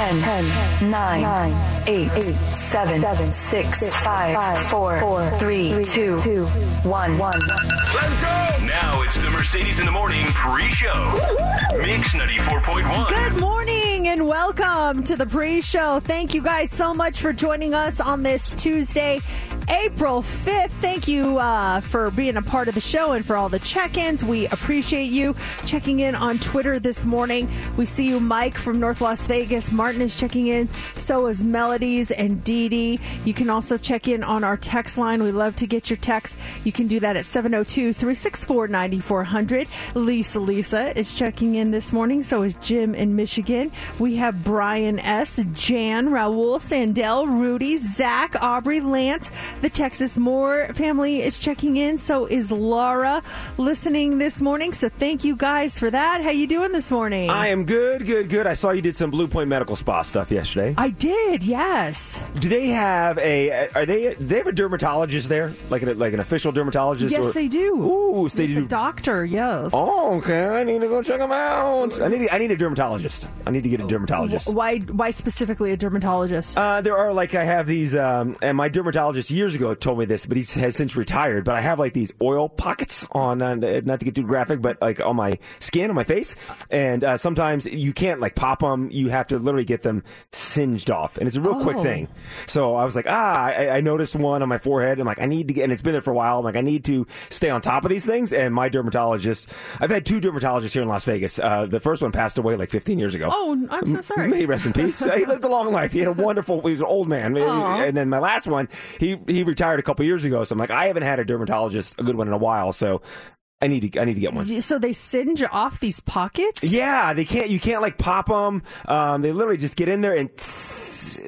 10, 10 9, 9 8, 8 7, 7 6, 6 5, 4, 4 3, 2, 2 1. 1. Let's go! Now it's the Mercedes in the Morning pre-show. Mix 94.1. Good morning and welcome to the pre show. Thank you guys so much for joining us on this Tuesday, April 5th. Thank you uh, for being a part of the show and for all the check ins. We appreciate you checking in on Twitter this morning. We see you, Mike from North Las Vegas. Martin is checking in. So is Melodies and Dee Dee. You can also check in on our text line. We love to get your text. You can do that at 702 364 9400. Lisa Lisa is checking in this morning. So is Jim in Michigan. We have Brian S., Jan, Raul, Sandell, Rudy, Zach, Aubrey, Lance. The Texas Moore family is checking in. So is Laura listening this morning. So thank you guys for that. How you doing this morning? I am good, good, good. I saw you did some Blue Point Medical Spa stuff yesterday. I did, yes. Do they have a? Are they? Do they have a dermatologist there, like an like an official dermatologist? Yes, or- they do. Ooh, so they do. a doctor, yes. Oh, okay. I need to go check them out. I need. I need a dermatologist. I need to get a dermatologist. Why? Why specifically a dermatologist? Uh, there are like I have these, um, and my dermatologist years ago told me this, but he has since retired. But I have like these oil pockets on, uh, not to get too graphic, but like on my skin, on my face, and uh, sometimes you can't like pop them. You have to literally get them singed off, and it's a real quick Oh. thing. So I was like, ah, I, I noticed one on my forehead. I'm like, I need to get, and it's been there for a while. I'm like, I need to stay on top of these things. And my dermatologist, I've had two dermatologists here in Las Vegas. Uh, the first one passed away like 15 years ago. Oh, I'm so sorry. May he rest in peace. He lived a long life. He had a wonderful. He was an old man. Aw. And then my last one, he he retired a couple years ago. So I'm like, I haven't had a dermatologist, a good one in a while. So I need to I need to get one. So they singe off these pockets? Yeah, they can't. You can't like pop them. Um, they literally just get in there and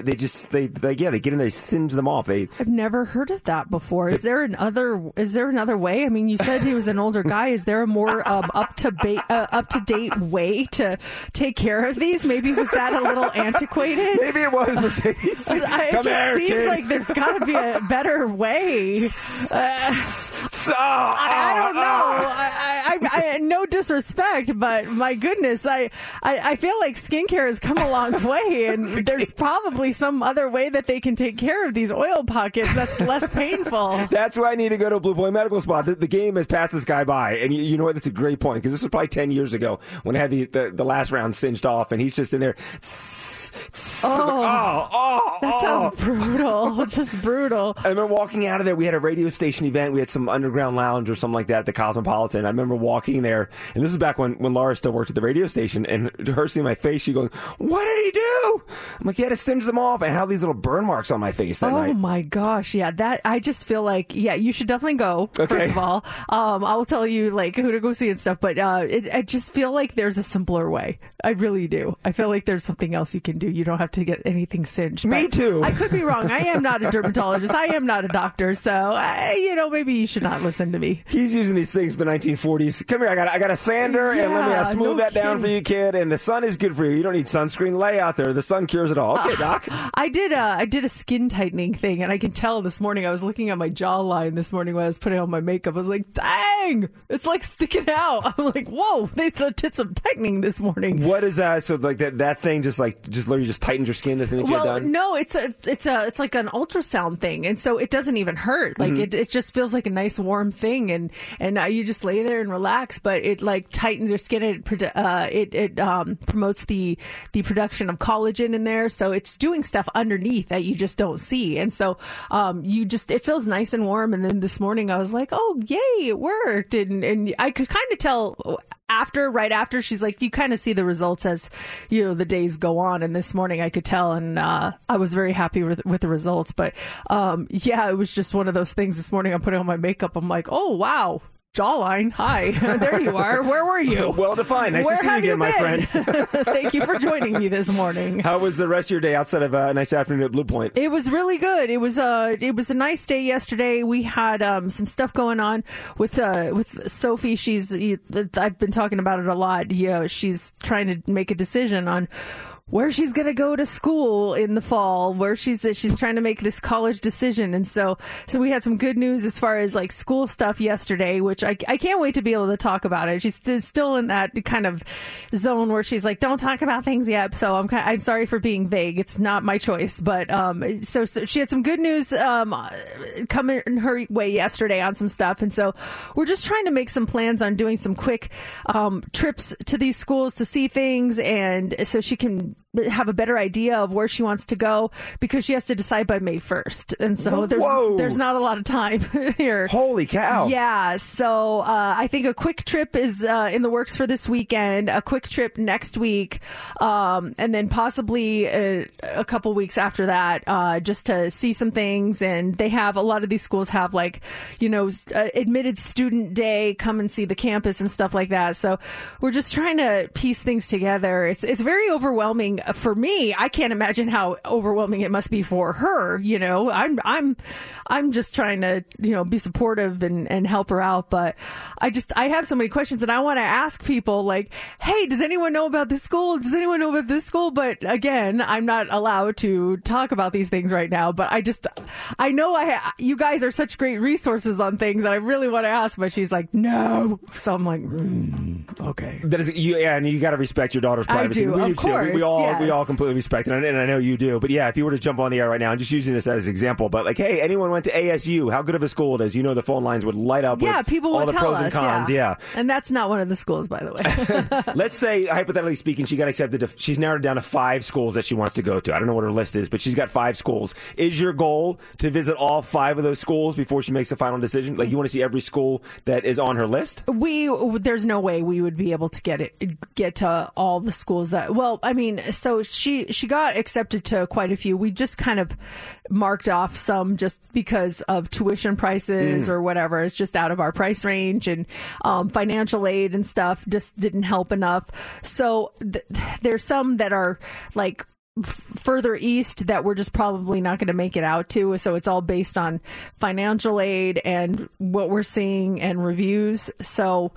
they just they like yeah they get in there, they singe them off. They I've never heard of that before. Is there another? Is there another way? I mean, you said he was an older guy. Is there a more um, up to ba- uh, up to date way to take care of these? Maybe was that a little antiquated? maybe it was It just here, seems kid. like there's got to be a better way. Oh, I, I don't know. I, I, I, no disrespect, but my goodness, I, I, I feel like skincare has come a long way, and there's probably some other way that they can take care of these oil pockets that's less painful. That's why I need to go to a Blue Point Medical Spa. The, the game has passed this guy by, and you, you know what? That's a great point because this was probably ten years ago when I had the, the the last round singed off, and he's just in there. Oh, Oh, oh, that oh. sounds brutal. Just brutal. I remember walking out of there. We had a radio station event. We had some underground lounge or something like that at the Cosmopolitan. I remember walking there, and this is back when, when Laura still worked at the radio station, and her seeing my face, she going, "What did he do?" I'm like, "He had to singe them off, and have these little burn marks on my face that Oh night." my gosh, yeah. That I just feel like yeah, you should definitely go. Okay. First of all, um, I will tell you like who to go see and stuff, but uh, it, I just feel like there's a simpler way. I really do. I feel like there's something else you can do. You don't have to get anything singed. Me too. I could be wrong. I am not a dermatologist. I am not a doctor. So I, you know, maybe you should not listen to me. He's using these things from the 1940s. Come here, I got I got a sander, and let me uh, Yeah, smooth no that down for you, kid. And the sun is good for you. You don't need sunscreen. Lay out there. The sun cures it all. Okay, doc. I did a I did a skin tightening thing, and I can tell this morning. I was looking at my jawline this morning when I was putting on my makeup. I was like, "Dang, it's like sticking out." I'm like, "Whoa, they did some tightening this morning." What is that? so like that that thing just like just literally just tightens your skin the thing that you had Well, done? no, it's a it's a it's like an ultrasound thing, and so it doesn't even hurt. Like Mm-hmm. it, it just feels like a nice warm thing, and and uh, you just lay there and relax. But it like tightens your skin. It uh, it it um, promotes the the production of collagen in there, so it's doing stuff underneath that you just don't see. And so um, you just it feels nice and warm. And then this morning I was like, oh yay, it worked, and and I could kind of tell after right after she's like you kind of see the results as you know the days go on. And this morning i could tell and uh, i was very happy with, with the results. But um, yeah it was just one of those things this morning i'm putting on my makeup. I'm like oh wow jawline hi there you are where were you Well defined. Nice where to see you again, my friend. thank you for joining me this morning How was the rest of your day outside of uh, a nice afternoon at Blue Point? It was really good. It was uh it was a nice day yesterday. We had um some stuff going on with uh with Sophie. She's I've been talking about it a lot. You know, she's trying to make a decision on where she's going to go to school in the fall, where she's she's trying to make this college decision, and so so we had some good news as far as like school stuff yesterday, which I, I can't wait to be able to talk about it. She's still in that kind of zone where she's like, don't talk about things yet. So I'm kind I'm sorry for being vague. It's not my choice, but um, so, so she had some good news um coming her way yesterday on some stuff, and so we're just trying to make some plans on doing some quick um, trips to these schools to see things, and so she can have a better idea of where she wants to go because she has to decide by May 1st. And so there's Whoa. there's not a lot of time here. Holy cow! Yeah, so uh, I think a quick trip is uh, in the works for this weekend. A quick trip next week, um, and then possibly a, a couple weeks after that, uh, just to see some things. And they have a lot of these schools have like, you know, uh, admitted student day, come and see the campus and stuff like that. So we're just trying to piece things together. It's it's very overwhelming for me. I can't imagine how overwhelming it must be for her. You know, I'm I'm I'm just trying to you know be supportive and and help her out, but I just I have so many questions and I want to ask people like, hey, does anyone know about this school? Does anyone know about this school? But again, I'm not allowed to talk about these things right now. But I just I know I ha- you guys are such great resources on things and I really want to ask, but she's like, no. So I'm like, mm, okay. That is, you, yeah, and you got to respect your daughter's I privacy. do, we of do too. We, we all yes. all completely respect it, and, and I know you do. But yeah, if you were to jump on the air right now, and just using this as an example, but like, hey, anyone went to ASU? How good of a school it is? You know, the phone lines would light up. Yeah, with people all would the tell pros us. and cons. yeah. Yeah. and that's not one of the schools, by the way. Let's say, hypothetically speaking, she got accepted to, she's narrowed it down to five schools that she wants to go to. I don't know what her list is, but she's got five schools. Is your goal to visit all five of those schools before she makes a final decision? Like, you want to see every school that is on her list? we there's no way we would be able to get it get to all the schools that well i mean so she she got accepted to quite a few we just kind of marked off some just because of tuition prices or whatever it's just out of our price range and um, financial aid and stuff just didn't help enough so th- there's some that are like further east that we're just probably not going to make it out to. So it's all based on financial aid and what we're seeing and reviews. So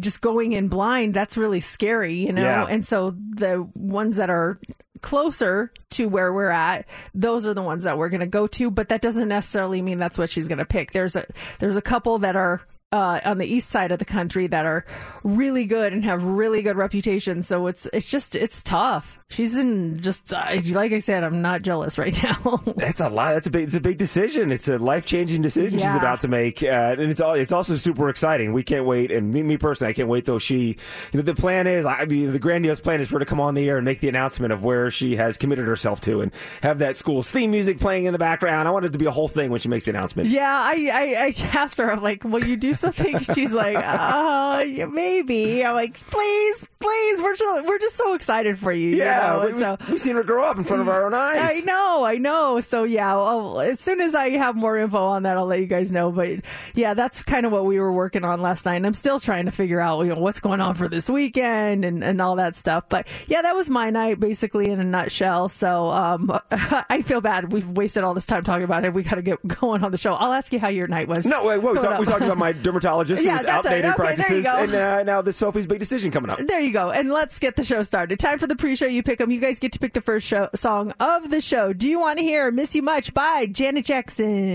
just going in blind, that's really scary, you know? Yeah. And so the ones that are closer to where we're at, those are the ones that we're going to go to, but that doesn't necessarily mean that's what she's going to pick. There's a there's a couple that are uh, on the east side of the country that are really good and have really good reputations. So it's it's just it's tough. She's in just uh, like I said, I'm not jealous right now. That's a lot. That's a big. It's a big decision. It's a life changing decision she's about to make, uh, and it's all. It's also super exciting. We can't wait. And me, me personally, I can't wait till she. You know, the plan is. I mean, the grandiose plan is for her to come on the air and make the announcement of where she has committed herself to, and have that school's theme music playing in the background. I want it to be a whole thing when she makes the announcement. Yeah, I, I, I asked her, I'm like, will you do something? She's like, uh, yeah, maybe. I'm like, please, please. We're just, we're just so excited for you. you Yeah, know? we, so, have seen her grow up in front of our own eyes. I know, I know. So yeah, well, as soon as I have more info on that, I'll let you guys know. But yeah, that's kind of what we were working on last night. And I'm still trying to figure out, you know, what's going on for this weekend and, and all that stuff. But yeah, that was my night basically in a nutshell. So um, I feel bad. We've wasted all this time talking about it. We got to get going on the show. I'll ask you how your night was. No, wait, wait, we, talk, we talked about my dermatologist Yeah, who's that's outdated Okay, practices, and uh, now this Sophie's big decision coming up. There you go. And let's get the show started. Time for the pre-show. You pick them. You guys get to pick the first show, song of the show. Do you want to hear "Miss You Much" by Janet Jackson?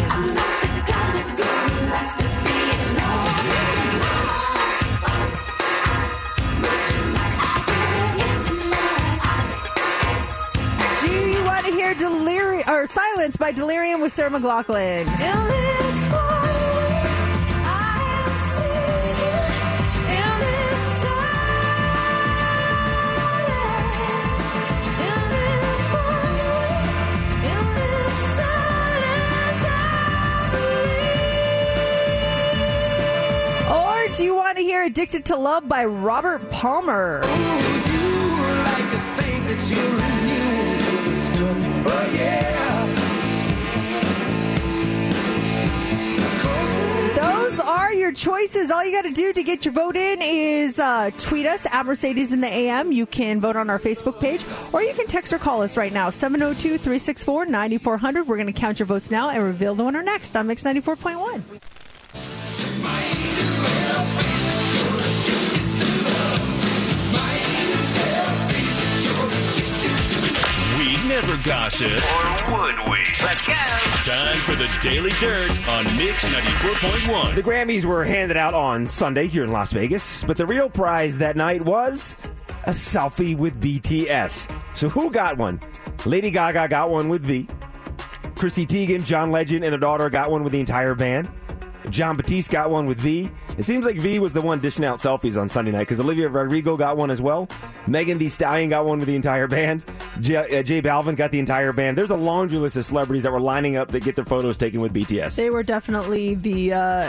Do you want to hear "Delerium" or "Silence" by Delerium with Sarah McLachlan? Do you want to hear "Addicted to Love" by Robert Palmer? Those are your choices. All you got to do to get your vote in is uh, tweet us at Mercedes in the AM. You can vote on our Facebook page, or you can text or call us right now 702 364 9400. We're going to count your votes now and reveal the winner next on Mix 94.1. gossip? Or would we? Let's go. Time for the Daily Dirt on Mix 94.1. The Grammys were handed out on Sunday here in Las Vegas, but the real prize that night was a selfie with BTS. So who got one? Lady Gaga got one with V. Chrissy Teigen, John Legend, and her daughter got one with the entire band. Jon Batiste got one with V. It seems like V was the one dishing out selfies on Sunday night because Olivia Rodrigo got one as well. Megan Thee Stallion got one with the entire band. J, uh, J Balvin got the entire band. There's a laundry list of celebrities that were lining up to get their photos taken with BTS. They were definitely the uh,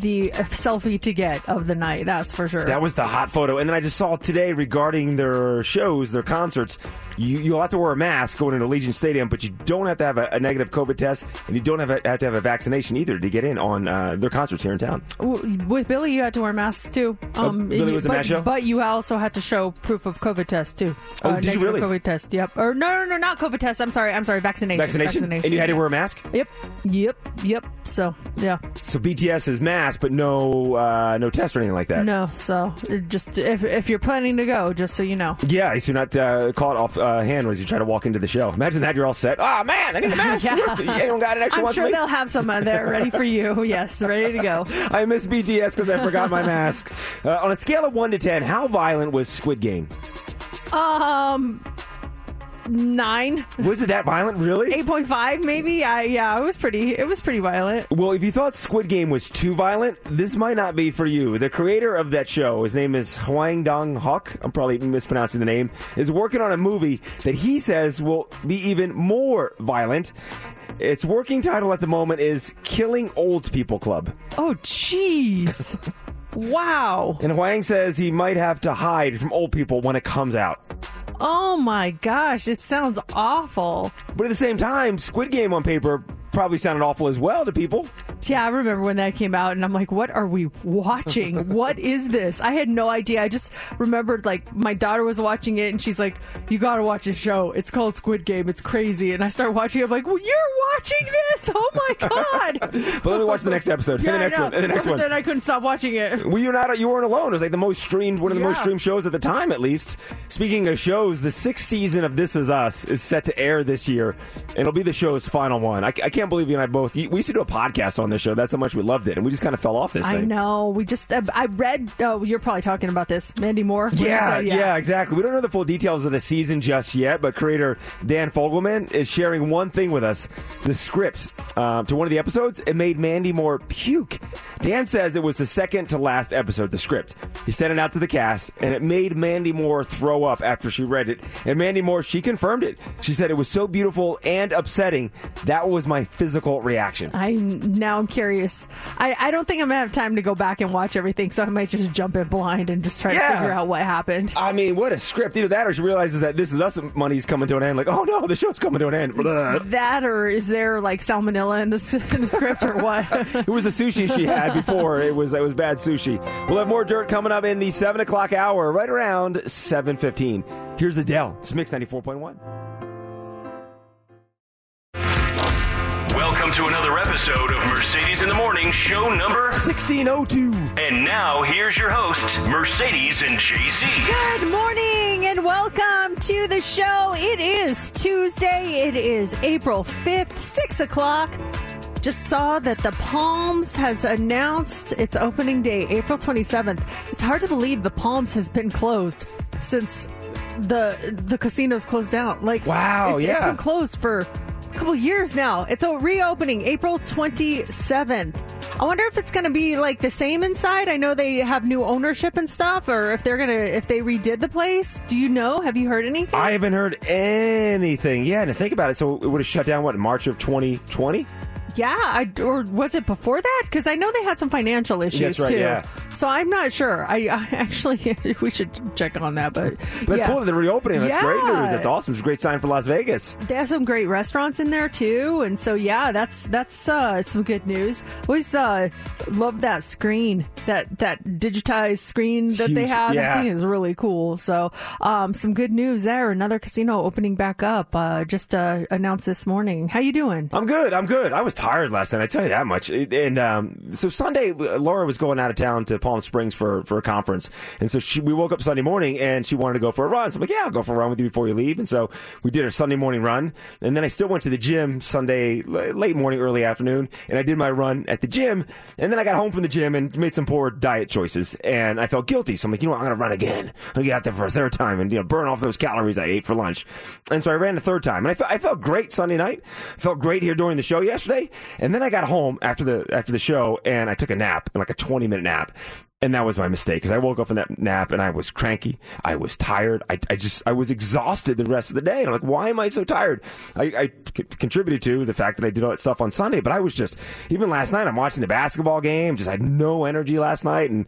the selfie to get of the night. That's for sure. That was the hot photo. And then I just saw today regarding their shows, their concerts. You, you'll have to wear a mask going into Allegiant Stadium, but you don't have to have a, a negative COVID test, and you don't have, a, have to have a vaccination either to get in on uh, their concerts here in town. With Billy, you had to wear masks too. Oh, Billy was a but, mask show? but you also had to show proof of COVID test too. Oh, Uh, did you really? COVID test. Yep. Or no, no, no, not COVID test. I'm sorry. I'm sorry. Vaccination. Vaccination? And you had to wear a mask? Yep. Yep. Yep. So yeah. So BTS is mask, but no uh, no test or anything like that. No. So just if if you're planning to go, just so you know. Yeah, so you're not uh, caught off uh, hand as you try to walk into the show. Imagine that you're all set. Oh man, I need a mask. Yeah. Anyone got an extra I'm one? sure they'll have some uh, there ready for you. Yes, ready to go. I miss BTS because I forgot my mask. Uh, on a scale of one to ten, how violent was Squid Game? Um, nine, Was it that violent? Really? eight point five, maybe. I yeah, it was pretty. It was pretty violent. Well, if you thought Squid Game was too violent, this might not be for you. The creator of that show, his name is Hwang Dong-hyuk, I'm probably mispronouncing the name, is working on a movie that he says will be even more violent. Its working title at the moment is Killing Old People Club. Oh, jeez. wow. And Hwang says he might have to hide from old people when it comes out. Oh my gosh, it sounds awful. But at the same time, Squid Game on paper probably sounded awful as well to people. Yeah, I remember when that came out, and I'm like, what are we watching? what is this? I had no idea. I just remembered, like, my daughter was watching it, and she's like, you gotta watch this show. It's called Squid Game. It's crazy. And I started watching it. I'm like, well, you're watching this? Oh my God. But let me watch the next episode. yeah, the next one. And the next one. Then I couldn't stop watching it. Well, you're not. You weren't alone. It was like the most streamed, one of the most streamed shows at the time, at least. Speaking of shows, the sixth season of This Is Us is set to air this year, and it'll be the show's final one. I, I can't believe you and I both. We used to do a podcast on this show. That's how much we loved it, and we just kind of fell off this I thing. know. We just, uh, I read, oh, you're probably talking about this. Mandy Moore? Did you Yeah, yeah, exactly. We don't know the full details of the season just yet, but creator Dan Fogelman is sharing one thing with us: the script uh, to one of the episodes. It made Mandy Moore puke. Dan says it was the second to last episode. The script. He sent it out to the cast, and it made Mandy Moore throw up after she read it. And Mandy Moore, she confirmed it. She said it was so beautiful and upsetting. That was my physical reaction. I now I'm curious. I, I don't think I'm gonna have time to go back and watch everything, so I might just jump in blind and just try Yeah. to figure out what happened. I mean, what a script! Either that, or she realizes that this is us money's coming to an end. Like, oh no, the show's coming to an end. That or is there like salmonella in the in the script or what? It was the sushi she had before. It was it was bad sushi. We'll have more dirt coming up in the seven o'clock hour, right around seven fifteen. Here's Adele. It's Mix ninety four point one. Welcome to another episode of Mercedes in the Morning, show number. Sixteen oh two. And now here's your host, Mercedes and JC. Good morning and welcome to the show. It is Tuesday. It is April 5th, 6 o'clock. Just saw that the Palms has announced its opening day, April 27th. It's hard to believe the Palms has been closed since the the casino's closed down. Like Wow, it's, it's yeah. been closed for a couple years now. It's a reopening April 27th. I wonder if it's going to be like the same inside. I know they have new ownership and stuff, or if they're gonna if they redid the place. Do you know? Have you heard anything? I haven't heard anything. Yeah, and think about it, so it would have shut down what March of twenty twenty. Yeah, I, or was it before that? Because I know they had some financial issues right, too. yeah. So I'm not sure. I, I actually we should check on that. But That's yeah. cool that they're reopening. That's great news. That's awesome. It's a great sign for Las Vegas. They have some great restaurants in there too, and so yeah, that's that's uh, some good news. Always uh, love that screen, that that digitized screen that they have. Yeah. I think is really cool. So um, some good news there. Another casino opening back up, uh, just uh, announced this morning. How you doing? I'm good. I'm good. I was tired tired last night. I tell you that much. And um, so Sunday, Laura was going out of town to Palm Springs for for a conference, and so she we woke up Sunday morning and she wanted to go for a run. So I'm like, yeah, I'll go for a run with you before you leave. And so we did our Sunday morning run, and then I still went to the gym Sunday late morning, early afternoon, and I did my run at the gym. And then I got home from the gym and made some poor diet choices, and I felt guilty. So I'm like, you know, what? I'm gonna run again. I'll get out there for a third time and you know burn off those calories I ate for lunch. And so I ran the third time, and I felt I felt great Sunday night. Felt great here during the show yesterday, and then I got home after the after the show and I took a nap, like a 20 minute nap. And that was my mistake because I woke up from that nap and I was cranky. I was tired. I, I just, I was exhausted the rest of the day. And I'm like, why am I so tired? I, I c- contributed to the fact that I did all that stuff on Sunday, but I was just, even last night, I'm watching the basketball game, just had no energy last night and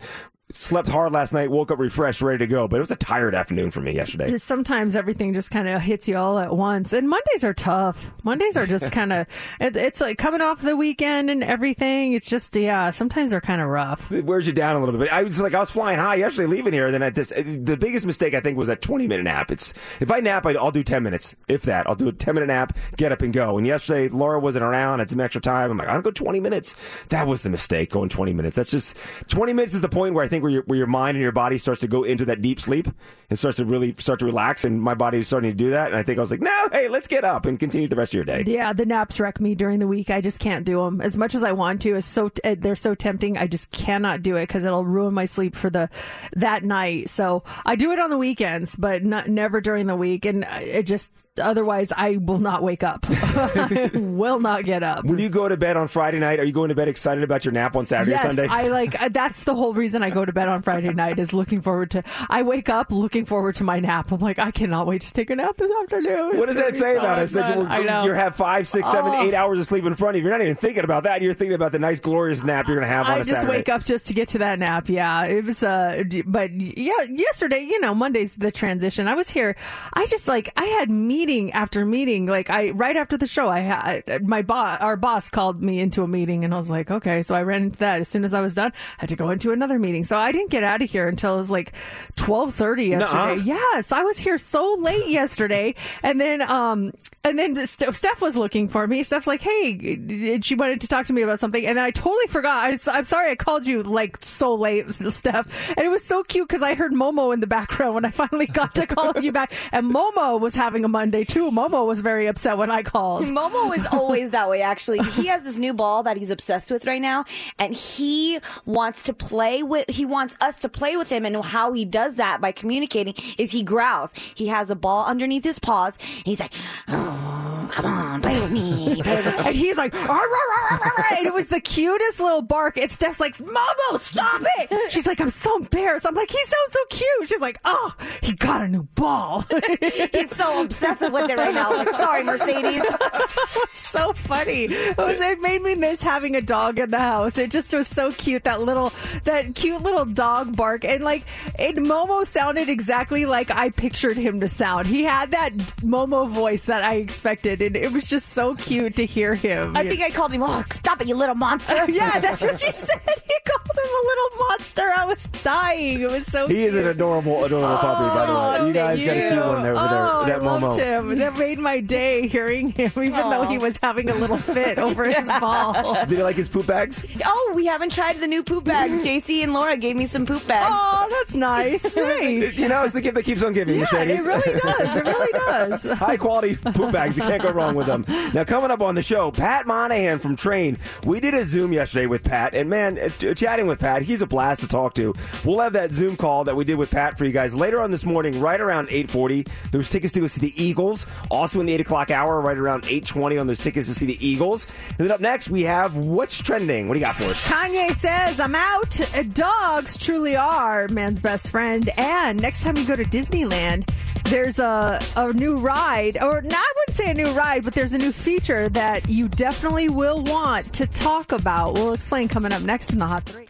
slept hard last night, woke up refreshed, ready to go. But it was a tired afternoon for me yesterday. Sometimes everything just kind of hits you all at once, and Mondays are tough. Mondays are just kind of it, it's like coming off the weekend and everything. It's just yeah, sometimes they're kind of rough. It wears you down a little bit. I was like I was flying high yesterday, leaving here. And Then at this, uh, the biggest mistake I think was that twenty minute nap. It's if I nap, I'll do ten minutes, if that. I'll do a ten minute nap, get up and go. And yesterday, Laura wasn't around. I had some extra time. I'm like, I'll go twenty minutes. That was the mistake, going twenty minutes. That's just twenty minutes is the point where I think where your where your mind and your body starts to go into that deep sleep and starts to really start to relax. And my body was starting to do that. And I think I was like, no, hey, let's get up and continue the rest of your day. Yeah, the naps wreck me during the week. I just can't do them as much as I want to. It's so eh, they're so tempting. I just cannot do it because it'll ruin my sleep for the that night. So I do it on the weekends, but not, never during the week. And it just otherwise I will not wake up. I will not get up. When you go to bed on Friday night, are you going to bed excited about your nap on Saturday yes, or Sunday? I like uh, that's the whole reason I go to bed on Friday night is looking forward to I wake up looking forward to my nap. I'm like, I cannot wait to take a nap this afternoon. What does that say so about us? That you, you have five, six, seven, oh. eight hours of sleep in front of you. You're not even thinking about that. You're thinking about the nice, glorious nap you're going to have on I just Saturday. wake up just to get to that nap. Yeah, it was. Uh, but yeah, yesterday, you know, Monday's the transition. I was here. I just like I had meeting after meeting. Like I right after the show, I had my boss, our boss called me into a meeting, and I was like, okay. So I ran into that. As soon as I was done, I had to go into another meeting. So I didn't get out of here until it was like twelve thirty yesterday. Nuh-uh. Yes, I was here so late yesterday, and then um and then Steph was looking for me. Steph's like, hey, she wanted to talk to me about something, and then I totally forgot. I, am sorry, I called you like so late, Steph, and it was so cute because I heard Momo in the background when I finally got to call you back, and Momo was having a Monday too. Momo was very upset when I called. Momo is always that way, actually. He has this new ball that he's obsessed with right now, and he wants to play with, he wants us to play with him, and how he does that by communicating is he growls. He has a ball underneath his paws, and he's like, oh, come on, play with me. Play with me. and he's like, and it was the cutest little bark. And Steph's like, Momo, stop it. She's like, I'm so embarrassed. I'm like, he sounds so cute. She's like, oh, he got a new ball. he's so obsessive with it right now. Like, sorry, Mercedes. so funny. It, was, it made me miss having a dog in the house. It just was so cute. That little, that cute little dog bark. And like, it, Momo sounded exactly like I pictured him to sound. He had that Momo voice that I expected. And it was just so cute to hear him. I think I called him, oh, stop it, you little monster. yeah, that's what you said. You called him a little monster. I was dying. It was so He cute. is an adorable, adorable oh, puppy, by the way. Oh, you guys got a cute one there. Oh, there that I Momo. Loved him. That made my day hearing him, even Aww. though he was having a little fit over his ball. Did you like his poop bags? Oh, we haven't tried the new poop bags. JC and Laura gave me some poop bags. Oh, that's nice. hey. You know, it's the gift that keeps on giving, yeah, Mercedes. It really does. It really does. High quality poop bags. You can't go wrong with them. Now, coming up on the show, Pat Monahan from Train. We did a Zoom yesterday with Pat, and man, uh, chatting with Pat, he's a blast to talk to. We'll have that Zoom call that we did with Pat for you guys later on this morning, right around 8:40. There's tickets to go see the Eagles, also in the 8 o'clock hour, right around 8:20 on those tickets to see the Eagles. And then up next, we have what's trending. What do you got for us? Kanye says, "I'm out." Dogs truly are man's best friend. And next time you go to Disneyland, there's a a new ride, or not, I wouldn't say a new ride, but there's a new feature that you definitely will want to talk about. We'll explain coming up next in the Hot Three.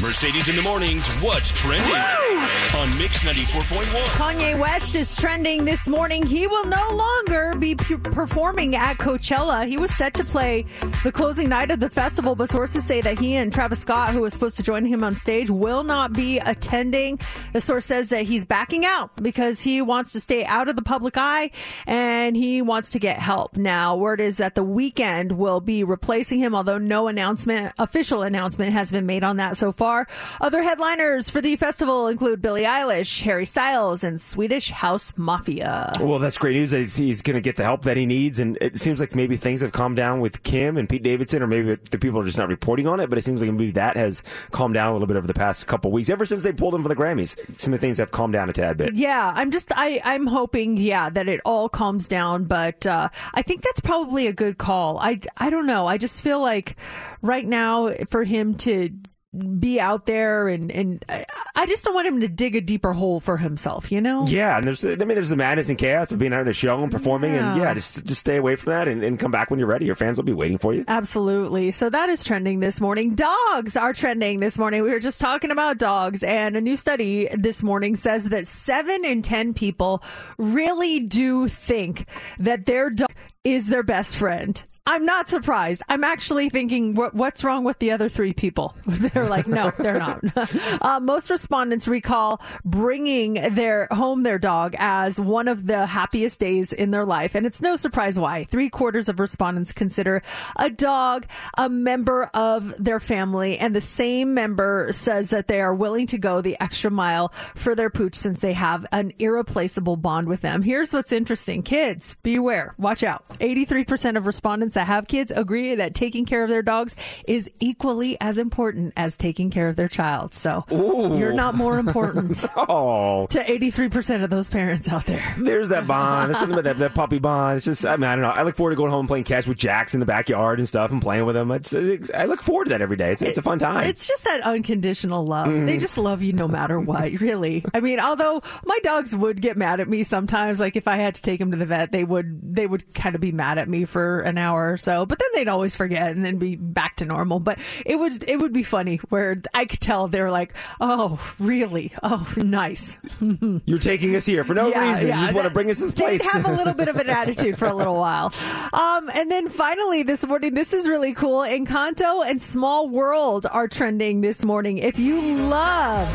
Mercedes in the mornings. What's trending on Mix 94.1? Kanye West is trending this morning. He will no longer be p- performing at Coachella. He was set to play the closing night of the festival, but sources say that he and Travis Scott, who was supposed to join him on stage, will not be attending. The source says that he's backing out because he wants to stay out of the public eye and he wants to get help. Now, word is that the Weeknd will be replacing him, although no announcement, official announcement has been made on that so far. Other headliners for the festival include Billie Eilish, Harry Styles, and Swedish House Mafia. Well, that's great news. that He's, he's going to get the help that he needs, and it seems like maybe things have calmed down with Kim and Pete Davidson, or maybe the people are just not reporting on it. But it seems like maybe that has calmed down a little bit over the past couple weeks. Ever since they pulled him for the Grammys, some of the things have calmed down a tad bit. Yeah, I'm just I I'm hoping yeah that it all calms down, but uh, I think that's probably a good call. I I don't know. I just feel like right now for him to be out there and and I, just don't want him to dig a deeper hole for himself. You know? Yeah, and there's I mean there's the madness and chaos of being out in a show and performing, and Yeah. yeah, just just stay away from that and, and come back when you're ready. Your fans will be waiting for you. Absolutely. So that is trending this morning. Dogs are trending this morning. We were just talking about dogs, and a new study this morning says that seven in 10 people really do think that their dog is their best friend. I'm not surprised. I'm actually thinking, what, what's wrong with the other three people? They're like, no, they're not. uh, most respondents recall bringing their home their dog as one of the happiest days in their life, and it's no surprise why. Three quarters of respondents consider a dog a member of their family, and the same member says that they are willing to go the extra mile for their pooch since they have an irreplaceable bond with them. Here's what's interesting: kids, beware, watch out. 83% of respondents that have kids agree that taking care of their dogs is equally as important as taking care of their child. So you're not more important Oh, to 83% of those parents out there. there's that bond. There's something about that, that puppy bond. It's just I mean I don't know. I look forward to going home and playing catch with Jax in the backyard and stuff and playing with him. It's, it's I look forward to that every day. It's it's a fun time. It's just that unconditional love. Mm-hmm. They just love you no matter what, really. I mean, although my dogs would get mad at me sometimes, like if I had to take them to the vet, they would they would kind of be mad at me for an hour or so, but then they'd always forget and then be back to normal. But it would it would be funny where I could tell they're like, "Oh, really? Oh, nice." You're taking us here for no reason. you just want to bring us to this place. They'd have a little bit of an attitude for a little while. Um, and then finally this morning, this is really cool. Encanto and Small World are trending this morning. If you love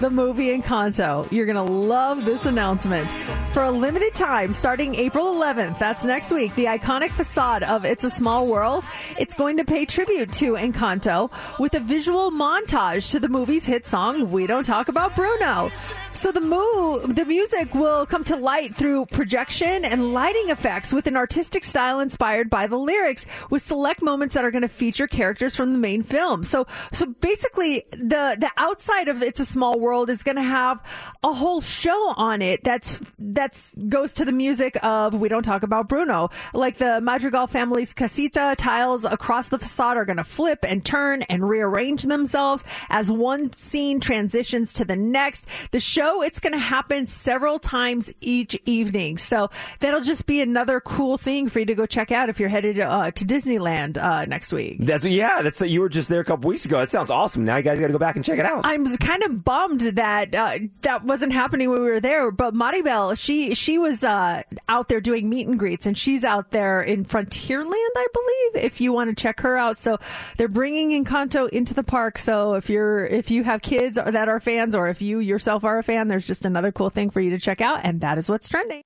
the movie Encanto, you're going to love this announcement. For a limited time, starting April 11th, that's next week, the iconic facade of It's a Small World, it's going to pay tribute to Encanto with a visual montage to the movie's hit song, We Don't Talk About Bruno. So the move, the music will come to light through projection and lighting effects with an artistic style inspired by the lyrics with select moments that are going to feature characters from the main film. So, so basically the, the outside of It's a Small World is going to have a whole show on it that's, that's goes to the music of We Don't Talk About Bruno. Like the Madrigal family's casita tiles across the facade are going to flip and turn and rearrange themselves as one scene transitions to the next. The show, it's going to happen several times each evening. So that'll just be another cool thing for you to go check out if you're headed uh, to Disneyland uh, next week. That's yeah. That's you were just there a couple weeks ago. That sounds awesome. Now you guys got to go back and check it out. I'm kind of bummed that uh, that wasn't happening when we were there. But Maribel, she she was uh, out there doing meet and greets, and she's out there in Frontierland, I believe. If you want to check her out, so they're bringing Encanto into the park. So if you're if you have kids that are fans, or if you yourself are a fan, there's just another cool thing for you to check out, and that is what's trending.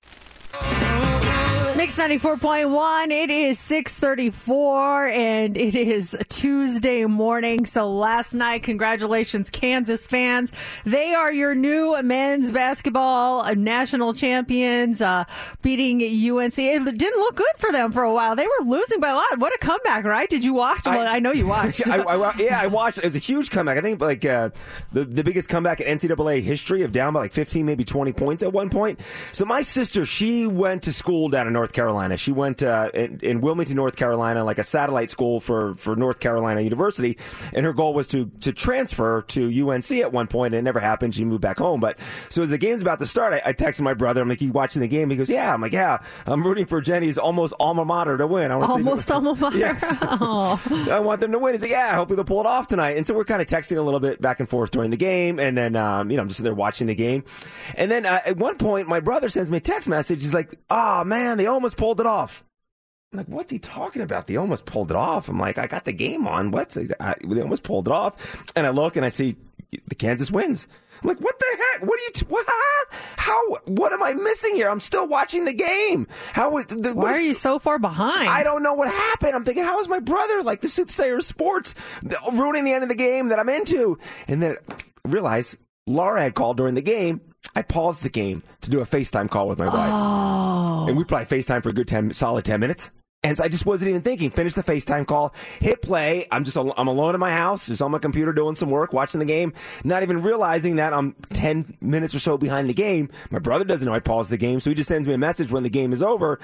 Mix 94.1. It is 634 and it is Tuesday morning. So last night, congratulations, Kansas fans. They are your new men's basketball national champions, uh, beating UNC. It didn't look good for them for a while. They were losing by a lot. What a comeback, right? Did you watch? Well, I, know you watched. I, I, yeah, I watched. It was a huge comeback. I think like uh, the the biggest comeback in NCAA history of down by like 15, maybe 20 points at one point. So my sister, she went to school down in North North Carolina. She went uh, in, in Wilmington, North Carolina, like a satellite school for, for North Carolina University, and her goal was to to transfer to UNC at one point, and it never happened. She moved back home. But so as the game's about to start, I, I texted my brother. I'm like, "You watching the game?" He goes, "Yeah." I'm like, "Yeah." I'm rooting for Jenny's almost alma mater to win. I Almost alma mater. Yes. Oh. I want them to win. He's like, yeah, hopefully they'll pull it off tonight. And so we're kind of texting a little bit back and forth during the game. And then, um, you know, I'm just sitting there watching the game. And then uh, at one point, my brother sends me a text message. He's like, oh, man, they almost pulled it off. I'm like, what's he talking about? They almost pulled it off. I'm like, I got the game on. What's I, they almost pulled it off. And I look and I see the Kansas wins. I'm like, what the heck? What are you? T- what? How? What am I missing here? I'm still watching the game. How? is- The, Why is- are you so far behind? I don't know what happened. I'm thinking, how is my brother, like the soothsayer of sports, ruining the end of the game that I'm into? And then I realized Laura had called during the game. I paused the game to do a FaceTime call with my wife. Oh. And we probably FaceTime for a good 10, solid 10 minutes. And so I just wasn't even thinking. Finish the FaceTime call, hit play. I'm just al- I'm alone in my house, just on my computer doing some work, watching the game, not even realizing that I'm 10 minutes or so behind the game. My brother doesn't know I paused the game, so he just sends me a message when the game is over.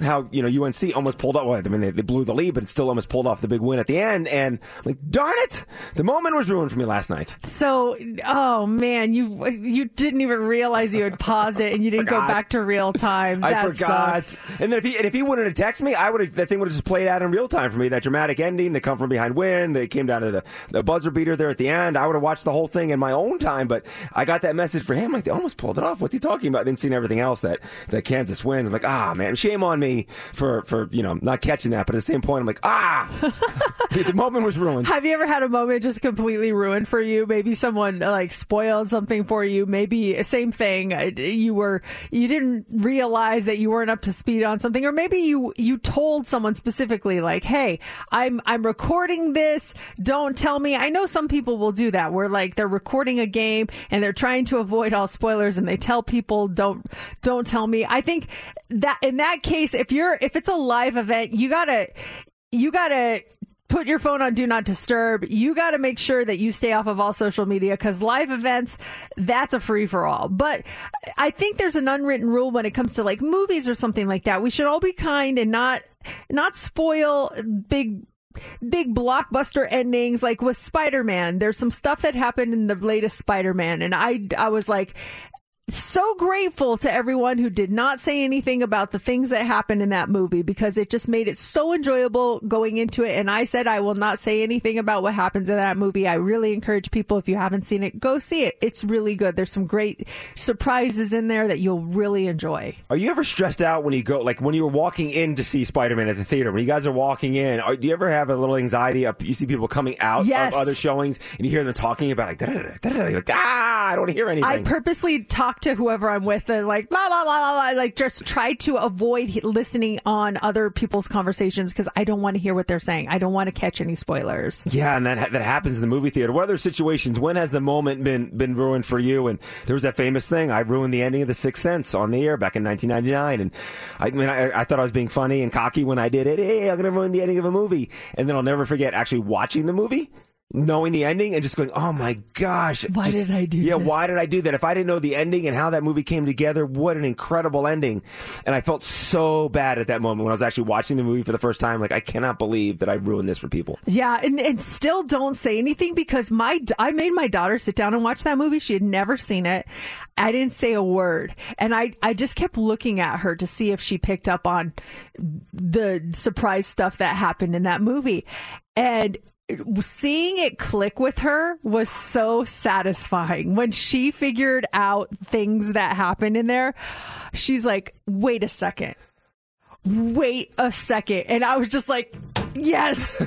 How you know UNC almost pulled up. Well, I mean they, they blew the lead, but it still almost pulled off the big win at the end. And I'm like, darn it, the moment was ruined for me last night. So, oh man, you you didn't even realize you had paused it and you didn't go back to real time. I That forgot. sucks. And then if he and if he wouldn't have texted me, I would have that thing would have just played out in real time for me. That dramatic ending, the come from behind win, they came down to the, the buzzer beater there at the end. I would have watched the whole thing in my own time, but I got that message for him. Like they almost pulled it off. What's he talking about? Then seeing everything else that that Kansas wins. I'm like, ah man, shame on me for for you know not catching that. But at the same point, I'm like, ah, the moment was ruined. Have you ever had a moment just completely ruined for you? Maybe someone uh, like spoiled something for you. Maybe same thing. uh, You were you didn't realize that you weren't up to speed on something, or maybe you you told someone specifically like, "Hey, I'm I'm recording this. Don't tell me." I know some people will do that, where like they're recording a game and they're trying to avoid all spoilers, and they tell people, "Don't don't tell me." I think that in that case, if you're if it's a live event, you gotta you gotta put your phone on do not disturb you got to make sure that you stay off of all social media because live events that's a free for all but i think there's an unwritten rule when it comes to like movies or something like that we should all be kind and not not spoil big big blockbuster endings like with spider-man. There's some stuff that happened in the latest spider-man and i i was like so grateful to everyone who did not say anything about the things that happened in that movie because it just made it so enjoyable going into it. And I said I will not say anything about what happens in that movie. I really encourage people, if you haven't seen it, go see it. It's really good. There's some great surprises in there that you'll really enjoy. Are you ever stressed out when you go, like when you were walking in to see Spider Man at the theater? When you guys are walking in, are, do you ever have a little anxiety? Up, you see people coming out Yes. of other showings, and you hear them talking about like, ah, I don't want to hear anything. I purposely talk to whoever I'm with and like blah blah blah blah, blah like just try to avoid listening on other people's conversations because I don't want to hear what they're saying. I don't want to catch any spoilers. yeah, and that ha- that happens in the movie theater. What other situations? When has the moment been been ruined for you? And there was that famous thing. I ruined the ending of The Sixth Sense on the air back in 1999, and I mean, I, I thought I was being funny and cocky when I did it. Hey, I'm gonna ruin the ending of a movie, and then I'll never forget actually watching the movie. Knowing the ending and just going, oh my gosh! Why just- did I do Yeah, this? why did I do that? If I didn't know the ending and how that movie came together, what an incredible ending! And I felt so bad at that moment when I was actually watching the movie for the first time. Like, I cannot believe that I ruined this for people. Yeah, and, and still don't say anything because my I made my daughter sit down and watch that movie. She had never seen it. I didn't say a word, and I I just kept looking at her to see if she picked up on the surprise stuff that happened in that movie, and. Seeing it click with her was so satisfying. When she figured out things that happened in there, she's like, wait a second. Wait a second. And I was just like, yes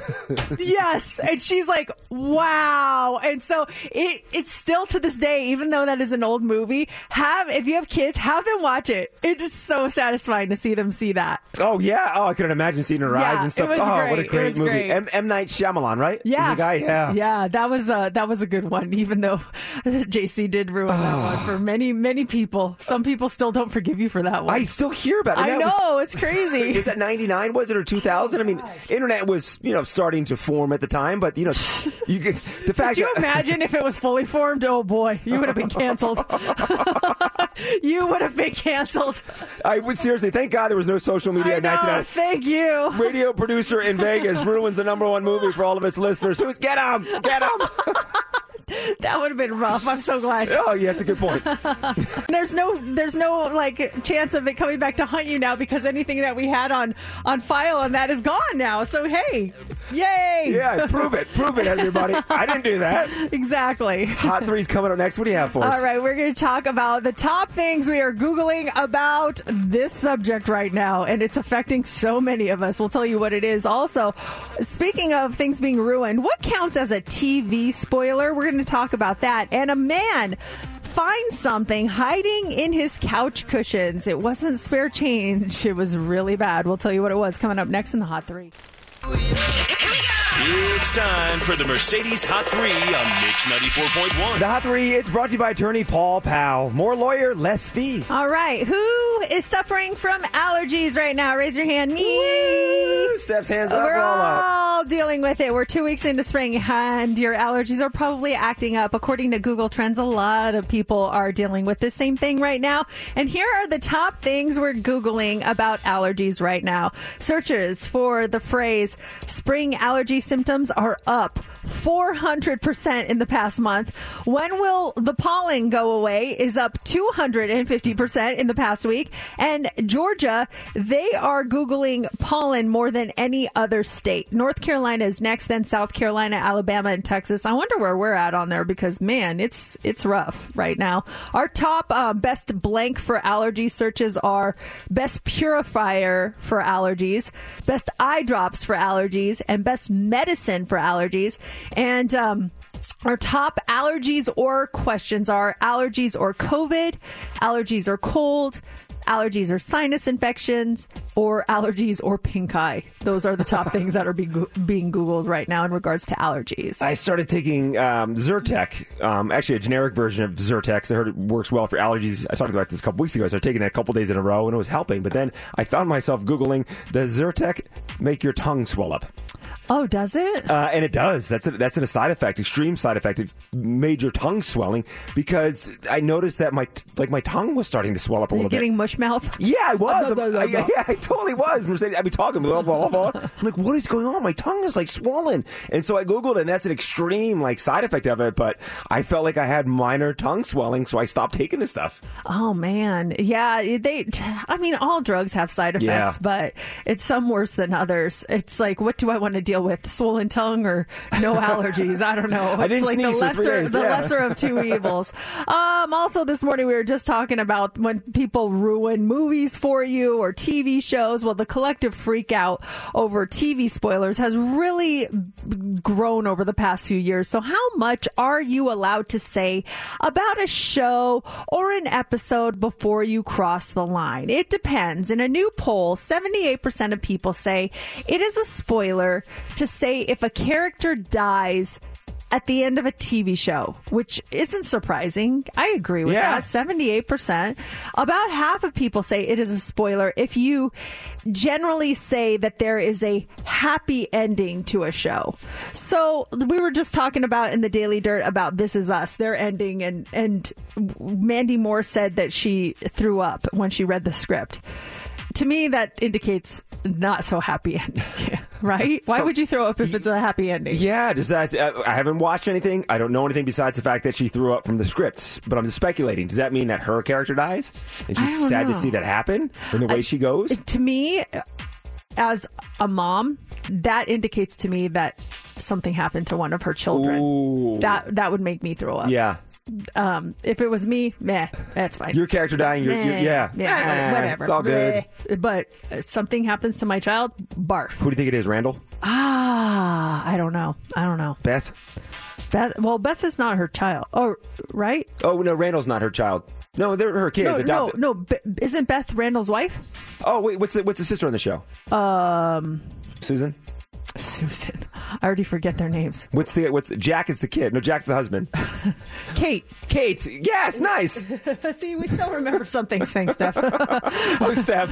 yes and she's like wow and so it it's still to this day even though that is an old movie have if you have kids have them watch it it's just so satisfying to see them see that Oh yeah. Oh, I couldn't imagine seeing her Yeah, eyes and stuff. oh, great. what a great movie. great. M-, M Night Shyamalan, right? yeah He's the guy. Yeah. yeah that was uh that was a good one even though jc did ruin that one for many many people some people still don't forgive you for that one I still hear about it. I that was- know it's crazy Was that 99, was it, or 2000? I mean, internet internet was, you know, starting to form at the time, but you know, you could, the fact Could you imagine if it was fully formed? Oh boy, you would have been canceled. you would have been canceled. I would seriously thank God there was no social media I in know. 1990. Thank you. Radio producer in Vegas ruins the number one movie for all of its listeners. Who's get him? Get him? That would have been rough. I'm so glad. Oh, yeah, that's a good point. There's no, there's no like chance of it coming back to hunt you now because anything that we had on on file on that is gone now. So hey, yay! Yeah, prove it. Prove it, everybody. I didn't do that. exactly. Hot three's coming up next. What do you have for us? All right, we're going to talk about the top things we are Googling about this subject right now, and it's affecting so many of us. We'll tell you what it is. Also, speaking of things being ruined, what counts as a TV spoiler? We're going to talk about that. And a man finds something hiding in his couch cushions. It wasn't spare change, it was really bad. We'll tell you what it was coming up next in the Hot Three. It's time for the Mercedes Hot 3 on Mix 94.1. The Hot Three, it's brought to you by attorney Paul Powell. More lawyer, less fee. All right, who is suffering from allergies right now? Raise your hand. Me. Woo! Steph's hands up, We're roll up. all dealing with it. We're two weeks into spring, and your allergies are probably acting up. According to Google Trends, a lot of people are dealing with the same thing right now. And here are the top things we're Googling about allergies right now. Searches for the phrase spring allergy symptoms are up 400% in the past month. When will the pollen go away is up 250% in the past week. And Georgia, they are Googling pollen more than any other state. North Carolina is next, then South Carolina, Alabama, and Texas. I wonder where we're at on there because man, it's it's rough right now. Our top uh, best blank for allergy searches are best purifier for allergies, best eye drops for allergies, and best medicine for allergies. And um, our top allergies or questions are allergies or COVID, allergies or cold, allergies or sinus infections, or allergies or pink eye. Those are the top things that are be, being Googled right now in regards to allergies. I started taking um, Zyrtec, um, actually a generic version of Zyrtec. I heard it works well for allergies. I talked about this a couple weeks ago. I started taking it a couple days in a row, and it was helping. But then I found myself Googling, does Zyrtec make your tongue swell up? Oh, does it? Uh, and it does. That's a, that's a side effect, extreme side effect, of major tongue swelling. Because I noticed that my like my tongue was starting to swell up a little bit. getting mush mouth? Yeah, I was. Blah, blah, blah, I- blah. yeah, I totally was. Mercedes, I'd be talking, blah, blah, blah, blah. I'm like, what is going on? My tongue is like swollen. And so I Googled it, and that's an extreme like side effect of it. But I felt like I had minor tongue swelling, so I stopped taking this stuff. Oh man, yeah. They, I mean, all drugs have side effects, Yeah. but it's some worse than others. It's like, what do I want to deal with? Swollen tongue or no allergies? I don't know. I it's like the sneeze for three lesser, days, the lesser of two evils. Um, also, this morning we were just talking about when people ruin movies for you or TV shows. Well, the collective freak out over TV spoilers has really grown over the past few years. So, how much are you allowed to say about a show or an episode before you cross the line? It depends. In a new poll, 78% of people say it is a spoiler to say if a character dies at the end of a TV show, which isn't surprising. I agree with Yeah. that. 78%. About half of people say it is a spoiler if you generally say that there is a happy ending to a show. So we were just talking about in the Daily Dirt about This Is Us, their ending, and, and Mandy Moore said that she threw up when she read the script. To me, that indicates not so happy ending, right? Why would you throw up if it's a happy ending? Yeah, does that? Uh, I haven't watched anything. I don't know anything besides the fact that she threw up from the scripts. But I'm just speculating. Does that mean that her character dies, and I she's sad to see that happen, and the way she goes? to me as a mom that indicates to me that something happened to one of her children Ooh. that that would make me throw up Yeah, um if it was me meh that's fine your character dying. Yeah, yeah whatever It's all good. But something happens to my child barf Who do you think it is, Randall? ah i don't know i don't know Beth? beth well beth is not her child oh right Oh no, Randall's not her child. No, they're her kids. no no no Be- isn't beth randall's wife Oh wait, what's the what's the sister on the show? um Susan. Susan. I already forget their names. What's the what's the, Jack is the kid? No, Jack's the husband. Kate. Kate. Yes, nice. See, we still remember some things. Thanks, Steph. oh, Steph.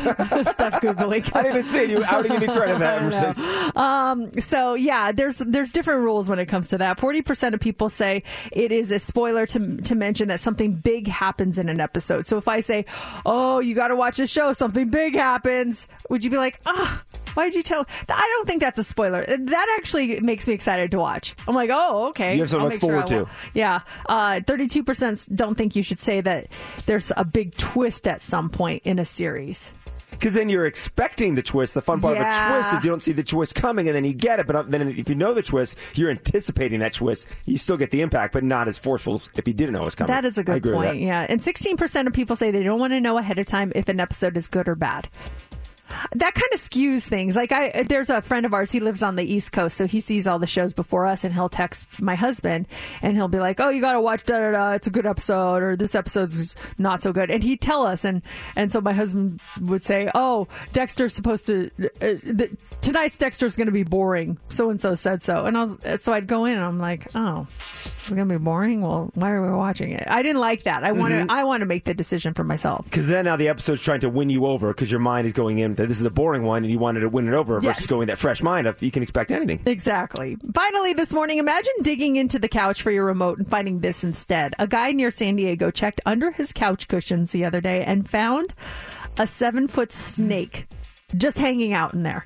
Steph googling. I didn't even say you. I would give you credit for that. Um, so yeah, there's there's different rules when it comes to that. Forty percent of people say it is a spoiler to to mention that something big happens in an episode. So if I say, "Oh, you got to watch the show. Something big happens," would you be like, "Ah, why did you tell?" I don't think that's a spoiler. That actually makes me excited to watch. I'm like, "Oh, okay." You have something to look sure forward wa- Yeah, Uh, thirty-two percent don't think you should say that there's a big twist at some point in a series. Because then you're expecting the twist. The fun part of a twist is you don't see the twist coming, and then you get it. But uh, then if you know the twist, you're anticipating that twist. You still get the impact, but not as forceful if you didn't know it was coming. That is a good point. Yeah. And 16% of people say they don't want to know ahead of time if an episode is good or bad. That kind of skews things. Like I there's a friend of ours, he lives on the East Coast, so he sees all the shows before us and he'll text my husband and he'll be like, "Oh, you got to watch da da da, it's a good episode or this episode's not so good." And he'd tell us and and so my husband would say, "Oh, Dexter's supposed to uh, th- tonight's Dexter's going to be boring. So and so said so." And I was so I'd go in and I'm like, "Oh, it's going to be boring. Well, why are we watching it?" I didn't like that. I want Mm-hmm. to I want to make the decision for myself. Because then now the episode's trying to win you over because your mind is going in that this is a boring one and you wanted to win it over Yes. versus going that fresh mind of you can expect anything. Exactly. Finally, this morning, imagine digging into the couch for your remote and finding this instead. A guy near San Diego checked under his couch cushions the other day and found a seven foot snake just hanging out in there.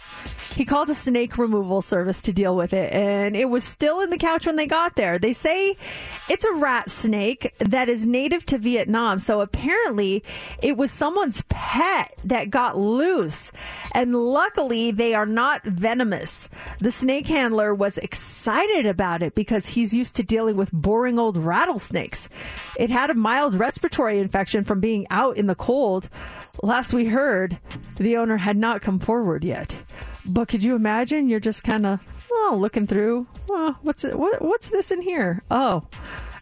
He called a snake removal service to deal with it, and it was still in the couch when they got there. They say it's a rat snake that is native to Vietnam, so apparently it was someone's pet that got loose. And luckily, they are not venomous. The snake handler was excited about it because he's used to dealing with boring old rattlesnakes. It had a mild respiratory infection from being out in the cold. Last we heard, the owner had not come forward yet. But could you imagine? You're just kind of oh, looking through. Oh, what's it? What, what's this in here? Oh,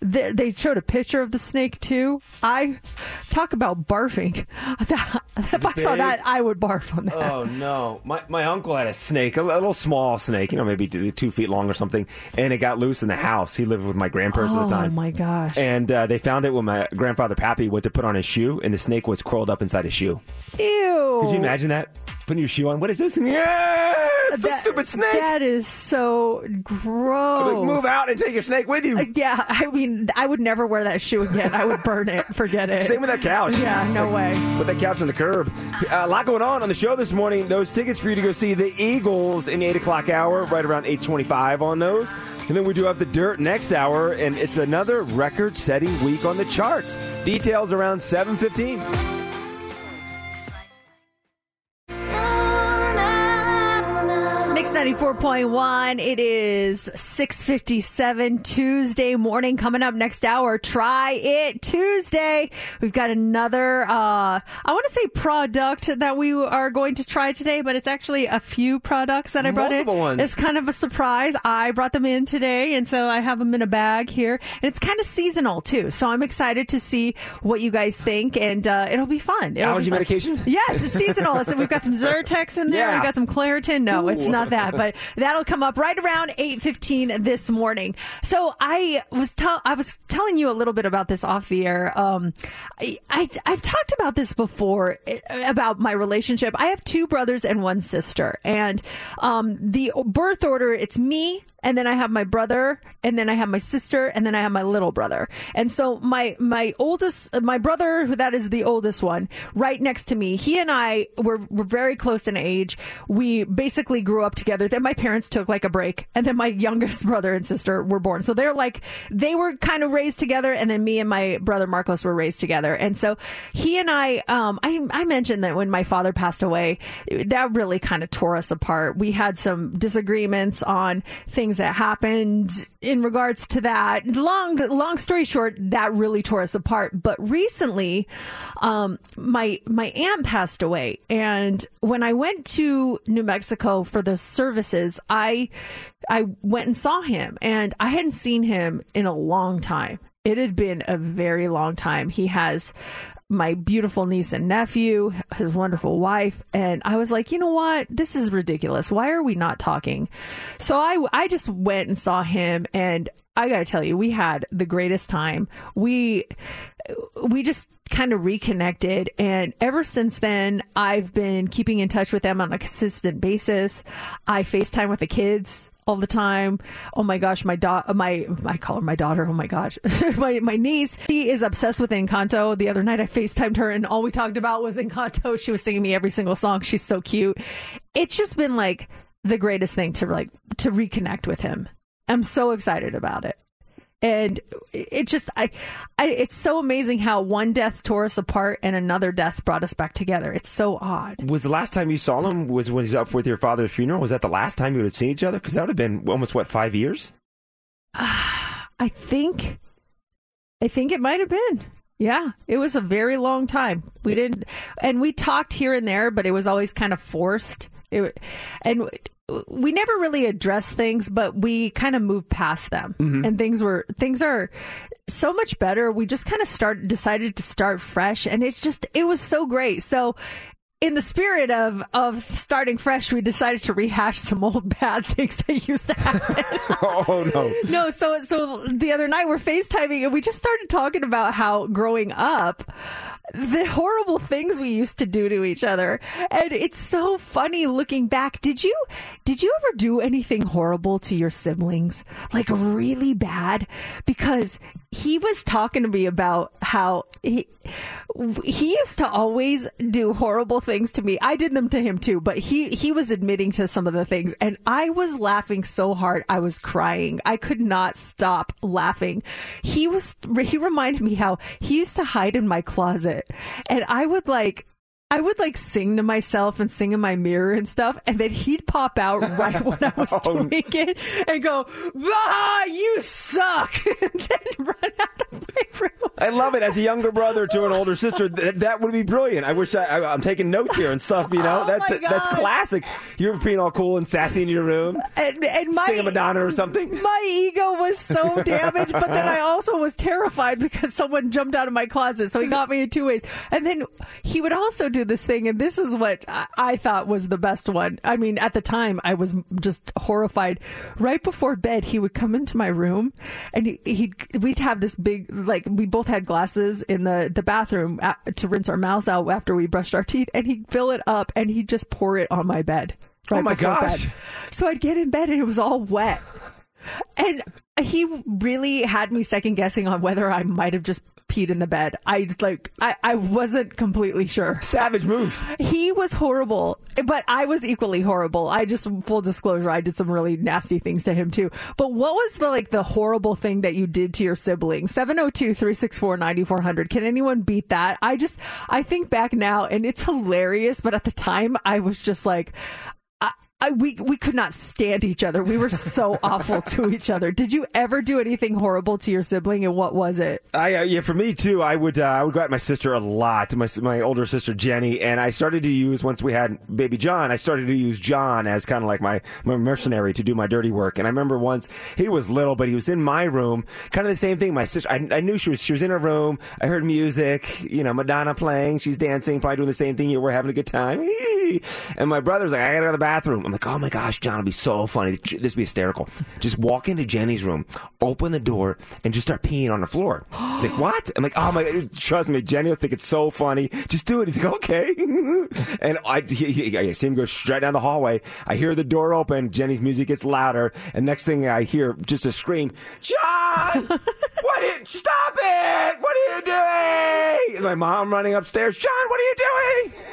they, they showed a picture of the snake too. I talk about barfing. if I saw that, I would barf on that. Oh no! My my uncle had a snake, a little small snake, you know, maybe two two feet long or something, and it got loose in the house. He lived with my grandparents at Oh, the time. Oh my gosh! And uh, they found it when my grandfather Pappy went to put on his shoe, and the snake was curled up inside his shoe. Ew! Could you imagine that? Putting your shoe on. What is this? Yeah, it's the That- stupid snake. That is so gross. Like, move out and take your snake with you. Yeah, I mean, I would never wear that shoe again. I would burn it. Forget it. Same with that couch. Yeah, no way. Put that couch on the curb. Uh, a lot going on on the show this morning. Those tickets for you to go see the Eagles in the 8 o'clock hour, right around 825 on those. And then we do have the dirt next hour, and it's another record-setting week on the charts. Details around 715. Mix 94.1. It is 657 Tuesday morning. Coming up next hour, Try It Tuesday. We've got another, uh, I want to say product that we are going to try today, but it's actually a few products that I brought Multiple in. ones. It's kind of a surprise. I brought them in today, and so I have them in a bag here. And it's kind of seasonal too. So I'm excited to see what you guys think, and uh, it'll be fun. It'll be fun. medication? Yes, it's seasonal. so we've got some Zyrtecs in there. Yeah. We've got some Claritin. No, it's Ooh. That, but that'll come up right around 8:15 this morning. So I was I was telling you a little bit about this off the air. Um, I, I I've talked about this before eh, about my relationship. I have two brothers and one sister, and um, the birth order it's me. And then I have my brother, and then I have my sister, and then I have my little brother. And so my my oldest, my brother, that is the oldest one, right next to me. He and I were were very close in age. We basically grew up together. Then my parents took like a break, and then my youngest brother and sister were born. So they're like they were kind of raised together, and then me and my brother Marcos were raised together. And so he and I, um, I I mentioned that when my father passed away, that really kind of tore us apart. We had some disagreements on things that happened in regards to that. Long long story short, that really tore us apart. But recently, um, my my aunt passed away, and when I went to New Mexico for the services, I I went and saw him, and I hadn't seen him in a long time. It had been a very long time. He has my beautiful niece and nephew, his wonderful wife, and I was like, you know what? This is ridiculous. Why are we not talking? So I I just went and saw him and I got to tell you, we had the greatest time. We we just kind of reconnected and ever since then I've been keeping in touch with them on a consistent basis. I FaceTime with the kids all the time. Oh my gosh, my daughter, my I call her my daughter. Oh my gosh, my my niece. She is obsessed with Encanto. The other night I FaceTimed her, and all we talked about was Encanto. She was singing me every single song. She's so cute. It's just been like the greatest thing to like to reconnect with him. I'm so excited about it and it just I, I it's so amazing how one death tore us apart and another death brought us back together it's so odd Was the last time you saw him was when he was up with your father's funeral? Was that the last time you would have seen each other? Because that would have been almost what five years. i think i think it might have been yeah it was a very long time we didn't and we talked here and there but it was always kind of forced it, and we never really address things, but we kind of moved past them, mm-hmm. and things were things are so much better. We just kind of start decided to start fresh, and it's just it was so great. So. In the spirit of of starting fresh, we decided to rehash some old bad things that used to happen. Oh no! no, so so the other night we're FaceTiming and we just started talking about how growing up the horrible things we used to do to each other. And it's so funny looking back. Did you did you ever do anything horrible to your siblings? Like really bad? Because he was talking to me about how he he used to always do horrible things to me. I did them to him too, but he he was admitting to some of the things and I was laughing so hard I was crying. I could not stop laughing. He was he reminded me how he used to hide in my closet and I would like I would like sing to myself and sing in my mirror and stuff, and then he'd pop out right when I was Oh. doing it and go, "Ah, you suck," and then run out of my room. I love it. As a younger brother to an older sister, th- that would be brilliant. I wish I, I, I'm taking notes here and stuff. You know, Oh that's that's classic. You're being all cool and sassy in your room, And, and my sing a Madonna or something. my ego was so damaged, but then I also was terrified because someone jumped out of my closet. So he got me in two ways. And then he would also do this thing, and this is what I, thought was the best one. I mean, at the time, I was just horrified. Right before bed, he would come into my room, and he, he'd we'd have this big like we both had glasses in the the bathroom a- to rinse our mouths out after we brushed our teeth, and he'd fill it up and he'd just pour it on my bed. Oh right Oh my gosh. bed. So I'd get in bed and it was all wet. And he really had me second guessing on whether I might have just peed in the bed. I like I, I wasn't completely sure. Savage move. He was horrible, but I was equally horrible. I just full disclosure, I did some really nasty things to him too. But what was the like the horrible thing that you did to your sibling? 702-364-9400. Can anyone beat that? I just I think back now and it's hilarious, but at the time I was just like I, we we could not stand each other. We were so awful to each other. Did you ever do anything horrible to your sibling, and what was it? I uh, yeah, for me too. I would uh, I would go at my sister a lot, my my older sister Jenny, and I started to use once we had baby John. I started to use John as kind of like my, my mercenary to do my dirty work. And I remember once he was little, but he was in my room, kind of the same thing. My sister, I, I knew she was she was in her room. I heard music, you know, Madonna playing. She's dancing, probably doing the same thing. You were having a good time. And my brother's like, I gotta go to the bathroom. I'm like, oh my gosh, John, it'll be so funny. This would be hysterical. Just walk into Jenny's room, open the door, and just start peeing on the floor. It's like, what? I'm like, oh my, trust me, Jenny will think it's so funny. Just do it. He's like, okay. and I, I see him go straight down the hallway. I hear the door open. Jenny's music gets louder. And next thing I hear, just a scream, John, what? You, stop it! What are you doing? And my mom running upstairs, John, what are you doing?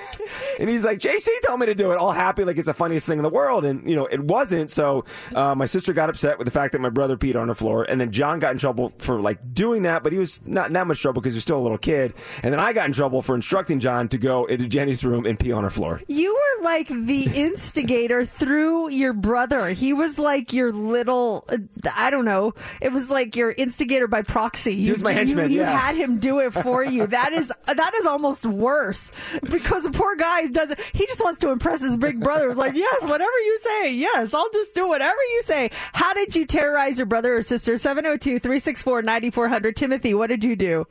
And he's like, JC told me to do it, all happy like it's the funniest thing in the world. And, you know, it wasn't. So uh, my sister got upset with the fact that my brother peed on the floor. And then John got in trouble for like doing that, but he was not in that much trouble because he was still a little kid. And then I got in trouble for instructing John to go into Jenny's room and pee on her floor. You were like the instigator through your brother. He was like your little, I don't know. It was like your instigator by proxy. You, was my you- henchman, You, yeah. had him do it for you. That is that is almost worse because the poor guy doesn't. He just wants to impress his big brother. It's like, yes, whatever you say. Yes, I'll just do whatever you say. How did you terrorize your brother or sister? 702 364 9400. Timothy, what did you do?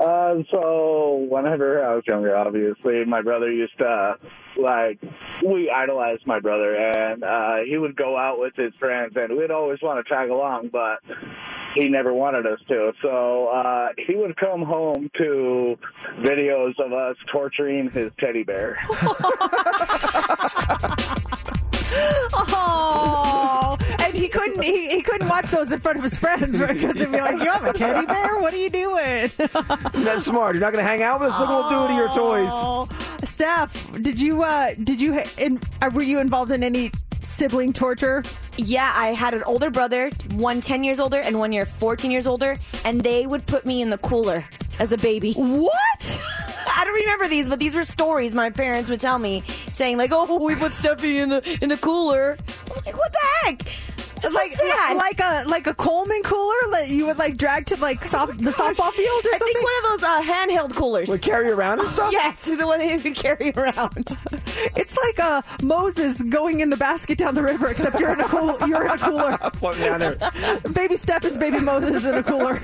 Uh, so whenever I was younger, obviously, my brother used to like we idolized my brother, and uh, he would go out with his friends, and we'd always want to tag along, but he never wanted us to. So uh, he would come home to videos of us torturing his teddy bear. Oh, and he couldn't he, he couldn't watch those in front of his friends, right? Because he'd be like, "You have a teddy bear? What are you doing?" That's smart. You're not going to hang out with us. Look what we'll do to your toys. Oh, Steph, did you uh did you in, uh, were you involved in any sibling torture? Yeah, I had an older brother, one 10 years older and one year 14 years older, and they would put me in the cooler as a baby. What? I don't remember these, but these were stories my parents would tell me, saying like, "Oh, we put Steffi in the in the cooler." I'm like, what the heck? That's like so sad. like a like a Coleman cooler that you would like drag to like soft, the softball field or I something. think one of those uh, handheld coolers. Like carry around and stuff? yes, the one they would carry around. it's like uh, Moses going in the basket down the river, except you're in a cool you're in a cooler. Floating down there. Baby Steph is baby Moses in a cooler.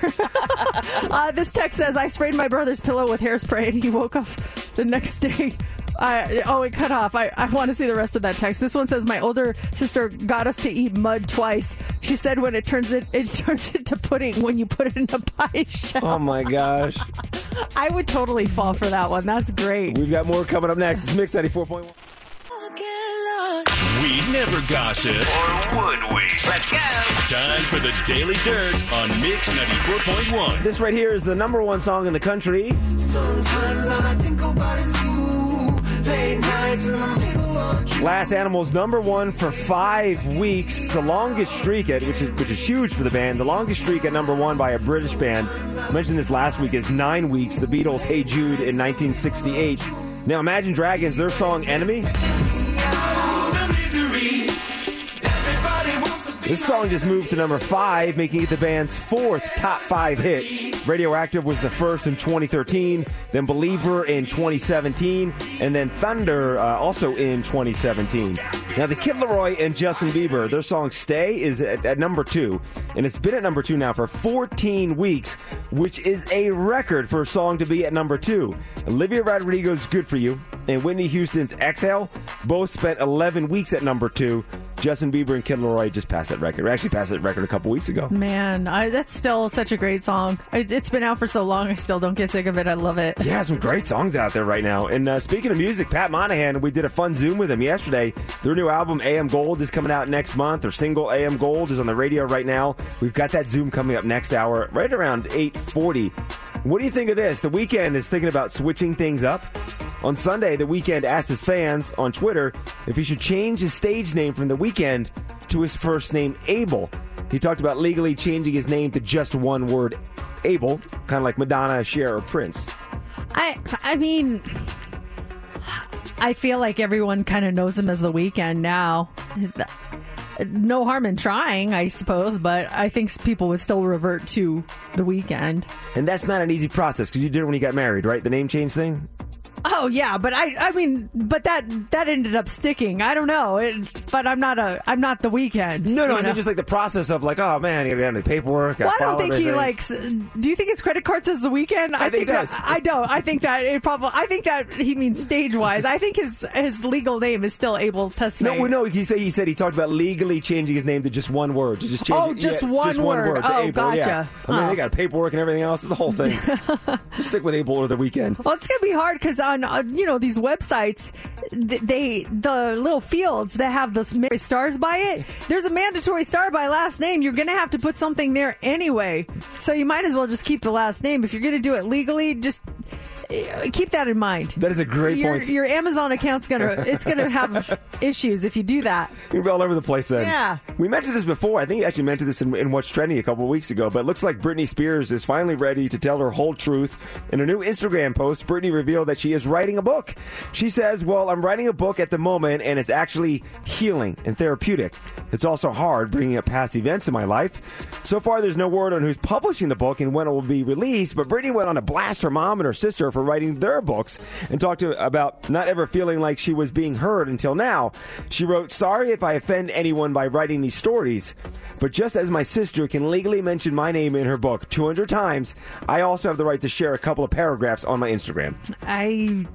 uh, this text says, I sprayed my brother's pillow with hairspray and he woke up the next day. I, oh, it cut off. I, I want to see the rest of that text. This one says, My older sister got us to eat mud twice. She said when it turns it, it turns into pudding when you put it in a pie shell. Oh my gosh. I would totally fall for that one. That's great. We've got more coming up next. It's Mix 94.1. We never gossip. Or would we? Let's go. Time for the Daily Dirt on Mix 94.1. This right here is the number one song in the country. Sometimes all I think about is you. Late nights in the middle of June. Glass Animals number one for five weeks, the longest streak at which is which is huge for the band. The longest streak at number one by a British band. I mentioned this last week is nine weeks. The Beatles' "Hey Jude" in 1968. Now Imagine Dragons, their song "Enemy." This song just moved to number five, making it the band's fourth top five hit. Radioactive was the first in 2013, then Believer in 2017, and then Thunder uh, also in 2017. Now, the Kid LAROI and Justin Bieber, their song Stay is at, at number two, and it's been at number two now for 14 weeks, which is a record for a song to be at number two. Olivia Rodrigo's Good For You and Whitney Houston's Exhale both spent 11 weeks at number two. Justin Bieber and Kid LAROI just passed that record. Or actually passed that record a couple weeks ago. Man, I, that's still such a great song. It, it's been out for so long, I still don't get sick of it. I love it. Yeah, some great songs out there right now. And uh, speaking of music, Pat Monahan, we did a fun Zoom with him yesterday. Their new album, AM Gold, is coming out next month. Their single, AM Gold, is on the radio right now. We've got that Zoom coming up next hour, right around 840. What do you think of this? The Weeknd is thinking about switching things up. On Sunday, The Weeknd asked his fans on Twitter if he should change his stage name from The Weeknd to his first name, Abel. He talked about legally changing his name to just one word, Abel, kind of like Madonna, Cher, or Prince. I I mean, I feel like everyone kind of knows him as the Weeknd now. No harm in trying, I suppose, but I think people would still revert to the Weeknd. And that's not an easy process because you did it when you got married, right? The name change thing? Oh yeah, but I I mean, but that that ended up sticking. I don't know, it, but I'm not a I'm not the Weeknd. No, no, I know? mean just like the process of like, oh man, you got the paperwork. Well, I gotta don't think he likes. Do you think his credit card says the Weeknd? I think it that, does. I don't. I think that it probably. I think that he means stage wise. I think his his legal name is still Abel Tesfaye. No, well, no. He said he said he talked about legally changing his name to just one word, to just change. Oh, it, just yeah, one just one word. word. to Oh, yeah. gotcha. I mean, Oh. they got paperwork and everything else. It's a whole thing. just stick with April or the Weeknd. Well, it's gonna be hard because on uh, you know these websites, th- they the little fields that have the stars by it. There's a mandatory star by last name. You're gonna have to put something there anyway. So you might as well just keep the last name if you're gonna do it legally. Just Uh, keep that in mind. That is a great your, point. Your Amazon account's gonna it's gonna have issues if you do that. You'll be all over the place then. Yeah. We mentioned this before. I think you actually mentioned this in, in What's Trending a couple of weeks ago, but it looks like Britney Spears is finally ready to tell her whole truth. In a new Instagram post, Britney revealed that she is writing a book. She says, Well, I'm writing a book at the moment, and it's actually healing and therapeutic. It's also hard bringing up past events in my life. So far, there's no word on who's publishing the book and when it will be released, but Britney went on to blast her mom and her sister for for writing their books and talked to about not ever feeling like she was being heard until now. She wrote, Sorry if I offend anyone by writing these stories, but just as my sister can legally mention my name in her book 200 times, I also have the right to share a couple of paragraphs on my Instagram. I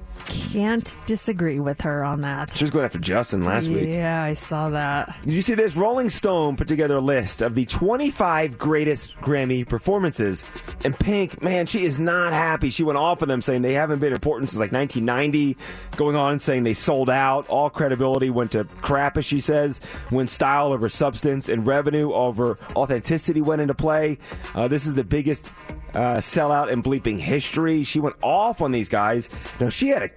can't disagree with her on that. She was going after Justin last week. Yeah, I saw that. Did you see this? Rolling Stone put together a list of the 25 greatest Grammy performances. And Pink, man, she is not happy. She went off of them saying they haven't been important since like 1990, going on saying they sold out. All credibility went to crap, as she says, when style over substance and revenue over authenticity went into play. Uh, this is the biggest uh, sellout in bleeping history. She went off on these guys. Now, she had a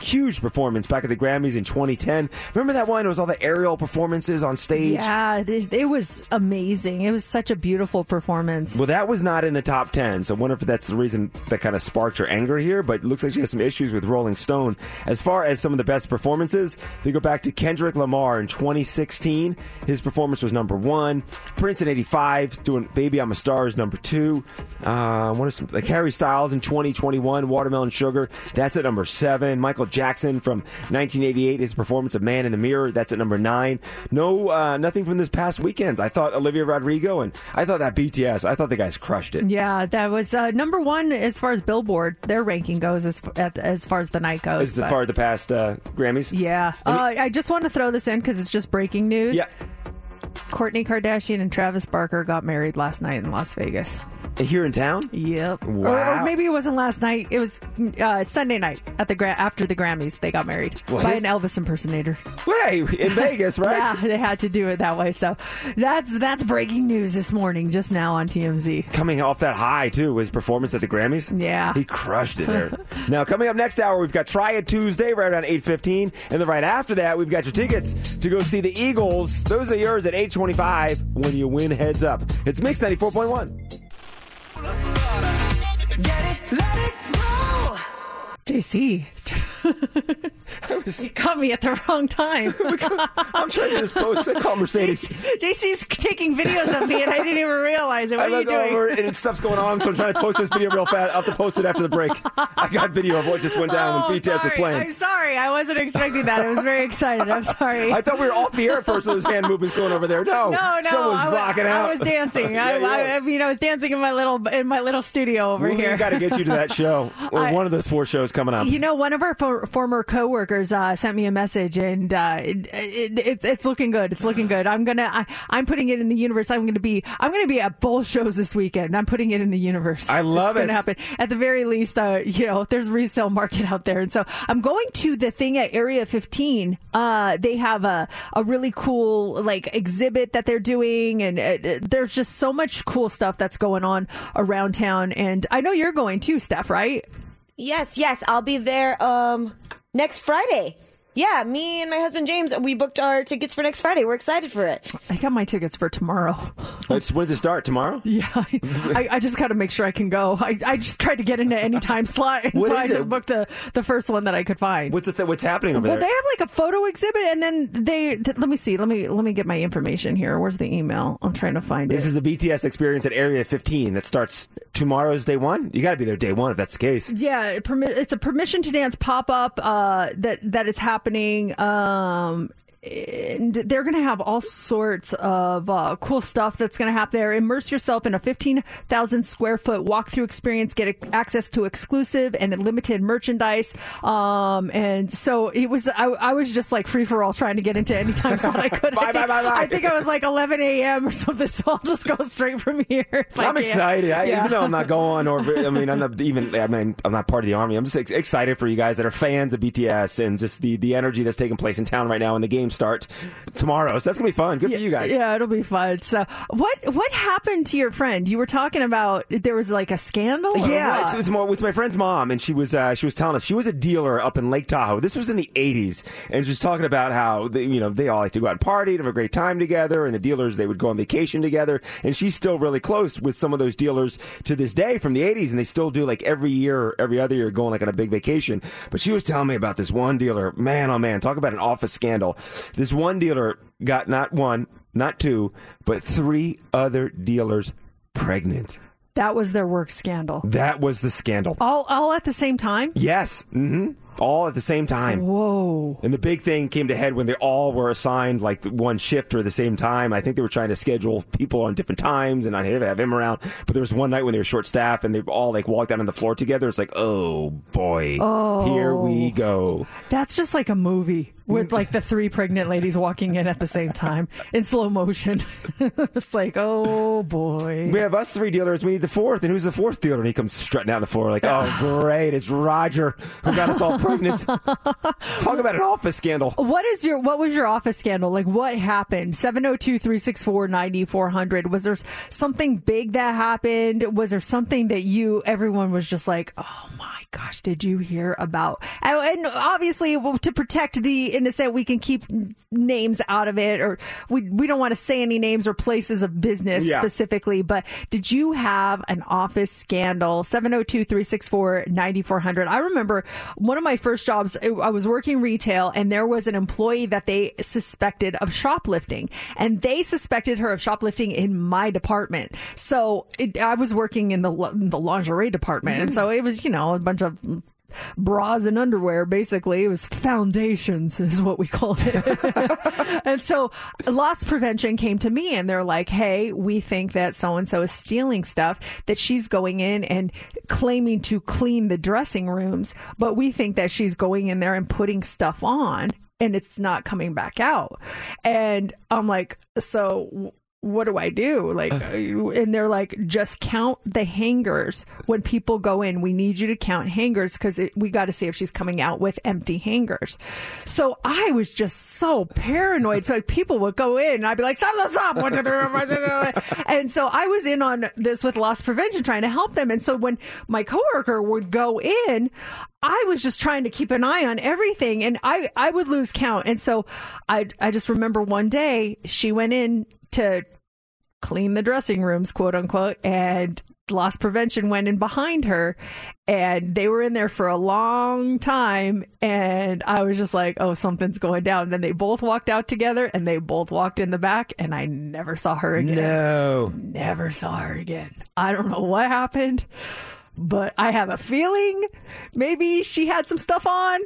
huge performance back at the Grammys in 2010. Remember that one? It was all the aerial performances on stage. Yeah, it, it was amazing. It was such a beautiful performance. Well, that was not in the top 10, so I wonder if that's the reason that kind of sparked her anger here, but it looks like she has some issues with Rolling Stone. As far as some of the best performances, they go back to Kendrick Lamar in 2016. His performance was number one. Prince in 85, doing Baby I'm a Star is number two. Uh, what are some, like Harry Styles in 2021, Watermelon Sugar, that's at number seven. Michael Jackson from 1988, his performance of Man in the Mirror, that's at number nine. No, uh, nothing from this past weekend. I thought Olivia Rodrigo and I thought that BTS, I thought the guys crushed it. Yeah, that was uh, number one as far as Billboard their ranking goes as as far as the night goes. As but- far the past uh, Grammys. yeah, uh, I just want to throw this in because it's just breaking news. Yeah. Kourtney Kardashian and Travis Barker got married last night in Las Vegas. Here in town? Yep. Or, Wow. or maybe it wasn't last night. It was uh, Sunday night at the gra- after the Grammys. They got married Well, by an Elvis impersonator. Way in Vegas, right? Yeah, they had to do it that way. So that's that's breaking news this morning, just now on TMZ. Coming off that high, too, his performance at the Grammys. Yeah. He crushed it there. now, coming up next hour, we've got Try It Tuesday right around 8.15. And then right after that, we've got your tickets to go see the Eagles. Those are yours at 8.25 when you win Heads Up. It's Mix 94.1. Get it, let it roll. JC, you caught me at the wrong time. I'm trying to just post a call Mercedes. JC's taking videos of me, and I didn't even realize it. What I are you doing? over and stuff's going on, so I'm trying to post this video real fast. I'll have to post it after the break. I got video of what just went down Oh, when BTS sorry. was playing. I'm sorry. I wasn't expecting that. I was very excited. I'm sorry. I thought we were off the air at first with those hand movements going over there. No, no, no, someone's I was, rocking out. I was dancing. Yeah, I, you I. I mean, I was dancing in my little in my little studio over We here. We got to get you to that show. Or I- one of those four shows coming up. You know, one of our for, former coworkers uh, sent me a message, and uh, it, it, it's it's looking good. It's looking good. I'm gonna I, I'm putting it in the universe. I'm gonna be I'm gonna be at both shows this weekend. I'm putting it in the universe. I love it's gonna it. happen. At the very least, uh, you know, there's resale market out there, and so I'm going to the thing at Area 15. Uh, they have a a really cool like exhibit that they're doing, and uh, there's just so much cool stuff that's going on around town. And I know you're going too, Steph. Right? Yes, yes, I'll be there um next Friday. Yeah, me and my husband James, we booked our tickets for next Friday. We're excited for it. I got my tickets for tomorrow. It's, when's it start? Tomorrow? Yeah, I, I just got to make sure I can go. I, I just tried to get into any time slot, and What so is I it? just booked the, the first one that I could find. What's the th- what's happening over well, there? they have like a photo exhibit, and then they th- let me see. Let me let me get my information here. Where's the email? I'm trying to find it. this it. is the BTS experience at Area 15 that starts tomorrow's day one. You got to be there day one if that's the case. yeah, it permi- it's a permission to dance pop up uh, that that is happening. Um, and they're going to have all sorts of uh, cool stuff that's going to happen there. Immerse yourself in a 15,000 square foot walkthrough experience, get access to exclusive and limited merchandise. Um, and so it was, I, I was just like free for all trying to get into any time slot I could. Bye, I, think, bye, bye. I think I was like 11 a.m. or something, so I'll just go straight from here. I'm excited. I, Yeah. Even though I'm not going, or I mean, I'm not even. I mean, I'm not part of the army. I'm just ex- excited for you guys that are fans of BTS and just the the energy that's taking place in town right now. And the games start tomorrow, so that's gonna be fun. Good for you guys. Yeah, it'll be fun. So, what what happened to your friend? You were talking about there was like a scandal. Yeah, it's, it's, more, it's my friend's mom, and she was uh, she was telling us she was a dealer up in Lake Tahoe. This was in the '80s, and she was talking about how they, you know they all like to go out and party and have a great time together, and the dealers they would go on vacation together, and she's still really close with some of those dealers to this day from the '80s, and they still do like every year, or every other year, going like on a big vacation. But she was telling me about this one dealer, man, oh man, talk about an office scandal. This one dealer got not one, not two, but three other dealers pregnant. That was their work scandal. That was the scandal. All all at the same time? Yes. hmm All at the same time. Whoa. And the big thing came to head when they all were assigned like one shift or the same time. I think they were trying to schedule people on different times and not have have him around. But there was one night when they were short staffed and they all like walked out on the floor together. It's like, oh boy, oh, here we oh. go. That's just like a movie with like the three pregnant ladies walking in at the same time in slow motion. it's like, oh boy. We have us three dealers. We need the fourth. And who's the fourth dealer? And he comes strutting down the floor like, oh great, it's Roger who got us all pregnant. Talk about an office scandal. What is your what was your office scandal? Like what happened? 702-364-9400. Was there something big that happened? Was there something that you everyone was just like, "Oh my gosh, did you hear about?" And, and obviously to protect the innocent, we can keep names out of it or we we don't want to say any names or places of business Yeah. specifically, but did you have an office scandal? 702-364-9400. I remember one of my first jobs, I was working retail and there was an employee that they suspected of shoplifting and they suspected her of shoplifting in my department. So it, I was working in the, in the lingerie department. And so mm. it was, you know, a bunch of bras and underwear basically. It was foundations is what we called it. And so loss prevention came to me and they're like hey we think that so and so is stealing stuff that she's going in and claiming to clean the dressing rooms but we think that she's going in there and putting stuff on and it's not coming back out. And i'm like so what do I do? Like, uh, and they're like, just count the hangers when people go in. We need you to count hangers because we got to see if she's coming out with empty hangers. So I was just so paranoid. So like, people would go in and I'd be like, stop, stop, stop. One, two, three, four, five, six, seven, eight. And so I was in on this with loss prevention, trying to help them. And so when my coworker would go in, I was just trying to keep an eye on everything and I, I would lose count. And so I, I just remember one day she went in to clean the dressing rooms, quote unquote, and loss prevention went in behind her and they were in there for a long time and I was just like, oh, something's going down. And then they both walked out together and they both walked in the back and I never saw her again. No. Never saw her again. I don't know what happened. But I have a feeling maybe she had some stuff on.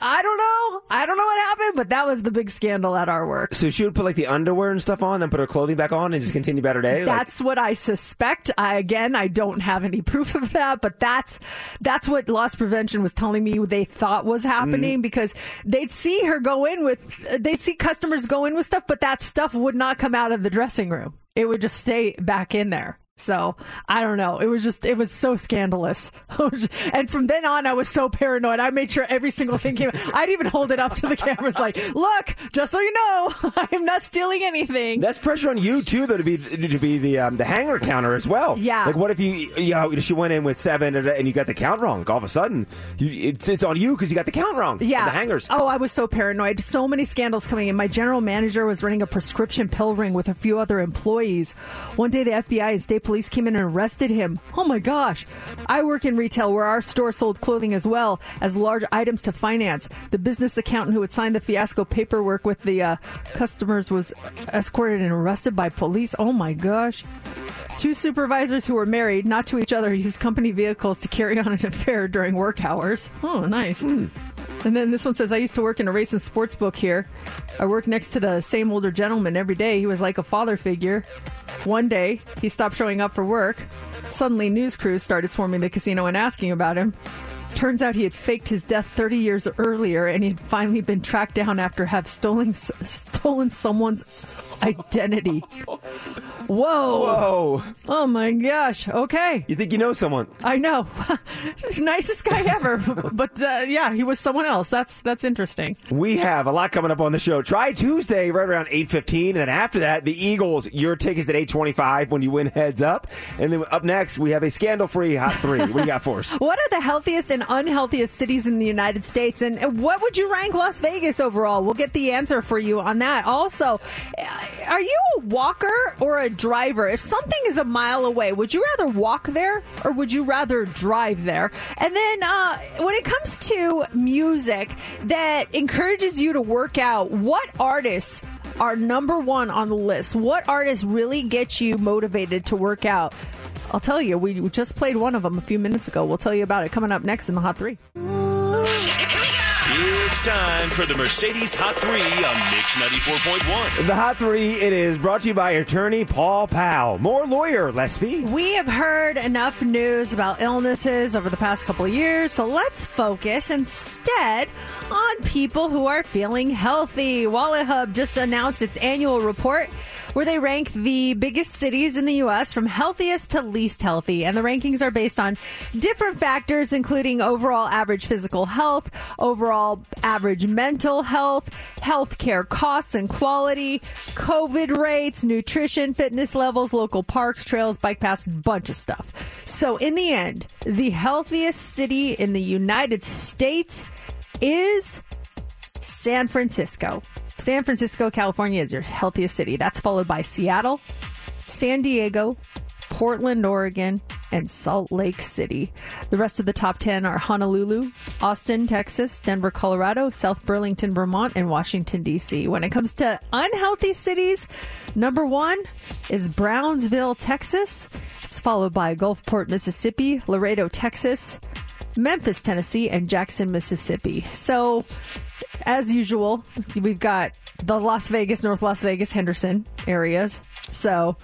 I don't know. I don't know what happened, but that was the big scandal at our work. So she would put like the underwear and stuff on, then put her clothing back on, and just continue about her day. Like, That's what I suspect. I again, I don't have any proof of that, but that's that's what loss prevention was telling me they thought was happening mm-hmm. because they'd see her go in with they'd see customers go in with stuff, but that stuff would not come out of the dressing room. It would just stay back in there. So I don't know. It was just it was so scandalous, and from then on, I was so paranoid. I made sure every single thing came. I'd even hold it up to the cameras, like, "Look, just so you know, I am not stealing anything." That's pressure on you too, though, to be to be the um, the hanger counter as well. Yeah. Like, what if you you know she went in with seven and, and you got the count wrong? All of a sudden, you, it's it's on you because you got the count wrong. Yeah. The hangers. Oh, I was so paranoid. So many scandals coming in. My general manager was running a prescription pill ring with a few other employees. One day, the FBI and state police came in and arrested him. Oh my gosh. I work in retail where our store sold clothing as well as large items to finance. The business accountant who had signed the fiasco paperwork with the uh, customers was escorted and arrested by police. Oh my gosh. Two supervisors who were married, not to each other, used company vehicles to carry on an affair during work hours. Oh, nice. And then this one says, I used to work in a race and sports book here. I worked next to the same older gentleman every day. He was like a father figure. One day, he stopped showing up for work. Suddenly, news crews started swarming the casino and asking about him. Turns out he had faked his death 30 years earlier and he had finally been tracked down after have stolen stolen someone's identity. Whoa. Whoa! Oh my gosh. Okay. You think you know someone? I know. Nicest guy ever. but uh, yeah, he was someone else. That's that's interesting. We have a lot coming up on the show. Try Tuesday right around eight fifteen, and then after that, the Eagles. Your tickets at eight twenty five when you win heads up, and then up next we have a scandal free hot three. what do you got for us? What are the healthiest and unhealthiest cities in the United States? And what would you rank Las Vegas overall? We'll get the answer for you on that. Also, uh, are you a walker or a driver? If something is a mile away, would you rather walk there or would you rather drive there? And then uh, when it comes to music that encourages you to work out, what artists are number one on the list. What artists really get you motivated to work out? I'll tell you, we just played one of them a few minutes ago. We'll tell you about it coming up next in the Hot Three. It's time for the Mercedes Hot 3 on Mix 94.1. The Hot Three, it is brought to you by attorney Paul Powell. More lawyer, less fee. We have heard enough news about illnesses over the past couple of years, so let's focus instead on people who are feeling healthy. WalletHub just announced its annual report where they rank the biggest cities in the U.S. from healthiest to least healthy. And the rankings are based on different factors, including overall average physical health, overall average mental health, healthcare costs and quality, COVID rates, nutrition, fitness levels, local parks, trails, bike paths, bunch of stuff. So in the end, the healthiest city in the United States is San Francisco. San Francisco, California is your healthiest city. That's followed by Seattle, San Diego, Portland, Oregon, and Salt Lake City. The rest of the top 10 are Honolulu, Austin, Texas, Denver, Colorado, South Burlington, Vermont, and Washington, D.C. When it comes to unhealthy cities, number one is Brownsville, Texas. It's followed by Gulfport, Mississippi, Laredo, Texas, Memphis, Tennessee, and Jackson, Mississippi. So, as usual, we've got the Las Vegas, North Las Vegas, Henderson areas. So,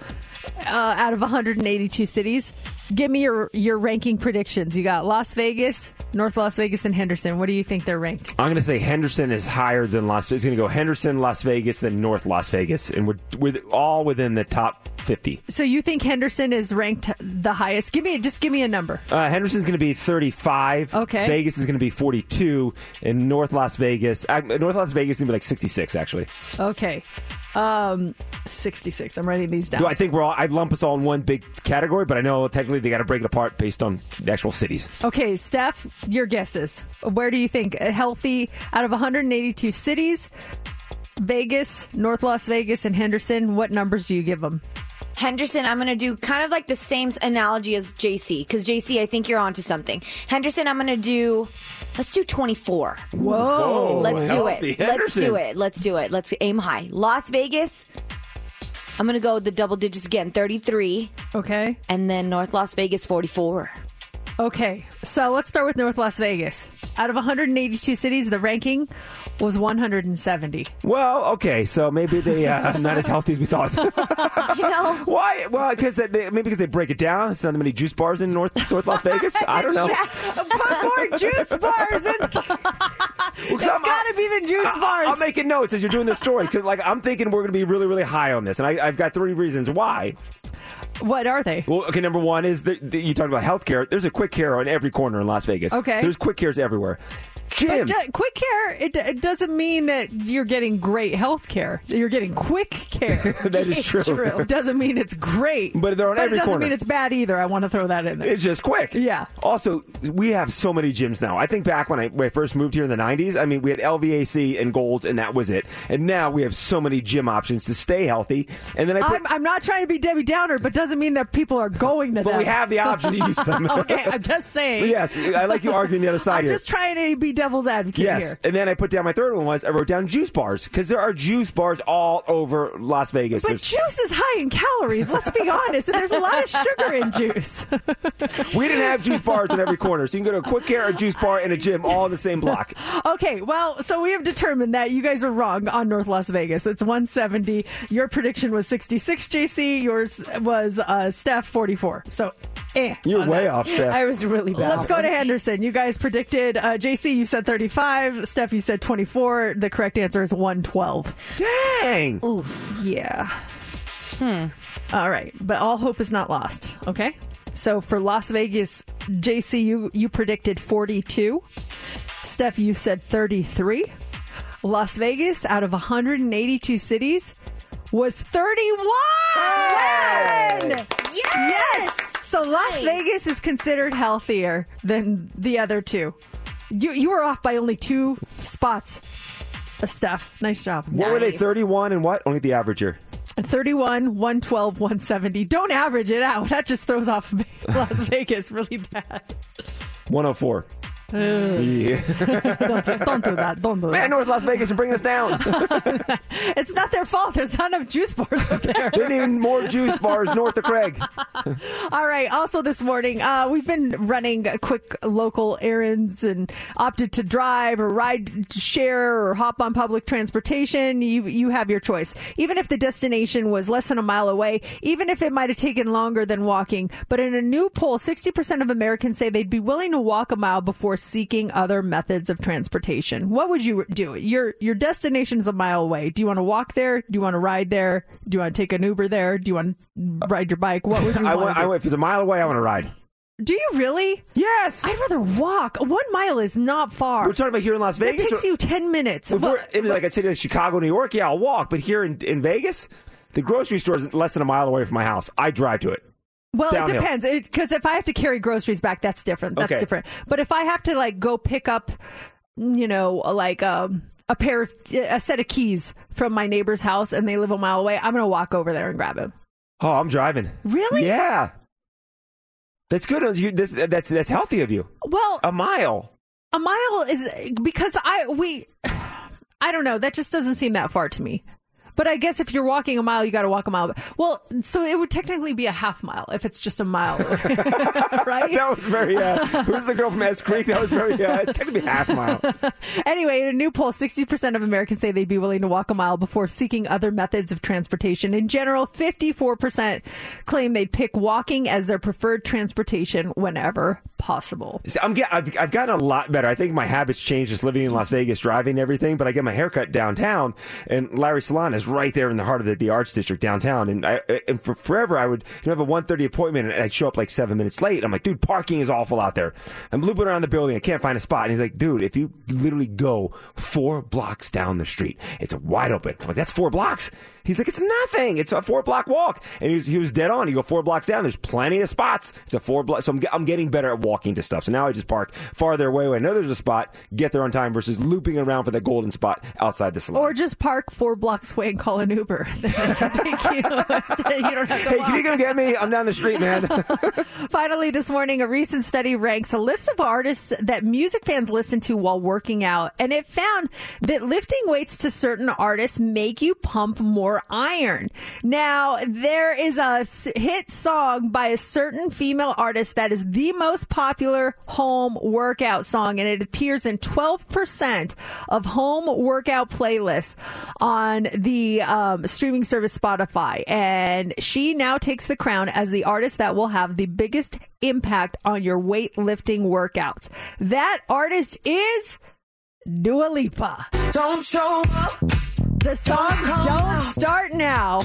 uh, out of 182 cities, give me your your ranking predictions. You got Las Vegas, North Las Vegas, and Henderson. What do you think they're ranked? I'm going to say Henderson is higher than Las Vegas. It's going to go Henderson, Las Vegas, then North Las Vegas. And we're with all within the top 50. So you think Henderson is ranked the highest? Give me just give me a number. Uh, Henderson's going to be 35. Okay. Vegas is going to be 42. And North Las Vegas, uh, North Las Vegas is going to be like 66, actually. Okay. Um 66. I'm writing these down. Do I think we're all, I'd lump us all in one big category, but I know technically they got to break it apart based on the actual cities. Okay, Steph, your guesses. Where do you think a healthy out of 182 cities? Vegas, North Las Vegas, and Henderson. What numbers do you give them? Henderson, I'm going to do kind of like the same analogy as JC because JC, I think you're onto something. Henderson, I'm going to do. Let's do 24. Whoa! Let's do it. Let's do it. Let's do it. Let's aim high. Las Vegas. I'm going to go with the double digits again, 33, Okay. and then North Las Vegas 44. Okay. So let's start with North Las Vegas. Out of 182 cities, the ranking was 170. Well, okay, so maybe they uh, not as healthy as we thought. You know, Why? Well, because they, maybe because they break it down. There's not that many juice bars in North North Las Vegas. I don't know. Put more juice bars in. It's It's got to be the juice bars. I'm making notes as you're doing this story because, like, I'm thinking we're going to be really, really high on this, and I, I've got three reasons why. What are they? Well, okay, number one is that that you talked about healthcare. There's a quick care on every corner in Las Vegas. Okay. there's quick cares everywhere. But ju- quick care, it, it doesn't mean that you're getting great health care. You're getting quick care. That is true. It doesn't mean it's great. But they're on it every doesn't corner. mean it's bad either. I want to throw that in there. It's just quick. Yeah. Also, we have so many gyms now. I think back when I, when I first moved here in the 90s, I mean, we had LVAC and Golds, and that was it. And now we have so many gym options to stay healthy. And then I put, I'm, I'm not trying to be Debbie Downer, but doesn't mean that people are going to that. but them. we have the option to use them. okay, I'm just saying. yes, I like you arguing the other side I'm here. just trying to be devil's advocate Yes, here. and then I put down my third one was I wrote down juice bars because there are juice bars all over Las Vegas. But There's- juice is high in calories. Let's be honest, and there's a lot of sugar in juice. we didn't have juice bars in every corner, so you can go to a quick care, a juice bar, and a gym all in the same block. Okay, well, so we have determined that you guys are wrong on North Las Vegas. It's 170. Your prediction was 66, JC. Yours was uh, Steph 44. So, eh. You're way that. off, Steph. I was really bad. Let's go to Henderson. You guys predicted uh, JC. You said 35. Steph, you said 24. The correct answer is 112. Dang. Oh, yeah. Hmm. All right, but all hope is not lost. Okay. So for Las Vegas, JC, you you predicted 42. Steph, you said 33. Las Vegas, out of 182 cities, was 31. Yes. So Las Vegas is considered healthier than the other two. You you were off by only two spots. Uh, Steph, nice job. What were they? 31 and what? Only the average here. 31, 112, 170. Don't average it out. That just throws off Las Vegas really bad. 104. Yeah. don't, do, don't do that. Don't do Man, that. North Las Vegas are bringing us down. It's not their fault. There's not enough juice bars up there. they need more juice bars north of Craig. All right. Also, this morning, uh, we've been running quick local errands and opted to drive or ride share or hop on public transportation. You you have your choice. Even if the destination was less than a mile away, even if it might have taken longer than walking. But in a new poll, 60% of Americans say they'd be willing to walk a mile before seeking other methods of transportation. What would you do? Your your destination is a mile away. Do you want to walk there? Do you want to ride there? Do you want to take an Uber there? Do you want to ride your bike? What would you I want? I if it's a mile away, I want to ride. Do you really? Yes. I'd rather walk. One mile is not far. We're talking about here in Las Vegas. It takes or- you 10 minutes. If Well, we're in like a city like Chicago, New York, yeah, I'll walk. But here in, in Vegas, the grocery store is less than a mile away from my house. I drive to it. Well it depends. Because if I have to carry groceries back, that's different. That's Okay. different. But if I have to like go pick up, you know, like um, a pair of, a set of keys from my neighbor's house and they live a mile away, I'm going to walk over there and grab him. Oh, I'm driving. Really? Yeah. That's good. You, this, that's that's healthy of you. Well, A mile. a mile is because I we I don't know. That just doesn't seem that far to me. But I guess if you're walking a mile, you got to walk a mile. Well, so it would technically be a half mile if it's just a mile, right? That was very. Uh, who's the girl from S Creek? That was very. Uh, it's technically half mile. Anyway, in a new poll, 60% of Americans say they'd be willing to walk a mile before seeking other methods of transportation. In general, 54% claim they'd pick walking as their preferred transportation whenever possible. I'm get, I've, I've gotten a lot better. I think my habits changed just living in Las Vegas, driving everything. But I get my haircut downtown, and Larry Salon right there in the heart of the, the Arts District downtown. And I, and for forever, I would you know, have a 1.30 appointment, and I'd show up like seven minutes late. I'm like, dude, parking is awful out there. I'm looping around the building. I can't find a spot. And he's like, dude, if you literally go four blocks down the street, it's wide open. I'm like, that's four blocks. He's like, it's nothing. It's a four block walk. And he was, he was dead on. You go four blocks down, there's plenty of spots. It's a four block. So I'm, I'm getting better at walking to stuff. So now I just park farther away I know there's a spot, get there on time versus looping around for the golden spot outside the salon. Or just park four blocks away and call an Uber. They can take you. you don't have to hey, walk. can you come get me? I'm down the street, man. Finally, this morning, a recent study ranks a list of artists that music fans listen to while working out, and it found that lifting weights to certain artists make you pump more iron. Now, there is a hit song by a certain female artist that is the most popular home workout song, and it appears in 12% of home workout playlists on the um, streaming service Spotify. And she now takes the crown as the artist that will have the biggest impact on your weightlifting workouts. That artist is Dua Lipa. Don't show up. The song Don't Start Now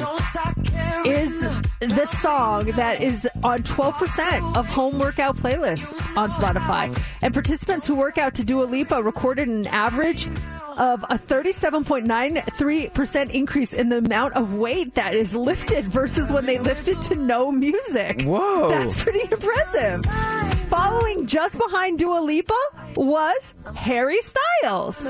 is the song that is on 12% of home workout playlists on Spotify. And participants who work out to Dua Lipa recorded an average of a 37.93% increase in the amount of weight that is lifted versus when they lifted to no music. Whoa. That's pretty impressive. Following just behind Dua Lipa was Harry Styles. He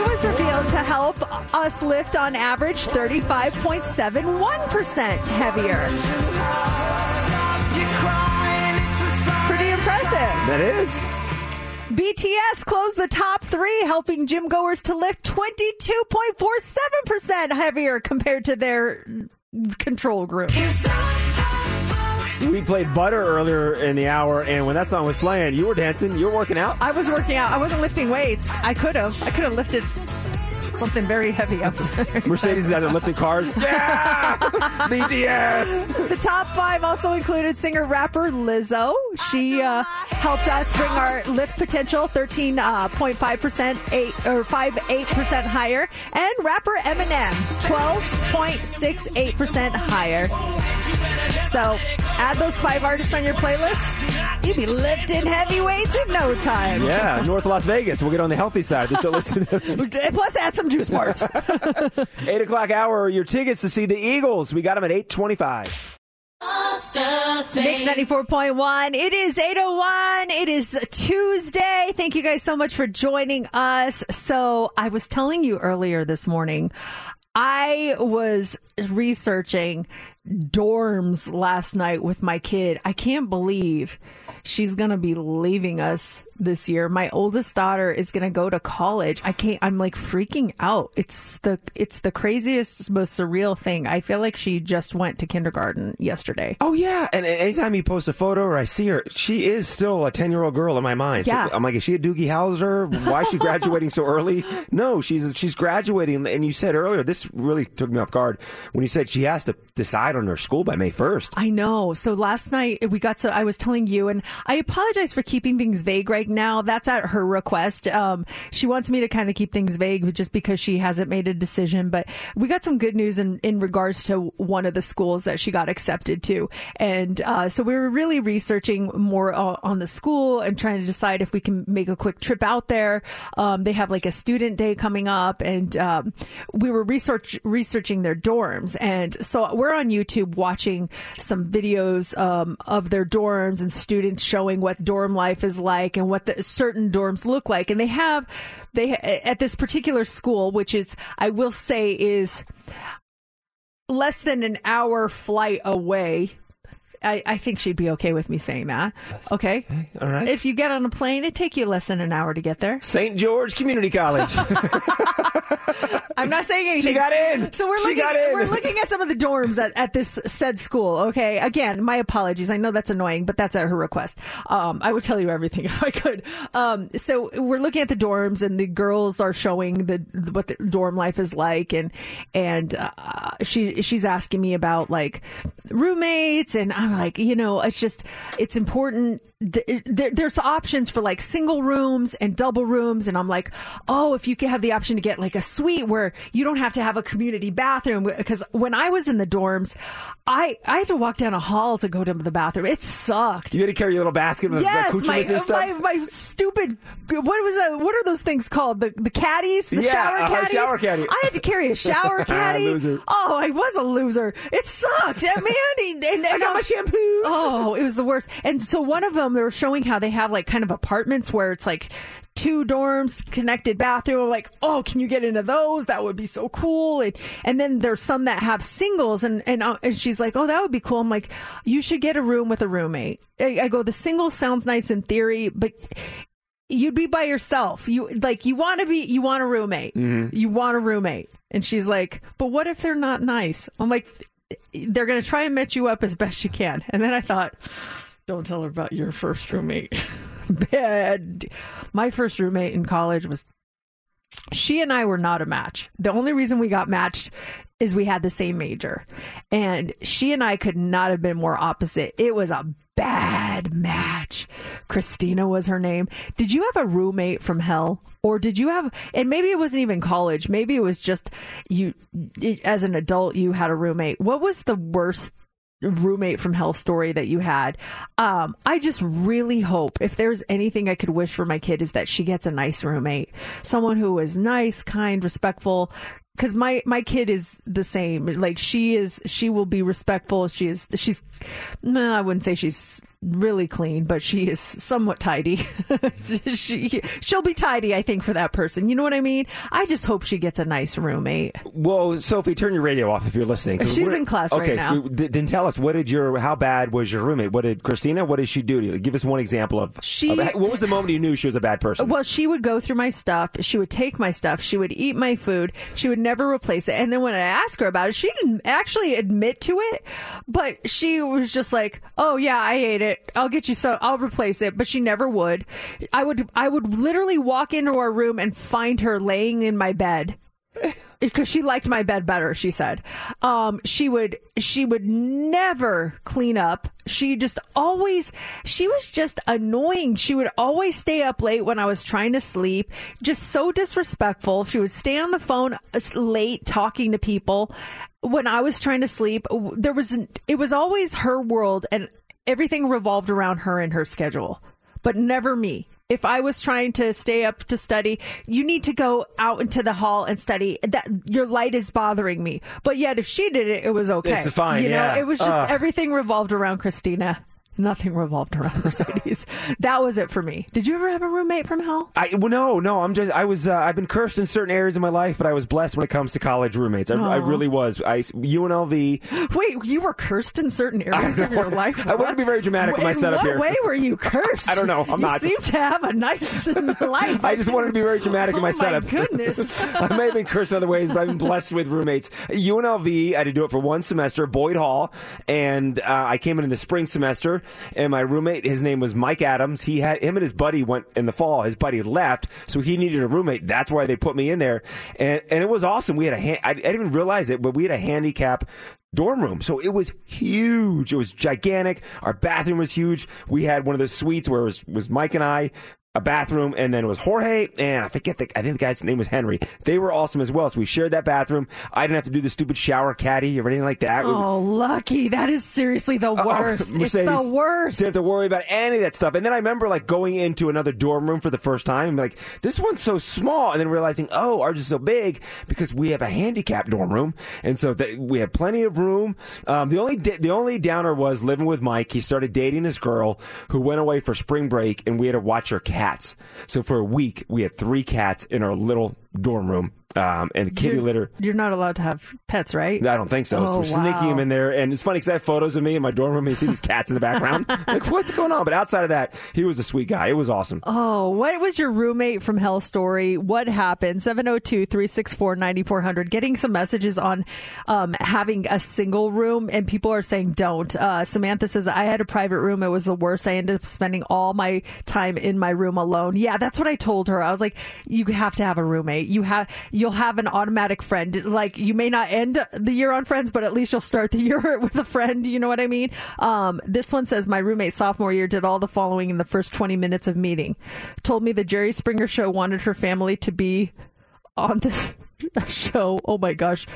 was revealed to help us lift on average 35.71% heavier. You're crying. It's a sign. Pretty impressive. that is. BTS closed the top three, helping gym goers to lift 22.47% heavier compared to their control group. We played Butter earlier in the hour, and when that song was playing, you were dancing, you were working out. I was working out. I wasn't lifting weights. I could have. I could have lifted something very heavy upstairs. Mercedes is out there lifting cars. Yeah! BTS! The top five also included singer rapper Lizzo. She uh, helped us bring our lift potential 13.5%, eight or 5.8% higher, and rapper Eminem 12.68% higher. So add those five artists on your playlist, you'd be lifting heavy weights in no time. Yeah, North Las Vegas. We'll get on the healthy side. Just so listen to. Plus, add some juice bars. Eight o'clock hour. Your tickets to see the Eagles. We got them at eight twenty-five. Mix 94.1. It is 801. It is Tuesday. Thank you guys so much for joining us. So I was telling you earlier this morning, I was researching dorms last night with my kid. I can't believe she's going to be leaving us this year. My oldest daughter is going to go to college. I can't I'm like freaking out. It's the it's the craziest most surreal thing. I feel like she just went to kindergarten yesterday. Oh yeah, and anytime you post a photo or I see her, she is still a ten year old girl in my mind. So Yeah. I'm like, is she a Doogie Howser? Why is she graduating so early? No, she's she's graduating. And you said earlier, this really took me off guard when you said she has to decide on her school by May first. I know. So last night we got so I was telling you, and I apologize for keeping things vague right now. That's at her request. Um, she wants me to kind of keep things vague just because she hasn't made a decision. But we got some good news in, in regards to one of the schools that she got accepted to. And uh, so we were really researching more uh, on the school and trying to decide if we can make a quick trip out there. Um, they have like a student day coming up, and um, we were research researching their dorms. And so we're on YouTube watching some videos um, of their dorms and students showing what dorm life is like and what the certain dorms look like. And they have they at this particular school, which is I will say is less than an hour flight away. I, I think she'd be okay with me saying that. Okay. All right. If you get on a plane, it'd take you less than an hour to get there. St. George Community College. I'm not saying anything. She got in. So we're She looking. in. We're looking at some of the dorms at, at this said school. Okay. Again, my apologies. I know that's annoying, but that's at her request. Um, I would tell you everything if I could. Um, so we're looking at the dorms, and the girls are showing the what the dorm life is like, and and uh, she she's asking me about like roommates, and I'm like, you know, it's just it's important. There, there's options for like single rooms and double rooms, and I'm like, oh, if you could have the option to get like a suite where you don't have to have a community bathroom, because when I was in the dorms, I I had to walk down a hall to go to the bathroom. It sucked. you had to carry your little basket with Yes, my, accoutrements and stuff. my my stupid. What was that? What are those things called? The the caddies, the Yeah, shower uh, caddies. shower caddy. I had to carry a shower caddy. Loser. Oh, I was a loser. It sucked, and man. And, and, I got my shampoos. Oh, it was the worst. And so one of them, they were showing how they have like kind of apartments where it's like two dorms, connected bathroom. I'm like, oh, can you get into those? That would be so cool. And and then there's some that have singles, and and, uh, and she's like, oh, that would be cool. I'm like, you should get a room with a roommate. I, I go, the single sounds nice in theory, but you'd be by yourself. You like you want to be you want a roommate. You want a roommate. And she's like, "But what if they're not nice?" I'm like, "They're going to try and match you up as best you can." And then I thought, "Don't tell her about your first roommate." Bad. My first roommate in college was she and I were not a match. The only reason we got matched is we had the same major. And she and I could not have been more opposite. It was a bad match. Christina was her name. Did you have a roommate from hell? Or did you have, and maybe it wasn't even college, maybe it was just you, as an adult, you had a roommate. What was the worst roommate from hell story that you had. Um, I just really hope if there's anything I could wish for my kid is that she gets a nice roommate, someone who is nice, kind, respectful. Because my my kid is the same. Like she is, she will be respectful. She is, she's. I wouldn't say she's really clean, but she is somewhat tidy. she she'll be tidy, I think, for that person. You know what I mean? I just hope she gets a nice roommate. Well, Sophie, turn your radio off if you're listening. She's in class right okay, now. so th- then tell us what did your how bad was your roommate? What did Christina? What did she do to you? Give us one example of. She- of- what was the moment you knew she was a bad person? Well, she would go through my stuff. She would take my stuff. She would eat my food. She would never replace it. And then when I asked her about it, she didn't actually admit to it, but she was just like, "Oh yeah, I ate it. I'll get you so I'll replace it." But she never would. I would. I would literally walk into our room and find her laying in my bed because she liked my bed better she said um she would she would never clean up she just always she was just annoying she would always stay up late when i was trying to sleep just so disrespectful she would stay on the phone uh, late talking to people when i was trying to sleep there was it was always her world and everything revolved around her and her schedule but never me. If I was trying to stay up to study, you need to go out into the hall and study. That your light is bothering me. But yet, if she did it, it was okay. It's fine, You know, yeah. it was just Ugh. everything revolved around Christina. Nothing revolved around Mercedes. that was it for me. Did you ever have a roommate from hell? I well, no, no. I'm just. I was. Uh, I've been cursed in certain areas of my life, but I was blessed when it comes to college roommates. I, I really was. I UNLV. Wait, you were cursed in certain areas of your life. I want to be very dramatic with my In setup what here. way were you cursed? I don't know. I'm you not. You seem to have a nice life. I just wanted to be very dramatic in my oh setup. Goodness. I may have been cursed in other ways, but I've been blessed with roommates. UNLV, I had to do it for one semester, Boyd Hall, and uh, I came in in the spring semester, and my roommate, his name was Mike Adams. He had him and his buddy went in the fall. His buddy left, so he needed a roommate. That's why they put me in there, and and it was awesome. We had a hand, I, didn't even realize it, but we had a handicap dorm room. So it was huge. It was gigantic. Our bathroom was huge. We had one of those suites where it was, was Mike and I, a bathroom, and then it was Jorge, and I forget the, I think the guy's name was Henry. They were awesome as well. So we shared that bathroom. I didn't have to do the stupid shower caddy or anything like that. Oh, lucky. That is seriously the worst. it's Mercedes the worst. Didn't have to worry about any of that stuff. And then I remember like going into another dorm room for the first time and be like, this one's so small. And then realizing, oh, ours is so big because we have a handicap dorm room. And so that we had plenty of room. Um, the only, da- the only downer was living with Mike. He started dating this girl who went away for spring break and we had to watch her cats. So for a week, we had three cats in our little dorm room. Um, and kitty You're- litter. You're not allowed to have pets, right? I don't think so. so Oh, we're sneaking wow. him in there, and it's funny because I have photos of me in my dorm room. And you see these cats in the background. like, what's going on? But outside of that, he was a sweet guy. It was awesome. Oh, what was your roommate from hell story? What happened? 702 364 9400. Getting some messages on um, having a single room, and people are saying don't. Uh, Samantha says, I had a private room. It was the worst. I ended up spending all my time in my room alone. Yeah, that's what I told her. I was like, you have to have a roommate. You have, you'll have an automatic friend. Like, you may not end the year on friends, but at least you'll start the year with a friend. You know what I mean? Um, this one says, my roommate sophomore year did all the following in the first 20 minutes of meeting. Told me the Jerry Springer show wanted her family to be on the show. Oh my gosh.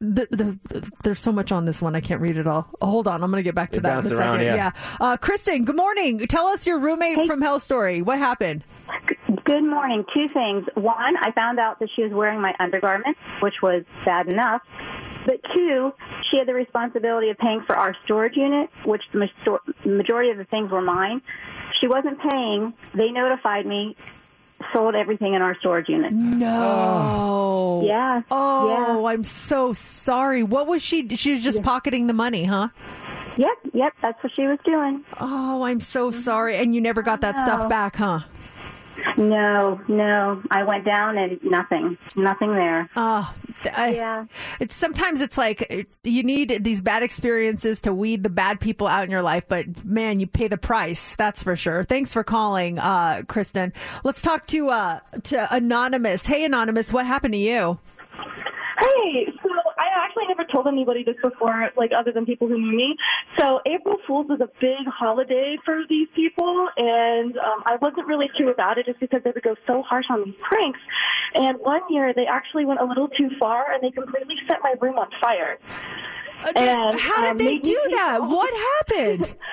The, the, there's so much on this one. I can't read it all. Oh, hold on. I'm going to get back to It that in a bounced second. yeah. yeah. Uh, Kristen, good morning. Tell us your roommate from hell story. What happened? Good morning. Two things. One, I found out that she was wearing my undergarments, which was bad enough. But two, she had the responsibility of paying for our storage unit, which the majority of the things were mine. She wasn't paying. They notified me, sold everything in our storage unit. No. Oh. Yeah. Oh, I'm so sorry. What was she? She was just pocketing the money, huh? Yep, yep, that's what she was doing. Oh, I'm so mm-hmm. sorry. And you never got that stuff back, huh? No, no. I went down and nothing. Nothing there. Oh, I, Yeah. It's sometimes it's like you need these bad experiences to weed the bad people out in your life, but man, you pay the price. That's for sure. Thanks for calling, uh, Kristen. Let's talk to uh, to anonymous. Hey, anonymous, what happened to you? Hey, so I actually never told anybody this before, like other than people who knew me. So April Fool's is a big holiday for these people, and um, I wasn't really too about it just because they would go so harsh on these pranks. And one year they actually went a little too far, and they completely set my room on fire. And, How did um, they do that? What happened?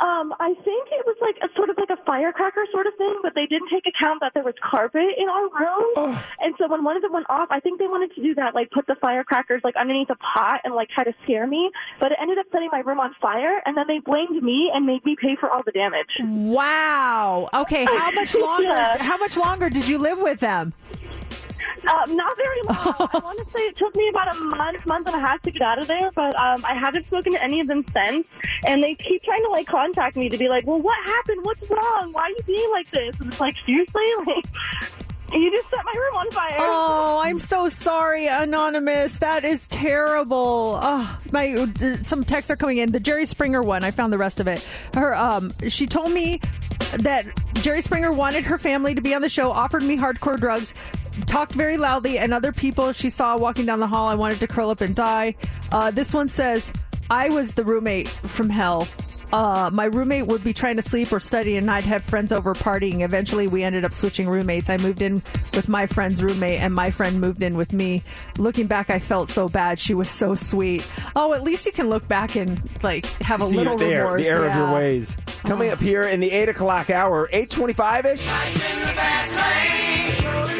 Um, I think it was like a sort of like a firecracker sort of thing, but they didn't take account that there was carpet in our room. And so when one of them went off, I think they wanted to do that, like put the firecrackers like underneath a pot and like try to scare me. But it ended up setting my room on fire, and then they blamed me and made me pay for all the damage. Wow. Okay, how much longer? Yeah. How much longer did you live with them? Um, not very long. I want to say it took me about a month, month and a half to get out of there, but um, I haven't spoken to any of them since. And they keep trying to like contact me to be like, "Well, what happened? What's wrong? Why are you being like this?" And it's like, seriously, like you just set my room on fire. Oh, I'm so sorry, anonymous. That is terrible. Oh, my some texts are coming in. The Jerry Springer one. I found the rest of it. Her um, she told me that Jerry Springer wanted her family to be on the show, offered me hardcore drugs, talked very loudly, and other people she saw walking down the hall. I wanted to curl up and die. Uh, this one says, "I was the roommate from hell." Uh, my roommate would be trying to sleep or study, and I'd have friends over partying. Eventually, we ended up switching roommates. I moved in with my friend's roommate, and my friend moved in with me. Looking back, I felt so bad. She was so sweet. Oh, at least you can look back and like have a See little it there, remorse. the error of your ways. Coming up here in the 8 o'clock hour, 825 ish.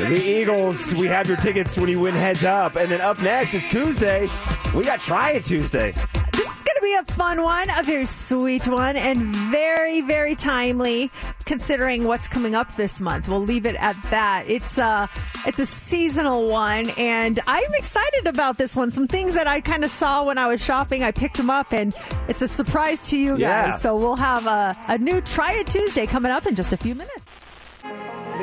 The Eagles, we have your tickets when you win heads up. And then up next is Tuesday. We got Try It Tuesday. This is going to be a fun one, a very sweet one, and very, very timely considering what's coming up this month. We'll leave it at that. It's a, it's a seasonal one, and I'm excited about this one. Some things that I kind of saw when I was shopping, I picked them up, and it's a surprise to you Yeah. guys. So we'll have a, a new Try It Tuesday coming up in just a few minutes.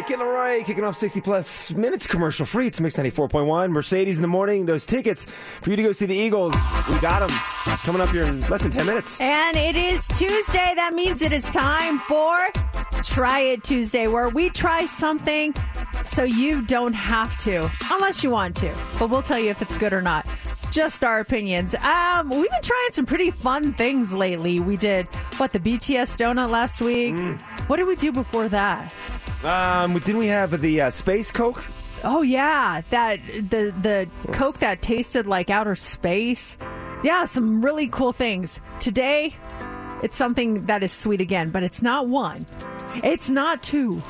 Nikki Leroy kicking off 60 plus minutes commercial free. It's Mix 94.1. Mercedes in the morning. Those tickets for you to go see the Eagles. We got them coming up here in less than 10 minutes. And it is Tuesday. That means it is time for Try It Tuesday, where we try something so you don't have to, unless you want to. But we'll tell you if it's good or not. Just our opinions. Um, we've been trying some pretty fun things lately. We did what the BTS donut last week. What did we do before that? Um, didn't we have the uh, Space Coke? Oh yeah, that the the Coke that tasted like outer space. Yeah, some really cool things. Today, it's something that is sweet again, but it's not one. It's not two.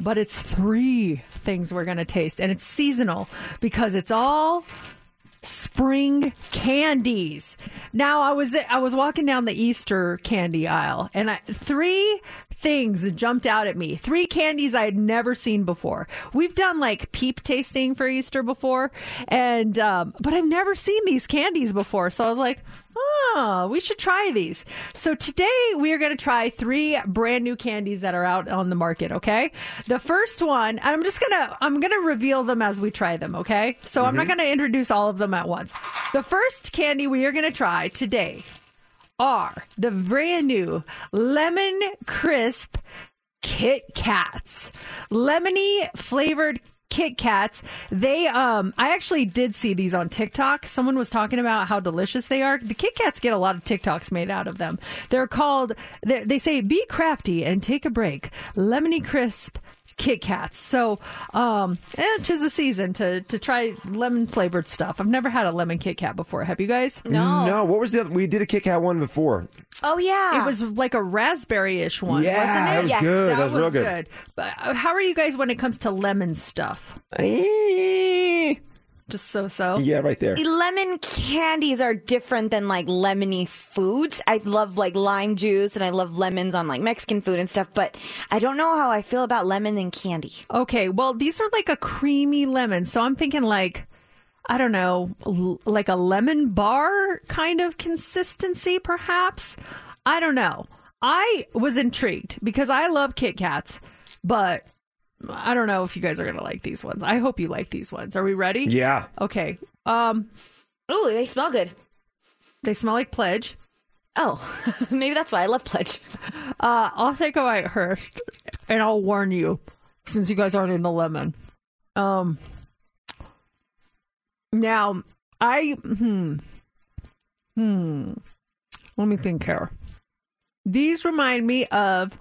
But it's three things we're going to taste and it's seasonal because it's all spring candies. Now I was I was walking down the Easter candy aisle and I, three things jumped out at me. Three candies I had never seen before. We've done like peep tasting for Easter before and um, but I've never seen these candies before. So I was like, Oh, we should try these. So today we are going to try three brand new candies that are out on the market. Okay. The first one, and I'm just going to, I'm going to reveal them as we try them. Okay. So I'm not mm-hmm. going to introduce all of them at once. The first candy we are going to try today are the brand new lemon crisp Kit Kats. Lemony flavored Kit Kats. They um I actually did see these on TikTok. Someone was talking about how delicious they are. The Kit Kats get a lot of TikToks made out of them. They're called they're, they say be crafty and take a break. Lemony crisp Kit Kats. So, um, eh, tis the season to to try lemon flavored stuff. I've never had a lemon Kit Kat before. Have you guys? No. No, what was the other? We did a Kit Kat one before. Oh yeah. It was like a raspberry-ish one, Yeah, wasn't it? that was Yes, good. That, That, was, real good. But uh, how are you guys when it comes to lemon stuff? Just so so. Yeah, right there. lemon candies are different than like lemony foods. I love like lime juice and I love lemons on like Mexican food and stuff, but I don't know how I feel about lemon and candy. Okay, well these are like a creamy lemon, so I'm thinking like I don't know, l- like a lemon bar kind of consistency, perhaps. I don't know. I was intrigued because I love Kit Kats, but I don't know if you guys are gonna like these ones. I hope you like these ones. Are we ready? Yeah. Okay. Um, Ooh, they smell good. they smell like pledge. Oh, maybe that's why I love Pledge. Uh, I'll take a bite first, and I'll warn you, since you guys aren't in the lemon. Um, now I hmm hmm. Let me think here. These remind me of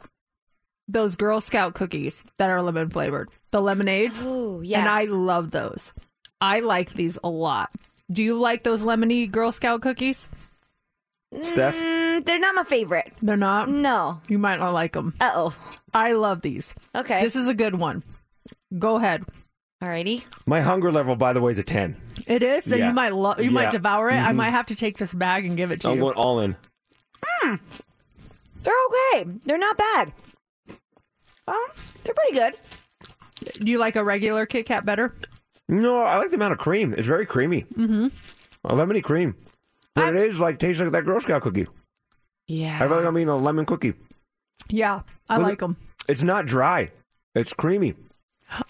those Girl Scout cookies that are lemon flavored, the lemonades, Ooh, yes. and I love those. I like these a lot. Do you like those lemony Girl Scout cookies? Steph? Mm, they're not my favorite. They're not. No. You might not like them. Uh oh. I love these. Okay. This is a good one. Go ahead. Alrighty. My hunger level, by the way, is a 10. It is. So Yeah. you might lo- you Yeah. might devour it. I Mhm. might have to take this bag and give it to you. I'm going all in. They're okay. They're not bad. Well, they're pretty good. Do you like a regular Kit Kat better? No, I like the amount of cream. It's very creamy. Mm-hmm. A lemony cream. But it is like tastes like that Girl Scout cookie. Yeah. I really I mean a lemon cookie. Yeah, I Look like them. It's not dry. It's creamy.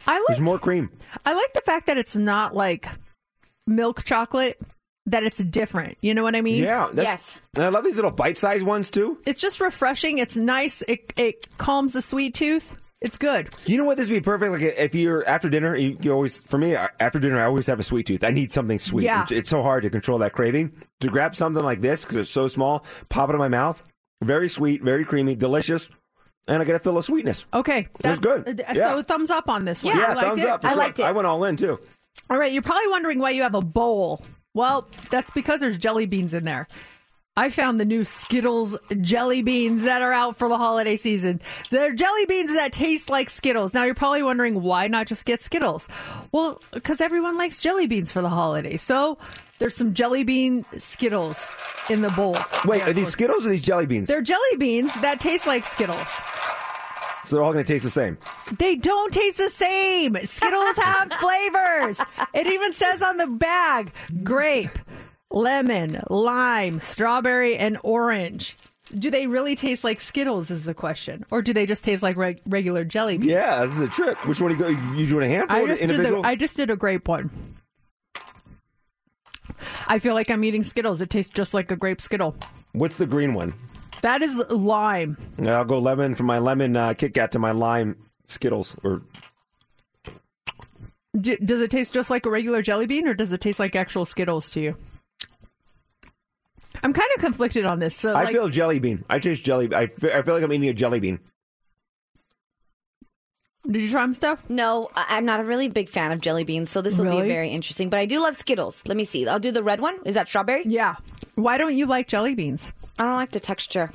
I like There's more cream. I like the fact that it's not like milk chocolate. That it's different. You know what I mean? Yeah. That's, And I love these little bite-sized ones too. It's just refreshing. It's nice. It it calms the sweet tooth. It's good. You know what? This would be perfect. Like if you're after dinner, you, you always for me uh, after dinner, I always have a sweet tooth. I need something sweet. Yeah. It's, it's so hard to control that craving. To grab something like this because it's so small, pop it in my mouth. Very sweet, very creamy, delicious, and I get a fill of sweetness. Okay, That's good. uh, Yeah. So thumbs up on this one. Yeah, You liked thumbs it? up. for sure. I went all in too. All right, you're probably wondering why you have a bowl. Well, that's because there's jelly beans in there. I found the new Skittles jelly beans that are out for the holiday season. They're jelly beans that taste like Skittles. Now you're probably wondering why not just get Skittles? Well, because everyone likes jelly beans for the holidays. So There's some jelly bean Skittles in the bowl. Wait, are these. Skittles or these jelly beans? They're jelly beans that taste like Skittles. So they're all going to taste the same. They don't taste the same. Skittles have flavors. It even says on the bag grape, lemon, lime, strawberry, and orange. Do they really taste like Skittles? Is the question, or do they just taste like reg- regular jelly beans? Yeah, this is a trick. Which one do you go? You doing a handful? I or just did individual? the, I just did a grape one. I feel like I'm eating Skittles. It tastes just like a grape Skittle. What's the green one? That is lime. Yeah, I'll go lemon from my lemon uh, Kit Kat to my lime Skittles. Or D- does it taste just like a regular jelly bean, or does it taste like actual Skittles to you? I'm kind of conflicted on this. So, I like, feel jelly bean. I taste jelly. I feel, I feel like I'm eating a jelly bean. did you try them, Steph? No, I- I'm not a really big fan of jelly beans, so this will Really? be very interesting. But I do love Skittles. Let me see. I'll do the red one. Is that strawberry? Yeah. Why don't you like jelly beans? I don't like the texture.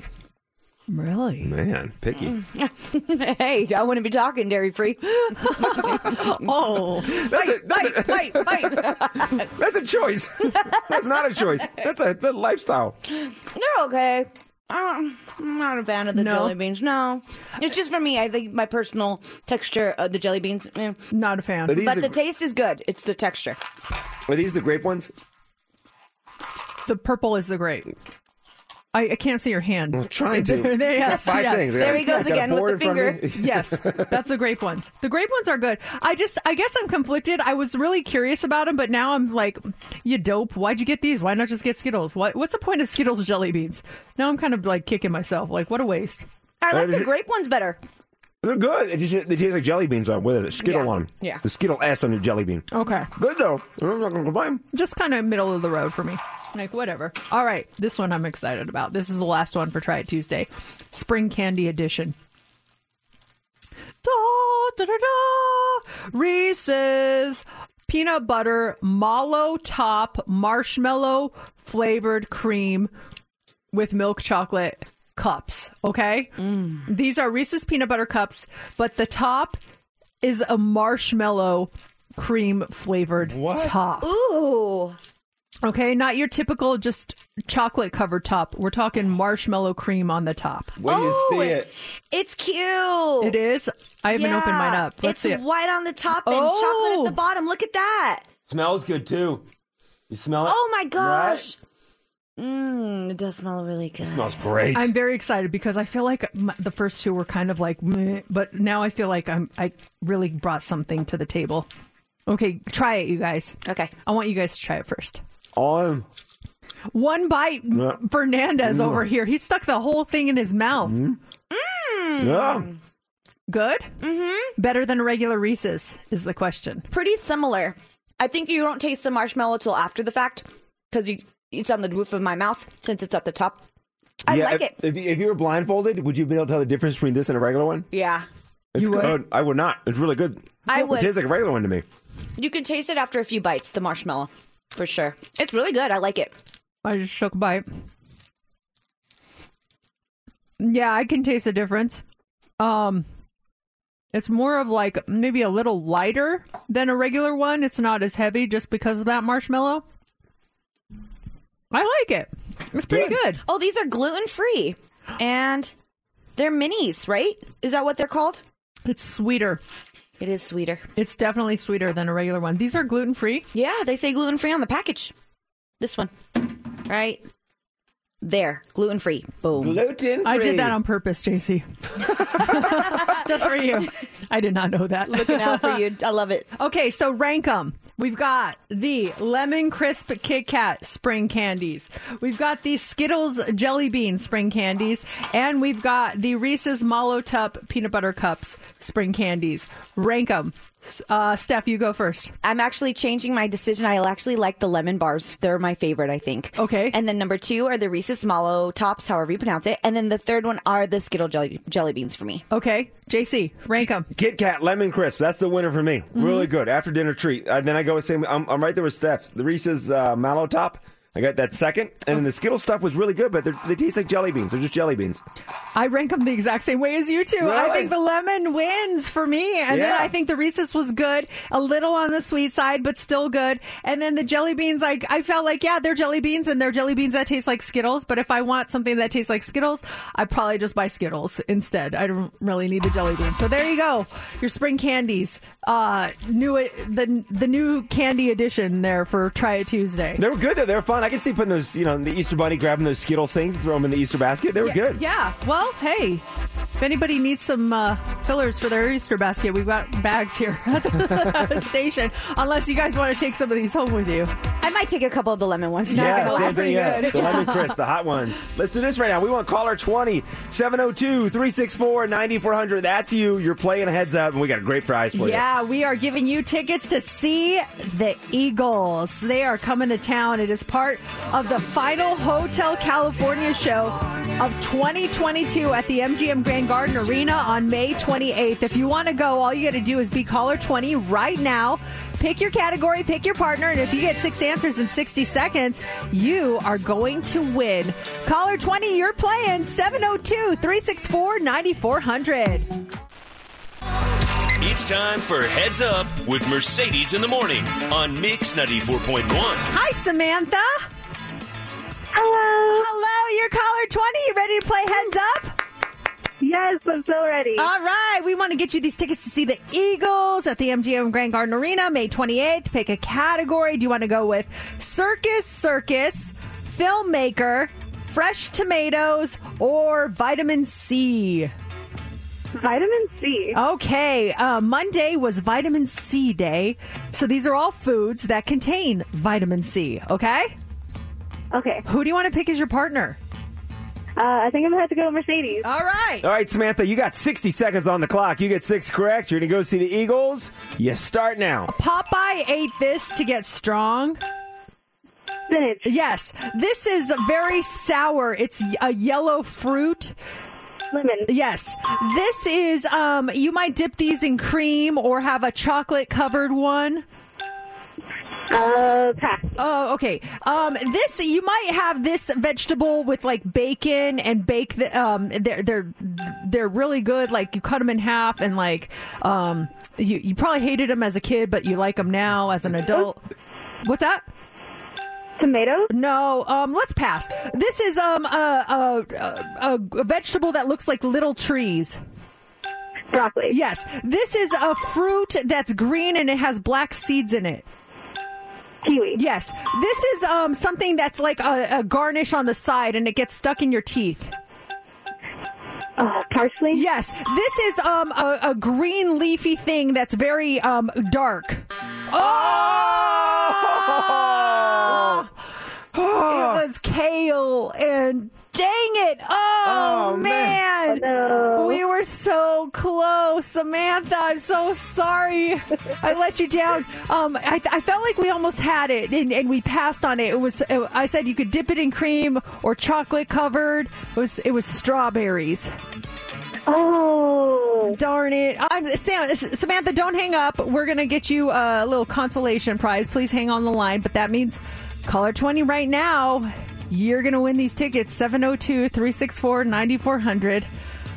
Really? Man, picky. hey, I wouldn't be talking dairy free. Oh, That's a, that's, a, wait, wait. that's a choice. that's not a choice. That's a, that's a lifestyle. They're okay. I am not a fan of the No? jelly beans. No, it's just for me. I think my personal texture of the jelly beans, eh. Not a fan. Are these, but the, the taste is good. It's the texture. are these the grape ones? The purple is the grape. I, I can't see your hand. I'm trying to. There, there, yes, five yeah. things. I There he goes I got a again with board the in front of me. Yes, that's the grape ones. The grape ones are good. I just, I guess I'm conflicted. I was really curious about them, but now I'm like, you dope. Why'd you get these? Why not just get Skittles? What, what's the point of Skittles jelly beans? Now I'm kind of like kicking myself. Like, what a waste. I like the grape ones better. They're good. It just, they taste like jelly beans on with it. Skittle Yeah. on them. Yeah. The Skittle S on your jelly bean. Okay. Good though. I'm not gonna complain. Just kind of middle of the road for me. Like, whatever. All right. This one I'm excited about. This is the last one for Try It Tuesday Spring Candy Edition. Da, da, da, da. Reese's peanut butter mallow top marshmallow flavored cream with milk chocolate cups. Okay. Mm. These are Reese's peanut butter cups, but the top is a marshmallow cream flavored top. Ooh, Okay, not your typical just chocolate covered top. We're talking marshmallow cream on the top. When Oh, you see oh, it, it's cute. It is. I haven't opened mine up. Let's it's see it. white on the top and Oh. chocolate at the oh. bottom. Look at that. smells good too. You smell it? Oh my Right? Gosh. Mmm, it does smell really good. smells great. I'm very excited because I feel like m the first two were kind of like, meh, but now I feel like I'm I really brought something to the table. Okay, try it, you guys. Okay. I want you guys to try it first. On. One bite, Yeah. Fernandez mm. over here. He stuck the whole thing in his mouth. Mm. Mm. Yeah. Good. Mm-hmm. Better than a regular Reese's is the question. Pretty similar. I think you don't taste the marshmallow till after the fact because you it's on the roof of my mouth since it's at the top. I yeah, like if, it. If you, if you were blindfolded, would you be able to tell the difference between this and a regular one? Yeah. It's You would? good. I would not. It's really good. I It would. tastes like a regular one to me. You can taste it after a few bites, the marshmallow. For sure. It's really good. I like it. I just took a bite. Yeah, I can taste the difference. Um it's more of like maybe a little lighter than a regular one. It's not as heavy just because of that marshmallow. I like it. It's pretty Good. good. Oh, these are gluten free. And they're minis, right? Is that what they're called? It's sweeter. It is sweeter. It's definitely sweeter than a regular one. These are gluten free. Yeah, they say gluten free on the package. This one. Right? There. Gluten free. Boom. Gluten. Free. I did that on purpose, JC. Just for you. I did not know that. Looking out for you. I love it. Okay, so rank them. We've got the lemon crisp Kit Kat spring candies. We've got the Skittles jelly bean spring candies, and we've got the Reese's Mallow Tup peanut butter cups spring candies. Rank them. Uh, Steph, you go first. I'm actually changing my decision. I actually like the lemon bars. They're my favorite, I think. Okay. And then number two are the Reese's Mallow Tops, however you pronounce it. And then the third one are the Skittle jelly, jelly beans for me. Okay, JC, rank them. Kit Kat lemon crisp. That's the winner for me. Mm-hmm. Really good after dinner treat. Uh, then I go with same. I'm, I'm right there with Steph. The Reese's uh, mallow top. I got that second, and then the Skittles stuff was really good, but they're- taste like jelly beans. They're just jelly beans. I rank them the exact same way as you two. I think the lemon wins for me, and then I think the Reese's was good, a little on the sweet side, but still good. And then the jelly beans, I I felt like yeah, they're jelly beans, and they're jelly beans that taste like Skittles. But if I want something that tastes like Skittles, I probably just buy Skittles instead. I don't really need the jelly beans. So there you go, your spring candies, uh, new the the new candy edition there for Try It Tuesday. They were good though. They were fun. I can see putting those, you know, the Easter Bunny grabbing those Skittle things, and throw them in the Easter basket. They were yeah, good. Yeah. Well, hey, if anybody needs some uh, fillers for their Easter basket, we've got bags here at the station. Unless you guys want to take some of these home with you. I might take a couple of the lemon ones. Yeah, those are pretty thing. Yeah. good. The lemon crisp, the hot ones. Let's do this right now. We want caller 20 702 364 9400. That's you. You're playing a heads up, and we got a great prize for you. Yeah, we are giving you tickets to see the Eagles. They are coming to town. It is part of the final Hotel California show of 2022 at the MGM Grand Garden Arena on May 28th. If you want to go, all you got to do is be caller 20 right now. Pick your category, pick your partner, and if you get six answers in 60 seconds, you are going to win. Caller 20, you're playing 702 364 9400. It's time for Heads Up with Mercedes in the Morning on Mix 94.1. Hi, Samantha. Hello. Hello, you're caller 20. You ready to play Heads Up? Yes, I'm so ready. All right. We want to get you these tickets to see the Eagles at the MGM Grand Garden Arena May 28th. Pick a category. Do you want to go with circus, circus, filmmaker, fresh tomatoes, or vitamin C? Vitamin C. Okay, uh, Monday was vitamin C day. So these are all foods that contain vitamin C, okay? Okay. Who do you want to pick as your partner? Uh, I think I'm gonna have to go with Mercedes. All right. All right, Samantha, you got 60 seconds on the clock. You get six correct. You're going to go see the Eagles. You start now. Popeye ate this to get strong. Spinach. Yes, this is very sour. It's a yellow fruit. Lemon. Yes, this is. Um, you might dip these in cream or have a chocolate covered one. Uh, pass. Oh, okay. Um, this you might have this vegetable with like bacon and bake. The, um, they're they're they're really good. Like you cut them in half and like um, you you probably hated them as a kid, but you like them now as an adult. What's that? Tomato. No, um, let's pass. This is um a, a, a, a vegetable that looks like little trees. Broccoli. Yes, this is a fruit that's green and it has black seeds in it. Kiwi. Yes, this is um something that's like a, a garnish on the side and it gets stuck in your teeth. Uh, parsley. Yes, this is um a, a green leafy thing that's very um dark. Oh! it was kale and dang it! Oh, Oh, man. man. No. We were so close, Samantha. I'm so sorry. I let you down. Um, I, I felt like we almost had it, and, and we passed on it. It was. I said you could dip it in cream or chocolate covered. It was. It was strawberries. Oh. Darn it! I'm Sam, Samantha. Don't hang up. We're gonna get you a little consolation prize. Please hang on the line. But that means caller twenty right now. You're gonna win these tickets 702-364-9400.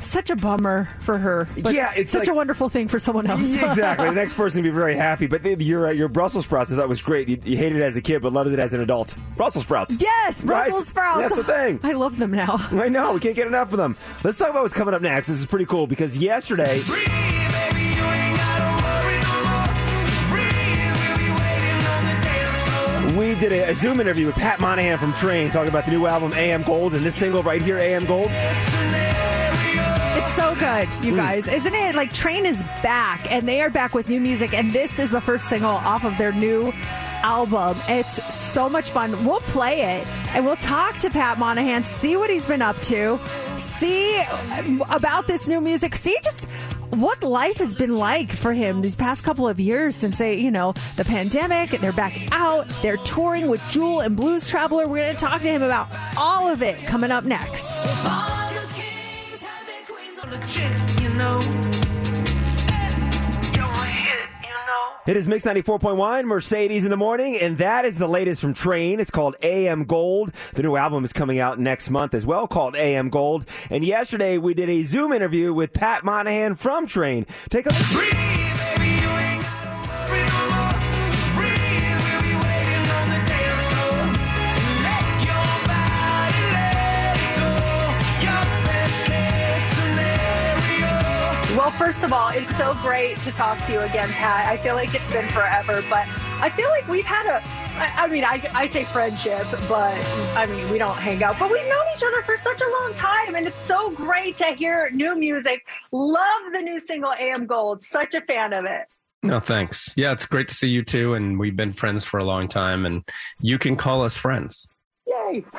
Such a bummer for her. But Yeah, it's such like- a wonderful thing for someone else. Exactly. The next person to be very happy. But the, your uh, your Brussels sprouts I thought was great. You, you hated it as a kid, but loved it as an adult. Brussels sprouts. yes, Brussels Right? sprouts. That's the thing. I love them now. I know we can't get enough of them. Let's talk about what's coming up next. This is pretty cool because yesterday we did a, a Zoom interview with Pat Monahan from Train talking about the new album AM Gold and this single right here, AM Gold. It's so good, you mm. guys. Isn't it? Like Train is back and they are back with new music and this is the first single off of their new album. It's so much fun. We'll play it and we'll talk to Pat Monahan, see what he's been up to, see about this new music, see just what life has been like for him these past couple of years since they, you know, the pandemic. They're back out. They're touring with Jewel and Blues Traveler. We're going to talk to him about all of it coming up next. It is Mix 94.1, Mercedes in the morning, and that is the latest from Train. It's called AM Gold. The new album is coming out next month as well, called AM Gold. And yesterday we did a Zoom interview with Pat Monahan from Train. Take a look. Well, first of all, it's so great to talk to you again, Pat. I feel like it's been forever, but I feel like we've had a, I, I mean, I, I say friendship, but I mean, we don't hang out, but we've known each other for such a long time, and it's so great to hear new music. Love the new single AM Gold. Such a fan of it. No, thanks. Yeah, it's great to see you too. And we've been friends for a long time, and you can call us friends. Yay.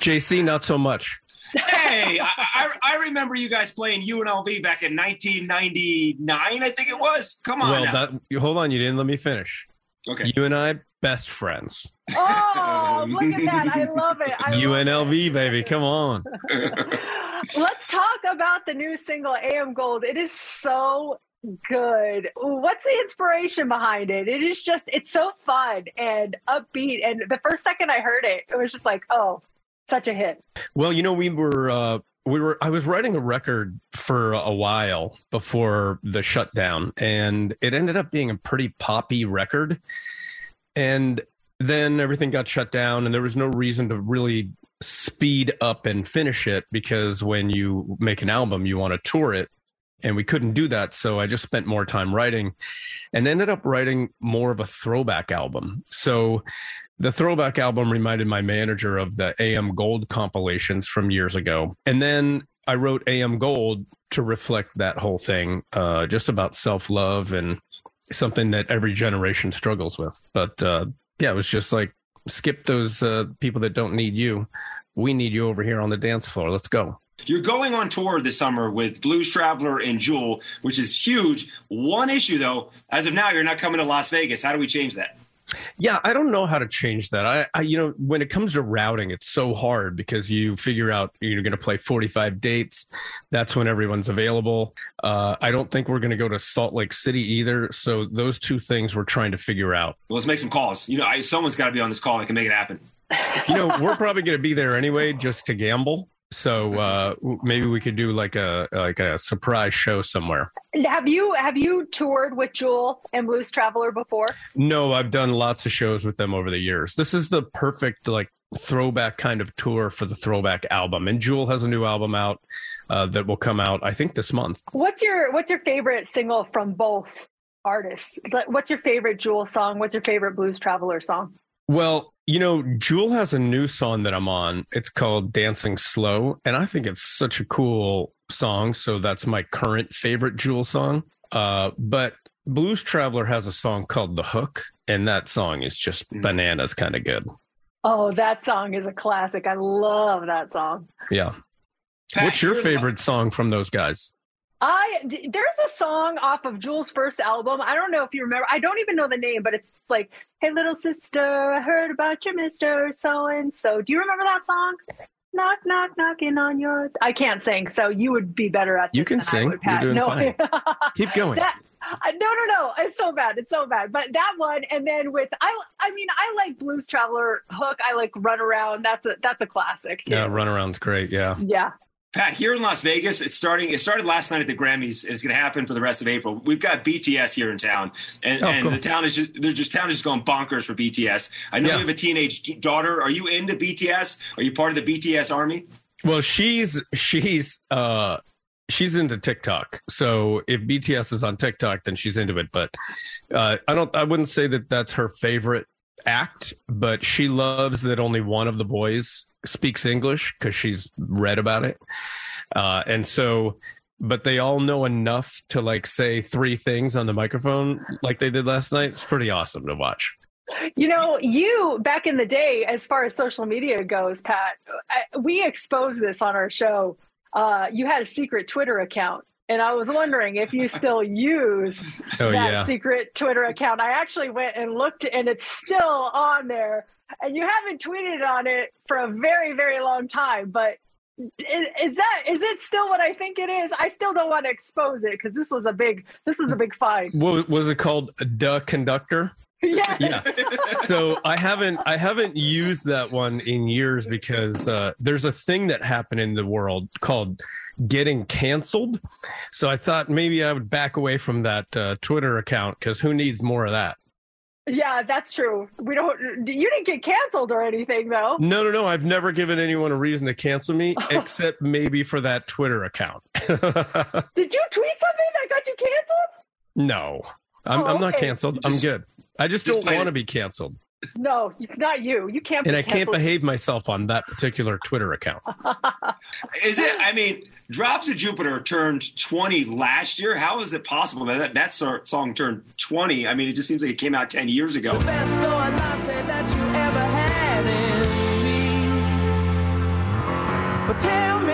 JC, not so much. Hey, I, I, I remember you guys playing UNLV back in 1999, I think it was. Come on. well, that hold on, you didn't let me finish. Okay. You and I, best friends. Oh, look at that. I love it. I love UNLV, baby. Come on. Let's talk about the new single AM Gold. It is so good. What's the inspiration behind it? It is just it's so fun and upbeat and the first second I heard it, it was just like, "Oh, such a hit." Well, you know, we were uh, we were I was writing a record for a while before the shutdown, and it ended up being a pretty poppy record. And then everything got shut down, and there was no reason to really speed up and finish it because when you make an album, you want to tour it. And we couldn't do that. So I just spent more time writing and ended up writing more of a throwback album. So the throwback album reminded my manager of the AM Gold compilations from years ago. And then I wrote AM Gold to reflect that whole thing, uh, just about self love and something that every generation struggles with. But uh, yeah, it was just like skip those uh, people that don't need you. We need you over here on the dance floor. Let's go. You're going on tour this summer with Blues Traveler and Jewel, which is huge. One issue, though, as of now, you're not coming to Las Vegas. How do we change that? Yeah, I don't know how to change that. I, I you know, when it comes to routing, it's so hard because you figure out you're going to play 45 dates. That's when everyone's available. Uh, I don't think we're going to go to Salt Lake City either. So those two things we're trying to figure out. Well, let's make some calls. You know, I, someone's got to be on this call that can make it happen. You know, we're probably going to be there anyway, just to gamble. So uh, maybe we could do like a like a surprise show somewhere. Have you have you toured with Jewel and Blues Traveler before? No, I've done lots of shows with them over the years. This is the perfect like throwback kind of tour for the throwback album. And Jewel has a new album out uh, that will come out, I think, this month. What's your what's your favorite single from both artists? What's your favorite Jewel song? What's your favorite Blues Traveler song? Well, you know, Jewel has a new song that I'm on. It's called Dancing Slow, and I think it's such a cool song. So that's my current favorite Jewel song. Uh, but Blues Traveler has a song called The Hook, and that song is just bananas kind of good. Oh, that song is a classic. I love that song. Yeah. Pat, What's your you're- favorite song from those guys? I there's a song off of Jewel's first album. I don't know if you remember. I don't even know the name, but it's like, "Hey little sister, I heard about your Mister So and So." Do you remember that song? Knock knock knocking on your. I can't sing, so you would be better at. You can sing. would, Pat. You're doing no. fine. Keep going. That, uh, no, no, no! It's so bad. It's so bad. But that one, and then with I, I mean, I like Blues Traveler Hook. I like Run Around. That's a that's a classic. Too. Yeah, Runaround's great. Yeah. Yeah. Pat, here in Las Vegas, it's starting. It started last night at the Grammys. It's going to happen for the rest of April. We've got BTS here in town, and, Oh, and cool. the town is just they're just town is just going bonkers for BTS. I know Yeah. you have a teenage daughter. Are you into BTS? Are you part of the BTS army? Well, she's she's uh she's into TikTok. So if BTS is on TikTok, then she's into it. But uh, I don't. I wouldn't say that that's her favorite act, but she loves that only one of the boys speaks English because she's read about it. Uh, and so, but they all know enough to like say three things on the microphone like they did last night. It's pretty awesome to watch. You know, you back in the day, as far as social media goes, Pat, I, we exposed this on our show. Uh, you had a secret Twitter account, and I was wondering if you still use Oh, that yeah. secret Twitter account. I actually went and looked, and it's still on there. And you haven't tweeted on it for a very, very long time. But is, is that is it still what I think it is? I still don't want to expose it because this was a big this was a big fight. What was it called? Duh conductor. Yes. Yeah. So I haven't I haven't used that one in years because uh, there's a thing that happened in the world called getting canceled. So I thought maybe I would back away from that uh, Twitter account because who needs more of that? Yeah, that's true. We don't. You didn't get canceled or anything, though. No, no, no. I've never given anyone a reason to cancel me except maybe for that Twitter account. Did you tweet something that got you canceled? no, I'm, Oh, I'm not oh, okay. canceled. I'm good. I just, just don't want to be canceled. No, it's not you. You can't. And be I can't behave myself on that particular Twitter account. Is it? I mean, Drops of Jupiter turned 20 last year. How is it possible that that, that song turned 20? I mean, it just seems like it came out 10 years ago. Best soy that you ever had in me. But tell me,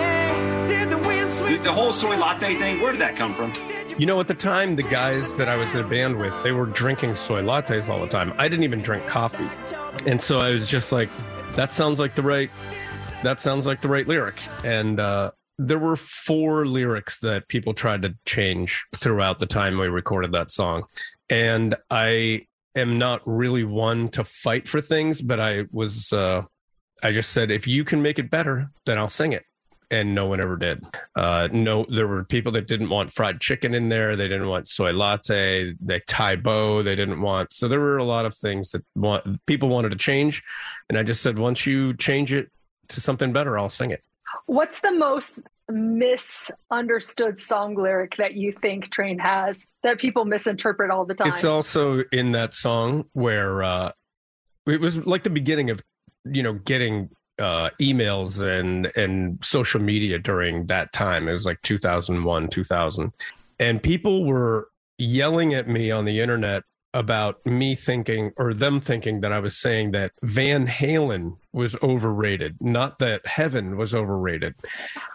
did the wind The, whole soy latte thing, where did that come from? You know, at the time, the guys that I was in a band with, they were drinking soy lattes all the time. I didn't even drink coffee. And so I was just like, that sounds like the right, that sounds like the right lyric. And, uh, there were four lyrics that people tried to change throughout the time we recorded that song. And I am not really one to fight for things, but I was, uh, I just said, if you can make it better, then I'll sing it and no one ever did. Uh, no, there were people that didn't want fried chicken in there. They didn't want soy latte. They Thai bow. They didn't want. So there were a lot of things that want, people wanted to change, and I just said, once you change it to something better, I'll sing it. What's the most misunderstood song lyric that you think Train has that people misinterpret all the time? It's also in that song where uh, it was like the beginning of, you know, getting uh, emails and and social media during that time. It was like 2001, 2000, and people were yelling at me on the internet about me thinking or them thinking that I was saying that Van Halen was overrated, not that Heaven was overrated.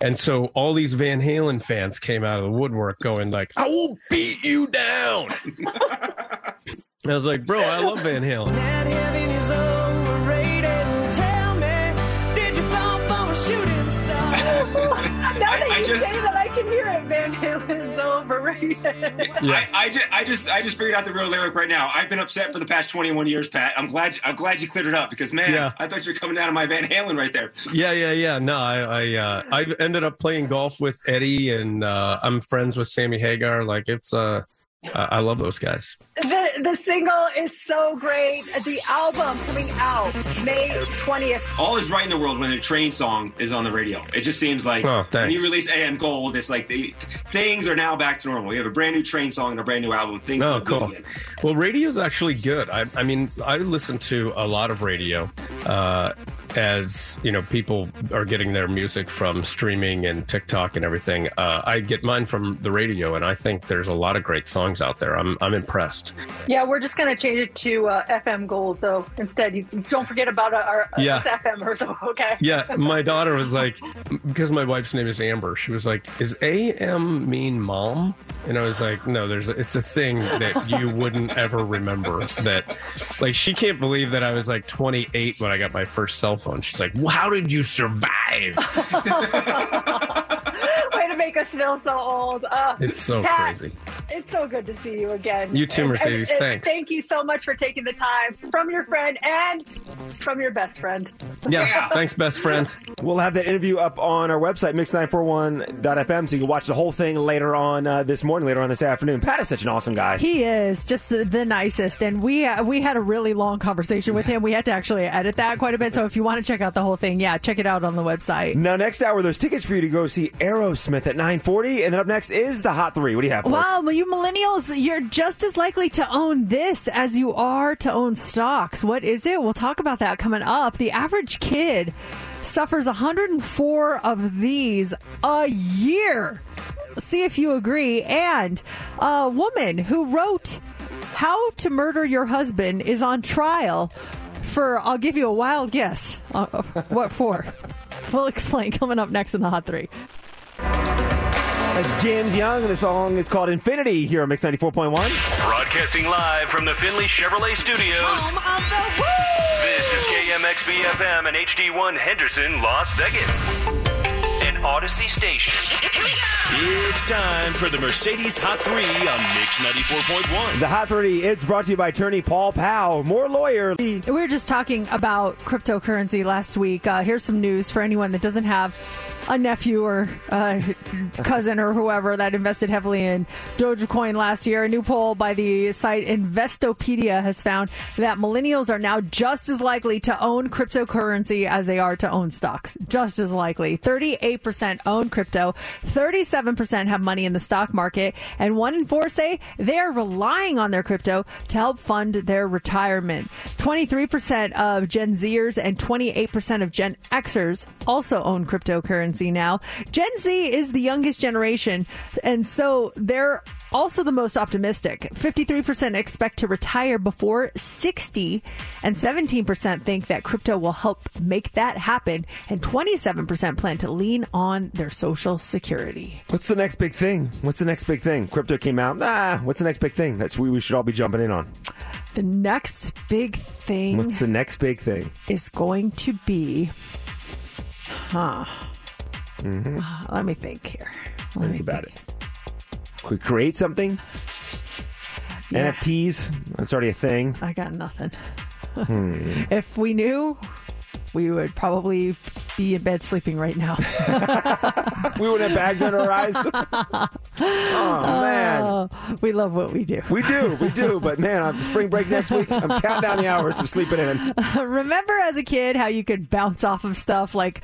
And so all these Van Halen fans came out of the woodwork going like, "I will beat you down." I was like, "Bro, I love Van Halen." now that I you just- say that, I can hear it. Van Halen is overrated. I, I, just, I just I just figured out the real lyric right now. I've been upset for the past 21 years, Pat. I'm glad I'm glad you cleared it up because man, Yeah. I thought you were coming down to my Van Halen right there. Yeah, yeah, yeah. No, I, I, uh, I ended up playing golf with Eddie, and uh, I'm friends with Sammy Hagar. Like, it's, uh, I I love those guys. the the single is so great. The album coming out May twentieth. All is right in the world when a train song is on the radio. It just seems like Oh, when you release AM Gold, it's like the, things are now back to normal. You have a brand new train song and a brand new album. Things Oh, are good cool. again. Well, radio's actually good. I, I mean, I listen to a lot of radio. Uh, as you know, people are getting their music from streaming and TikTok and everything. Uh, I get mine from the radio, and I think there's a lot of great songs out there. I'm I'm impressed. Yeah, we're just gonna change it to uh, FM Gold though. Instead, you don't forget about our, our Yeah. it's FM or so. Okay. Yeah, my daughter was like, because my wife's name is Amber. She was like, "Is AM mean mom?" And I was like, "No, there's a, it's a thing that you wouldn't ever remember. That, like, she can't believe that I was like 28 when I got my first cell phone. She's like, well, "How did you survive?" Way to make us feel so old. Uh, It's so Pat, crazy. It's so good to see you again. You too, Mercedes. Thanks. Thank you so much for taking the time from your friend and from your best friend. Yeah, thanks, best friends. We'll have that interview up on our website, mix941.fm, so you can watch the whole thing later on uh, this morning, later on this afternoon. Pat is such an awesome guy. He is just the, the nicest, and we uh, we had a really long conversation with him. We had to actually edit that quite a bit. So if you want to check out the whole thing, yeah, check it out on the website. Now, next hour, there's tickets for you to go see Aerosmith at 940, and then up next is the Hot Three. What do you have for us? Well, you millennials, you're just as likely to own this as you are to own stocks. What is it? We'll talk about that coming up. The average kid suffers 104 of these a year. See if you agree. And a woman who wrote How to Murder Your Husband is on trial for, I'll give you a wild guess. Uh, what for? We'll explain coming up next in the Hot Three. That's James Young, and the song is called Infinity here on Mix 94.1. Broadcasting live from the Finley Chevrolet Studios. This is KMXB FM and HD1 Henderson, Las Vegas. An Odyssey station. It's time for the Mercedes Hot 3 on Mix 94.1. The Hot 30, it's brought to you by attorney Paul Powell, more lawyer. We were just talking about cryptocurrency last week. Uh, here's some news for anyone that doesn't have a nephew or uh, cousin or whoever that invested heavily in Dogecoin last year. A new poll by the site Investopedia has found that millennials are now just as likely to own cryptocurrency as they are to own stocks. Just as likely. 38% own crypto, 37% have money in the stock market, and one in four say they are relying on their crypto to help fund their retirement. 23% of Gen Zers and 28% of Gen Xers also own cryptocurrency now. Gen Z is the youngest generation, and so they're also the most optimistic. 53% expect to retire before 60, and 17% think that crypto will help make that happen, and 27% plan to lean on their social security. What's the next big thing? What's the next big thing? Crypto came out. Ah, what's the next big thing? That's what we should all be jumping in on. The next big thing What's the next big thing? is going to be, huh? Mm-hmm. Let me think here. Let me Think about it. Could we create something? Yeah. NFTs. That's already a thing. I got nothing. Hmm. If we knew, we would probably be in bed sleeping right now. we wouldn't have bags under our eyes. oh man, Oh, we love what we do. we do, we do. But man, on spring break next week, I'm counting down the hours of sleeping in. Remember as a kid how you could bounce off of stuff like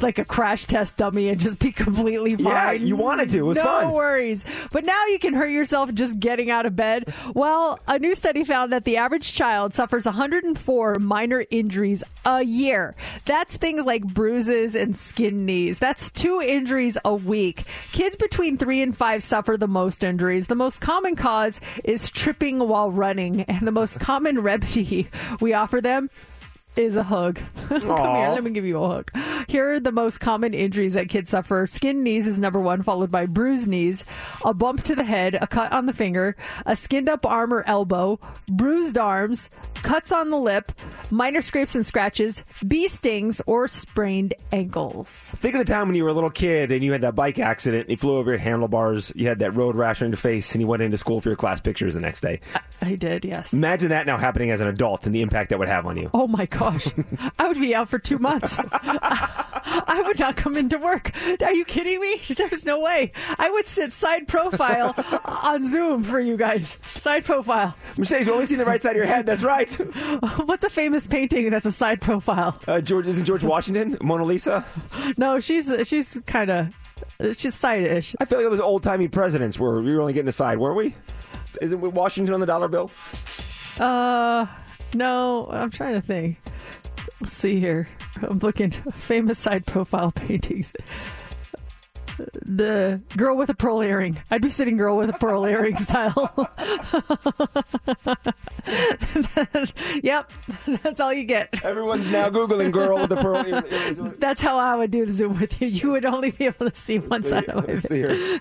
like a crash test dummy and just be completely fine? Yeah, you wanted to. It was no fun. worries. But now you can hurt yourself just getting out of bed. Well, a new study found that the average child suffers 104 minor injuries a year. That's things like bruises and skin knees. That's two injuries a week. Kids between three and five suffer the most injuries. The most common cause is tripping while running, and the most common remedy we offer them is a hug. Come here, let me give you a hug. Here are the most common injuries that kids suffer. Skin knees is number one, followed by bruised knees, a bump to the head, a cut on the finger, a skinned up arm or elbow, bruised arms, cuts on the lip, minor scrapes and scratches, bee stings, or sprained ankles. Think of the time when you were a little kid and you had that bike accident. And you flew over your handlebars. You had that road rash on your face, and you went into school for your class pictures the next day. I did, yes. Imagine that now happening as an adult and the impact that would have on you. Oh my gosh. I would be out for two months. I would not come into work. Are you kidding me? There's no way. I would sit side profile on Zoom for you guys. Side profile. Mercedes, you only see the right side of your head. That's right. What's a famous painting that's a side profile? Uh, George isn't George Washington Mona Lisa. No, she's she's kind of she's side-ish. I feel like those old timey presidents were we were only getting a side, weren't we? Isn't Washington on the dollar bill? Uh, no, I'm trying to think. Let's see here. I'm looking famous side profile paintings. The girl with a pearl earring. I'd be sitting girl with a pearl earring style. yep, that's all you get. Everyone's now googling girl with a pearl earring. That's how I would do the Zoom with you. You would only be able to see one side of my here.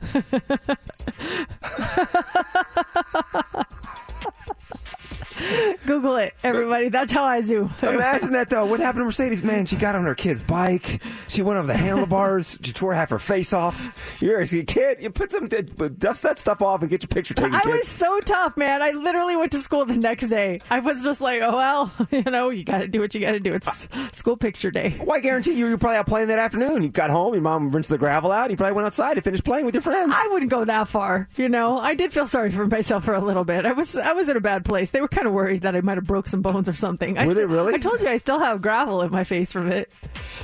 Google it, everybody. That's how I Zoom. Imagine that though. What happened to Mercedes? Man, she got on her kid's bike. She went over the handlebars. She tore half her face off. You're a kid. You put some uh, dust that stuff off and get your picture taken. I kid. was so tough, man. I literally went to school the next day. I was just like, oh, well, you know, you got to do what you got to do. It's school picture day. Well, I guarantee you, you were probably out playing that afternoon. You got home, your mom rinsed the gravel out. You probably went outside and finished playing with your friends. I wouldn't go that far, you know. I did feel sorry for myself for a little bit. I was I was in a bad place. They were kind of worried that I might have broke some bones or something. I Were they really? I told you I still have gravel in my face from it.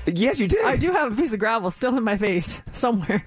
Yes, you did. I do have a piece of gravel still in my face somewhere.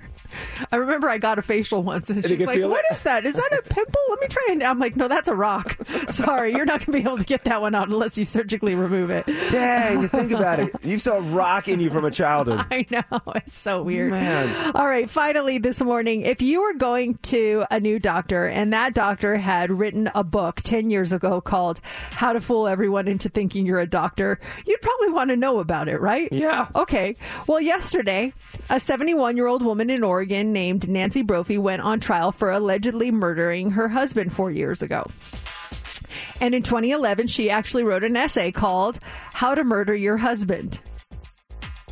I remember I got a facial once, and you she's like, "What it? is that? Is that a pimple? Let me try and." I'm like, "No, that's a rock. Sorry, you're not going to be able to get that one out unless you surgically remove it." Dang, think about it. You saw rock in you from a childhood. I know. It's so weird. Man. All right. Finally, this morning, if you were going to a new doctor and that doctor had written a book 10 years ago called How to Fool Everyone into Thinking You're a Doctor, you'd probably want to know about it, right? Yeah. Okay. Well, yesterday, a 71 year old woman in Oregon named Nancy Brophy went on trial for allegedly murdering her husband four years ago. And in 2011, she actually wrote an essay called How to Murder Your Husband.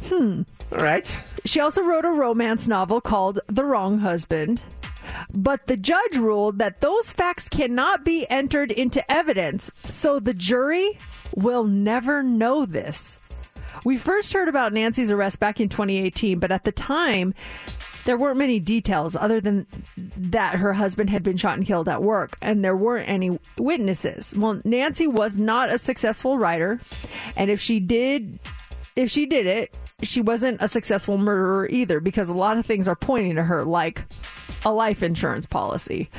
Hmm. All right. She also wrote a romance novel called The Wrong Husband. But the judge ruled that those facts cannot be entered into evidence, so the jury will never know this. We first heard about Nancy's arrest back in 2018, but at the time, there weren't many details other than that her husband had been shot and killed at work, and there weren't any witnesses. Well, Nancy was not a successful writer, and if she did, if she did it, she wasn't a successful murderer either, because a lot of things are pointing to her, like a life insurance policy,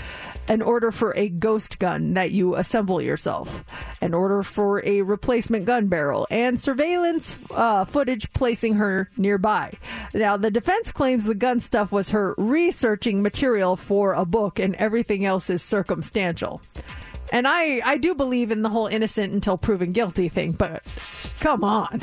an order for a ghost gun that you assemble yourself, an order for a replacement gun barrel, and surveillance uh, footage placing her nearby. Now, the defense claims the gun stuff was her researching material for a book, and everything else is circumstantial. And I, I do believe in the whole innocent until proven guilty thing, but come on.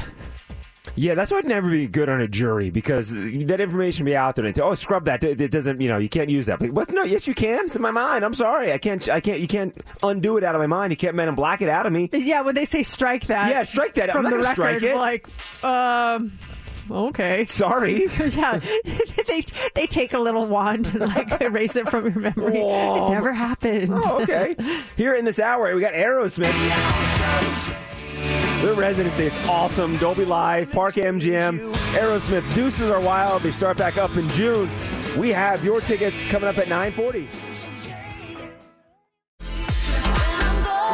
Yeah, that's why I'd never be good on a jury because that information be out there and say, "Oh, scrub that." It doesn't, you know, you can't use that. But what? No, yes, you can. It's in my mind. I'm sorry, I can't. I can't. You can't undo it out of my mind. You can't man and black it out of me. Yeah, when they say strike that, Yeah, strike that. From the record, strike it. like, um, okay, Sorry. yeah, they they take a little wand and like erase it from your memory. Whoa. It never happened. Oh, okay. Here in this hour, we got Aerosmith. Their residency, it's awesome. Dolby Live, Park MGM, Aerosmith. Deuces are wild. They start back up in June. We have your tickets coming up at 940.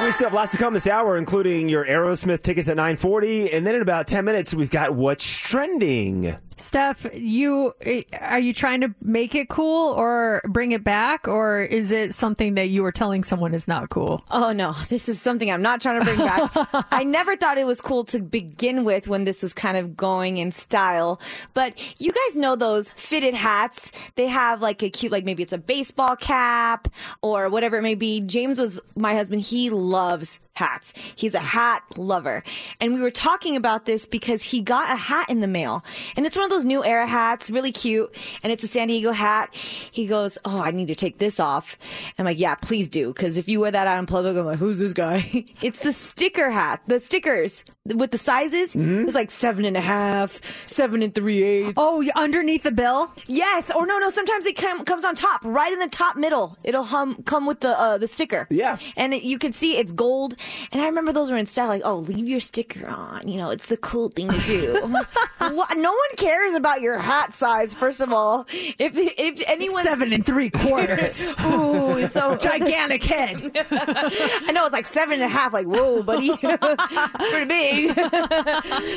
We still have lots to come this hour, including your Aerosmith tickets at 940. And then in about 10 minutes, we've got What's Trending. Steph, you are you trying to make it cool or bring it back, or is it something that you were telling someone is not cool? Oh no, this is something I'm not trying to bring back. I never thought it was cool to begin with when this was kind of going in style. But you guys know those fitted hats? They have like a cute, like maybe it's a baseball cap or whatever it may be. James was my husband. He loves hats. He's a hat lover. And we were talking about this because he got a hat in the mail. And it's one of those new era hats, really cute. And it's a San Diego hat. He goes, Oh, I need to take this off. I'm like, Yeah, please do. Cause if you wear that out in public, I'm like, Who's this guy? it's the sticker hat, the stickers with the sizes. It's like seven and a half, seven and three eighths. Oh, underneath the bill? Yes. Or no, no. Sometimes it com- comes on top, right in the top middle. It'll hum come with the uh, the sticker. Yeah. And it, you can see it's gold. And I remember those were in style, like, oh, leave your sticker on. You know, it's the cool thing to do. What? No one cares about your hat size. First of all, if if anyone Seven and three quarters. Ooh, it's so Gigantic head. I know it's like seven and a half. Like, whoa, buddy, pretty big.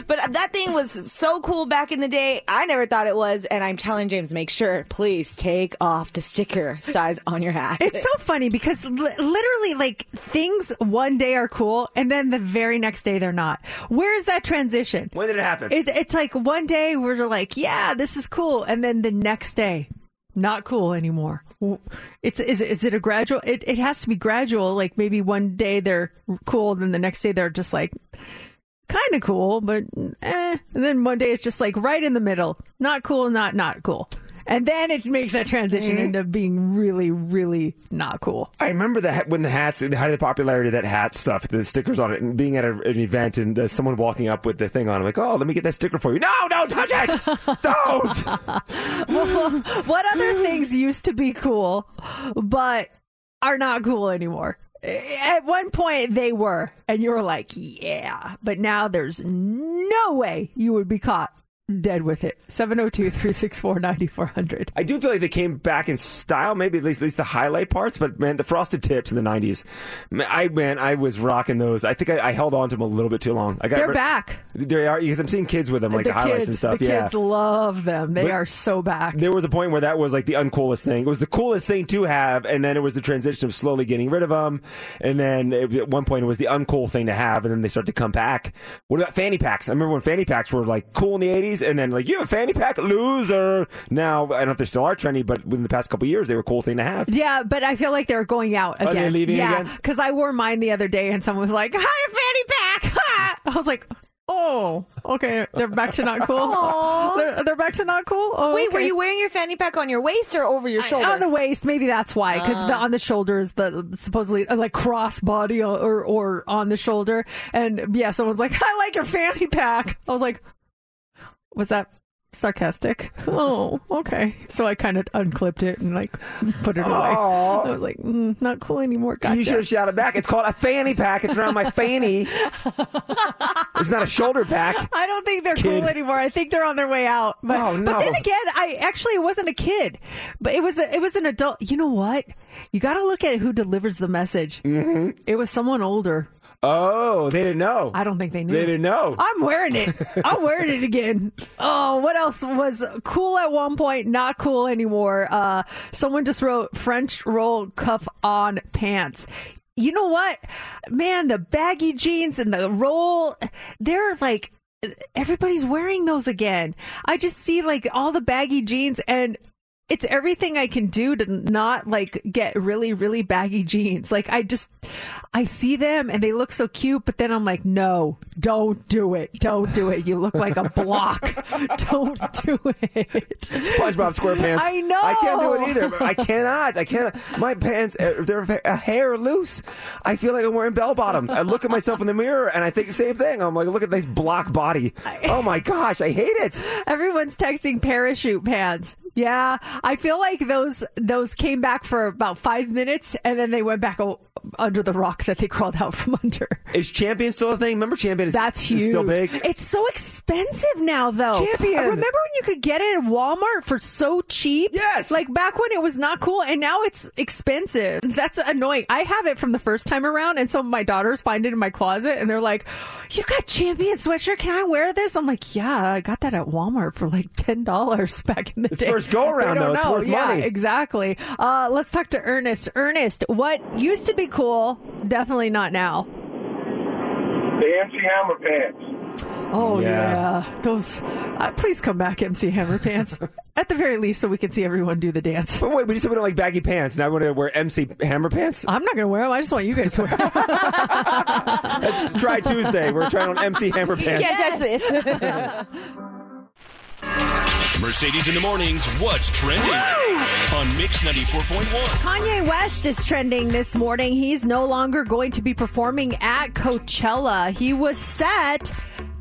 but that thing was so cool back in the day. I never thought it was, and I'm telling James, make sure, please take off the sticker size on your hat. It's so funny because li- literally, like, things one day are cool and then the very next day they're not. Where is that transition? When did it happen? It's, it's like one day we're like, yeah, this is cool. And then the next day, not cool anymore. It's is is it a gradual? It it has to be gradual. Like maybe one day they're cool, then the next day they're just like kind of cool, but eh. And then one day it's just like right in the middle, not cool, not not cool. And then it makes that transition Mm-hmm. into being really, really not cool. I remember that when the hats, the height of the popularity of that hat stuff, the stickers on it, and being at a, an event and uh, someone walking up with the thing on. I'm like, oh, let me get that sticker for you. No, don't touch it. don't. what other things used to be cool, but are not cool anymore? At one point, they were, and you were like, yeah. But now there's no way you would be caught dead with it. 702 364 9400. I do feel like they came back in style, maybe at least at least the highlight parts. But man, the frosted tips in the '90s, man, I man, I was rocking those. I think I, I held on to them a little bit too long. I got They're back. They are because I'm seeing kids with them, like the, the highlights kids, and stuff. the yeah, kids love them. They But- are so back. There was a point where that was like the uncoolest thing. It was the coolest thing to have, and then it was the transition of slowly getting rid of them. And then it- at one point it was the uncool thing to have, and then they start to come back. What about fanny packs? I remember when fanny packs were like cool in the '80s, and then like you have a fanny pack, loser. Now I don't know if they still are trendy, but within the past couple years they were a cool thing to have. Yeah, but I feel like they're going out Are again. they leaving yeah, again? because I wore mine the other day, and someone was like, "Hi, fanny pack!" I was like, "Oh, okay, they're back to not cool. They're, they're back to not cool." Oh, Wait, were you wearing your fanny pack on your waist or over your shoulder? on the waist? Maybe that's why, because Ah. the on the shoulders, the supposedly uh, like cross body or, or or on the shoulder, and yeah, someone's like, "I like your fanny pack." I was like, "Was that?" sarcastic. Oh, okay. So I kind of unclipped it and like put it away. Aw. I was like, mm, not cool anymore. Gotcha. You should have shouted back. It's called a fanny pack. It's around my fanny. it's not a shoulder pack. I don't think they're Kid. cool anymore. I think they're on their way out. But, Oh, no. but then again, I actually it wasn't a kid, but it was a, it was an adult. You know what? You got to look at who delivers the message. Mm-hmm. It was someone older. Oh, they didn't know. I don't think they knew. They didn't know. I'm wearing it. I'm wearing it again. Oh, what else was cool at one point, not cool anymore? Uh, someone just wrote French roll cuff on pants. You know what? Man, the baggy jeans and the roll, they're like, everybody's wearing those again. I just see like all the baggy jeans and it's everything I can do to not like get really, really baggy jeans. Like I just, I see them and they look so cute, but then I'm like, no, don't do it. Don't do it. You look like a block. don't do it. SpongeBob SquarePants. I know. I can't do it either. I cannot. I can't. My pants, uh, they're a hair loose. I feel like I'm wearing bell bottoms. I look at myself in the mirror and I think the same thing. I'm like, look at this block body. Oh my gosh, I hate it. Everyone's texting parachute pants. Yeah, I feel like those those came back for about five minutes and then they went back under the rock that they crawled out from under. Is Champion still a thing? Remember Champion is, That's is huge. still big? It's so expensive now, though. Champion. I Remember when you could get it at Walmart for so cheap? Yes. Like back when it was not cool, and now it's expensive. That's annoying. I have it from the first time around, and some of my daughters find it in my closet, and they're like, "You got Champion sweatshirt? Can I wear this?" I'm like, "Yeah, I got that at Walmart for like ten dollars back in the It's day." first go around, They don't. It's know. worth yeah, money. exactly. Uh, let's talk to Ernest. Ernest, what used to be cool, definitely not now. The MC Hammer pants. Oh Yeah. yeah, those. Uh, please come back, MC Hammer Pants. At the very least, so we can see everyone do the dance. But wait, we just said we don't like baggy pants. Now we want to wear MC Hammer pants? I'm not going to wear them. I just want you guys to wear them. Let's try Tuesday. We're trying on MC Hammer pants. You Can't touch this. Mercedes in the mornings. What's trending on Mix 94.1? Kanye West is trending this morning. He's no longer going to be performing at Coachella. He was set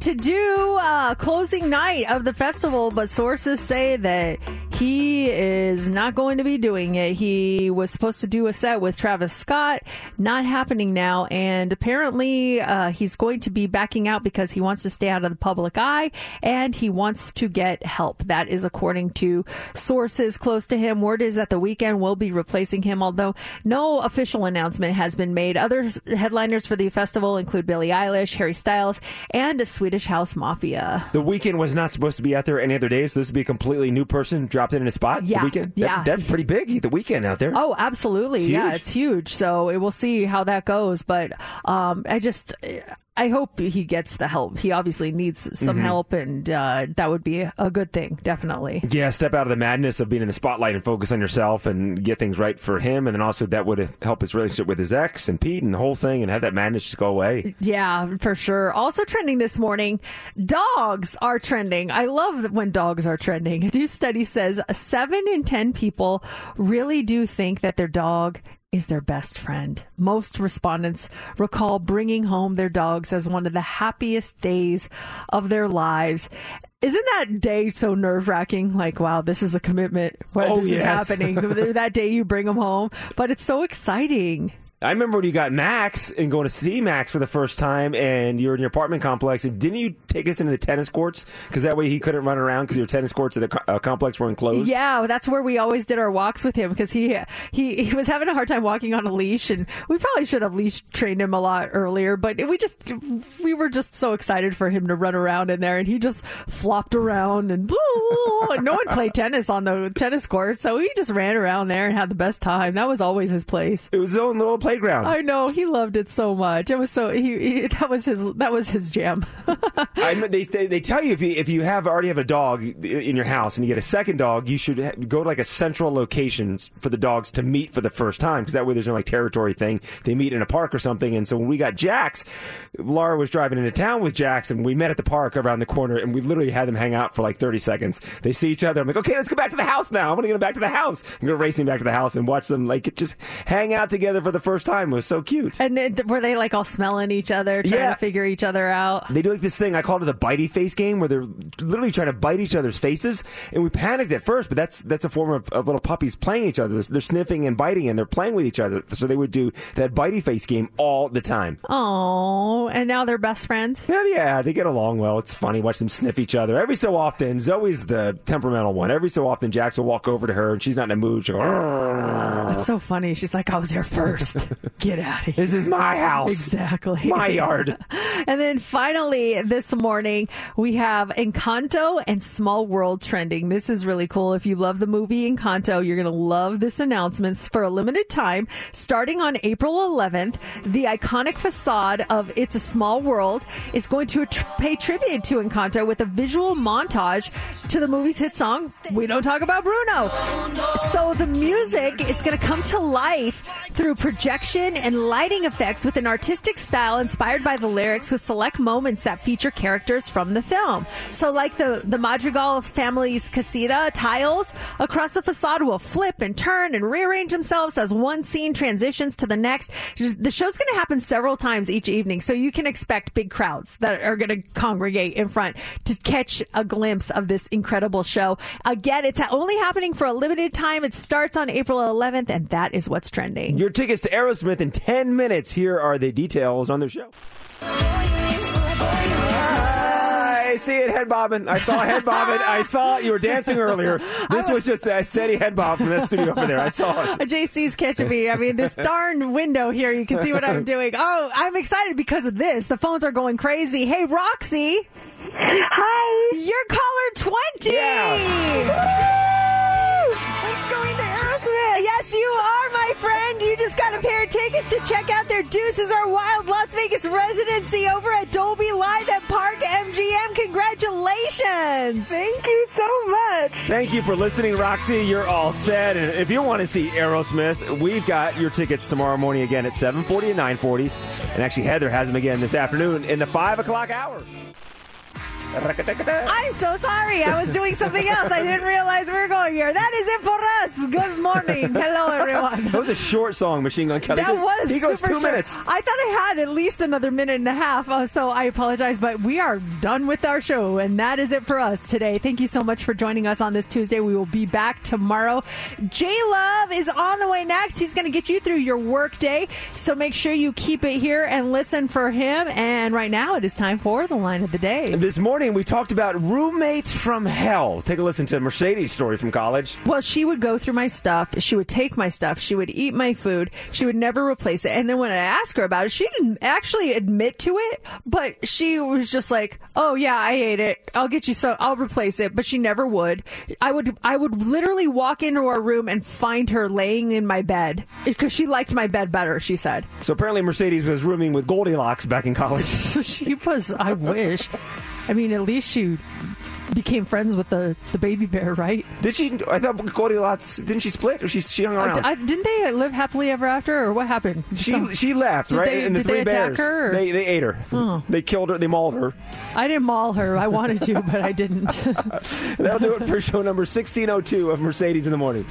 to do uh, closing night of the festival, but sources say that he is not going to be doing it. He was supposed to do a set with Travis Scott, not happening now, and apparently uh, he's going to be backing out because he wants to stay out of the public eye and he wants to get help. That is according to sources close to him. Word is that the weekend will be replacing him, although no official announcement has been made. Other headliners for the festival include Billie Eilish, Harry Styles, and a Swedish House Mafia. The weekend was not supposed to be out there any other day, so this would be a completely new person dropped in a spot. Yeah, the weekend. That- yeah. that's pretty big. The weekend out there. Oh, absolutely. It's Yeah, it's huge. So it, we'll see how that goes. But um, I just, I hope he gets the help. He obviously needs some Mhm. help, and uh, that would be a good thing, definitely. Yeah, step out of the madness of being in the spotlight and focus on yourself and get things right for him. And then also that would help his relationship with his ex and Pete and the whole thing and have that madness just go away. Yeah, for sure. Also trending this morning, dogs are trending. I love when dogs are trending. A new study says seven in 10 people really do think that their dog is their best friend. Most respondents recall bringing home their dogs as one of the happiest days of their lives. Isn't that day so nerve wracking? Like, wow, this is a commitment. What Oh, this is happening. that day you bring them home, but it's so exciting. I remember when you got Max and going to see Max for the first time, and you're in your apartment complex. And didn't you take us into the tennis courts because that way he couldn't run around because your tennis courts at the co- uh, complex were enclosed? Yeah, that's where we always did our walks with him because he he he was having a hard time walking on a leash, and we probably should have leash trained him a lot earlier. But we just we were just so excited for him to run around in there, and he just flopped around and, and no one played tennis on the tennis court, so he just ran around there and had the best time. That was always his place. It was his own little playground. I know he loved it so much. It was so he, he that was his that was his jam. I mean, they, they they tell you if you if you have already have a dog in your house and you get a second dog, you should go to like a central location for the dogs to meet for the first time because that way there's no like territory thing. They meet in a park or something. And so when we got Jax, Laura was driving into town with Jax, and we met at the park around the corner, and we literally had them hang out for like 30 seconds. They see each other. I'm like, okay, let's go back to the house now. I'm gonna get them back to the house. I'm gonna race them back to the house and watch them like just hang out together for the first first time. It was so cute. And it, were they like all smelling each other, trying Yeah. to figure each other out? They do like this thing I called it the bitey face game, where they're literally trying to bite each other's faces, and we panicked at first, but that's that's a form of, of little puppies playing each other. They're, sniffing and biting, and they're playing with each other. So they would do that bitey face game all the time. Oh, and now they're best friends. Yeah, yeah, they get along well. It's funny watch them sniff each other every so often. Zoe's the temperamental one. Every so often, Jax will walk over to her, and she's not in a mood. She'll go. That's so funny. She's like, I was here first. Get out of here. This is my house. Exactly. My yard. and then finally, this morning, we have Encanto and Small World trending. This is really cool. If you love the movie Encanto, you're going to love this announcement for a limited time. Starting on April 11th, the iconic facade of It's a Small World is going to pay tribute to Encanto with a visual montage to the movie's hit song, We Don't Talk About Bruno. So the music is going to come to life through projection and lighting effects with an artistic style inspired by the lyrics with select moments that feature characters from the film. So like the, the Madrigal family's casita tiles across the facade will flip and turn and rearrange themselves as one scene transitions to the next. The show's going to happen several times each evening, so you can expect big crowds that are going to congregate in front to catch a glimpse of this incredible show. Again, it's only happening for a limited time. It starts on April 11th, and that is what's trending. Your tickets to Aerosmith in 10 minutes. Here are the details on their show. I see it head bobbing. I saw head bobbing. I saw you were dancing earlier. This was just a steady head bob from that studio over there. I saw it. JC's catching me. I mean, this darn window here, you can see what I'm doing. Oh, I'm excited because of this. The phones are going crazy. Hey, Roxy. Hi. You're caller 20. I'm going to Aerosmith. Yes, you are, my friend. You just got a pair of tickets to check out their Deuces Are Wild Las Vegas residency over at Dolby Live at Park MGM. Congratulations. Thank you so much. Thank you for listening, Roxy. You're all set. And if you want to see Aerosmith, we've got your tickets tomorrow morning again at 7:40 and 9:40. And actually, Heather has them again this afternoon in the five o'clock hour. I'm so sorry. I was doing something else. I didn't realize we were going here. That is it for us. Good morning. Hello, everyone. That was a short song, Machine Gun Kelly. That was He goes super two short. minutes. I thought I had at least another minute and a half, uh, so I apologize, but we are done with our show, and that is it for us today. Thank you so much for joining us on this Tuesday. We will be back tomorrow. J Love is on the way next. He's going to get you through your work day, so make sure you keep it here and listen for him. And right now, it is time for the line of the day. This morning, we talked about roommates from hell. Take a listen to Mercedes' story from college. Well, she would go through my stuff. She would take my stuff. She would eat my food. She would never replace it. And then when I asked her about it, she didn't actually admit to it, but she was just like, "Oh yeah, I ate it. I'll get you so I'll replace it." But she never would. I would I would literally walk into her room and find her laying in my bed because she liked my bed better. She said. So apparently, Mercedes was rooming with Goldilocks back in college. she was. I wish. I mean, at least she became friends with the, the baby bear, right? Did she? I thought Goldilocks didn't she split or she she hung Uh, around? d- I- didn't they live happily ever after, or what happened? she Some- she left right. they- and the did three they attack bears. her, or- They they ate her. Oh. They killed her. They mauled her. I didn't maul her. I wanted to, but I didn't. That'll do it for show number sixteen oh two of Mercedes in the morning.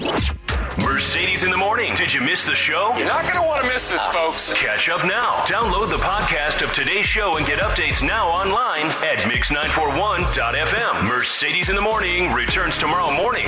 Mercedes in the morning. Did you miss the show? You're not going to want to miss this, folks. Catch up now. Download the podcast of today's show and get updates now online at mix941.fm. Mercedes in the morning returns tomorrow morning.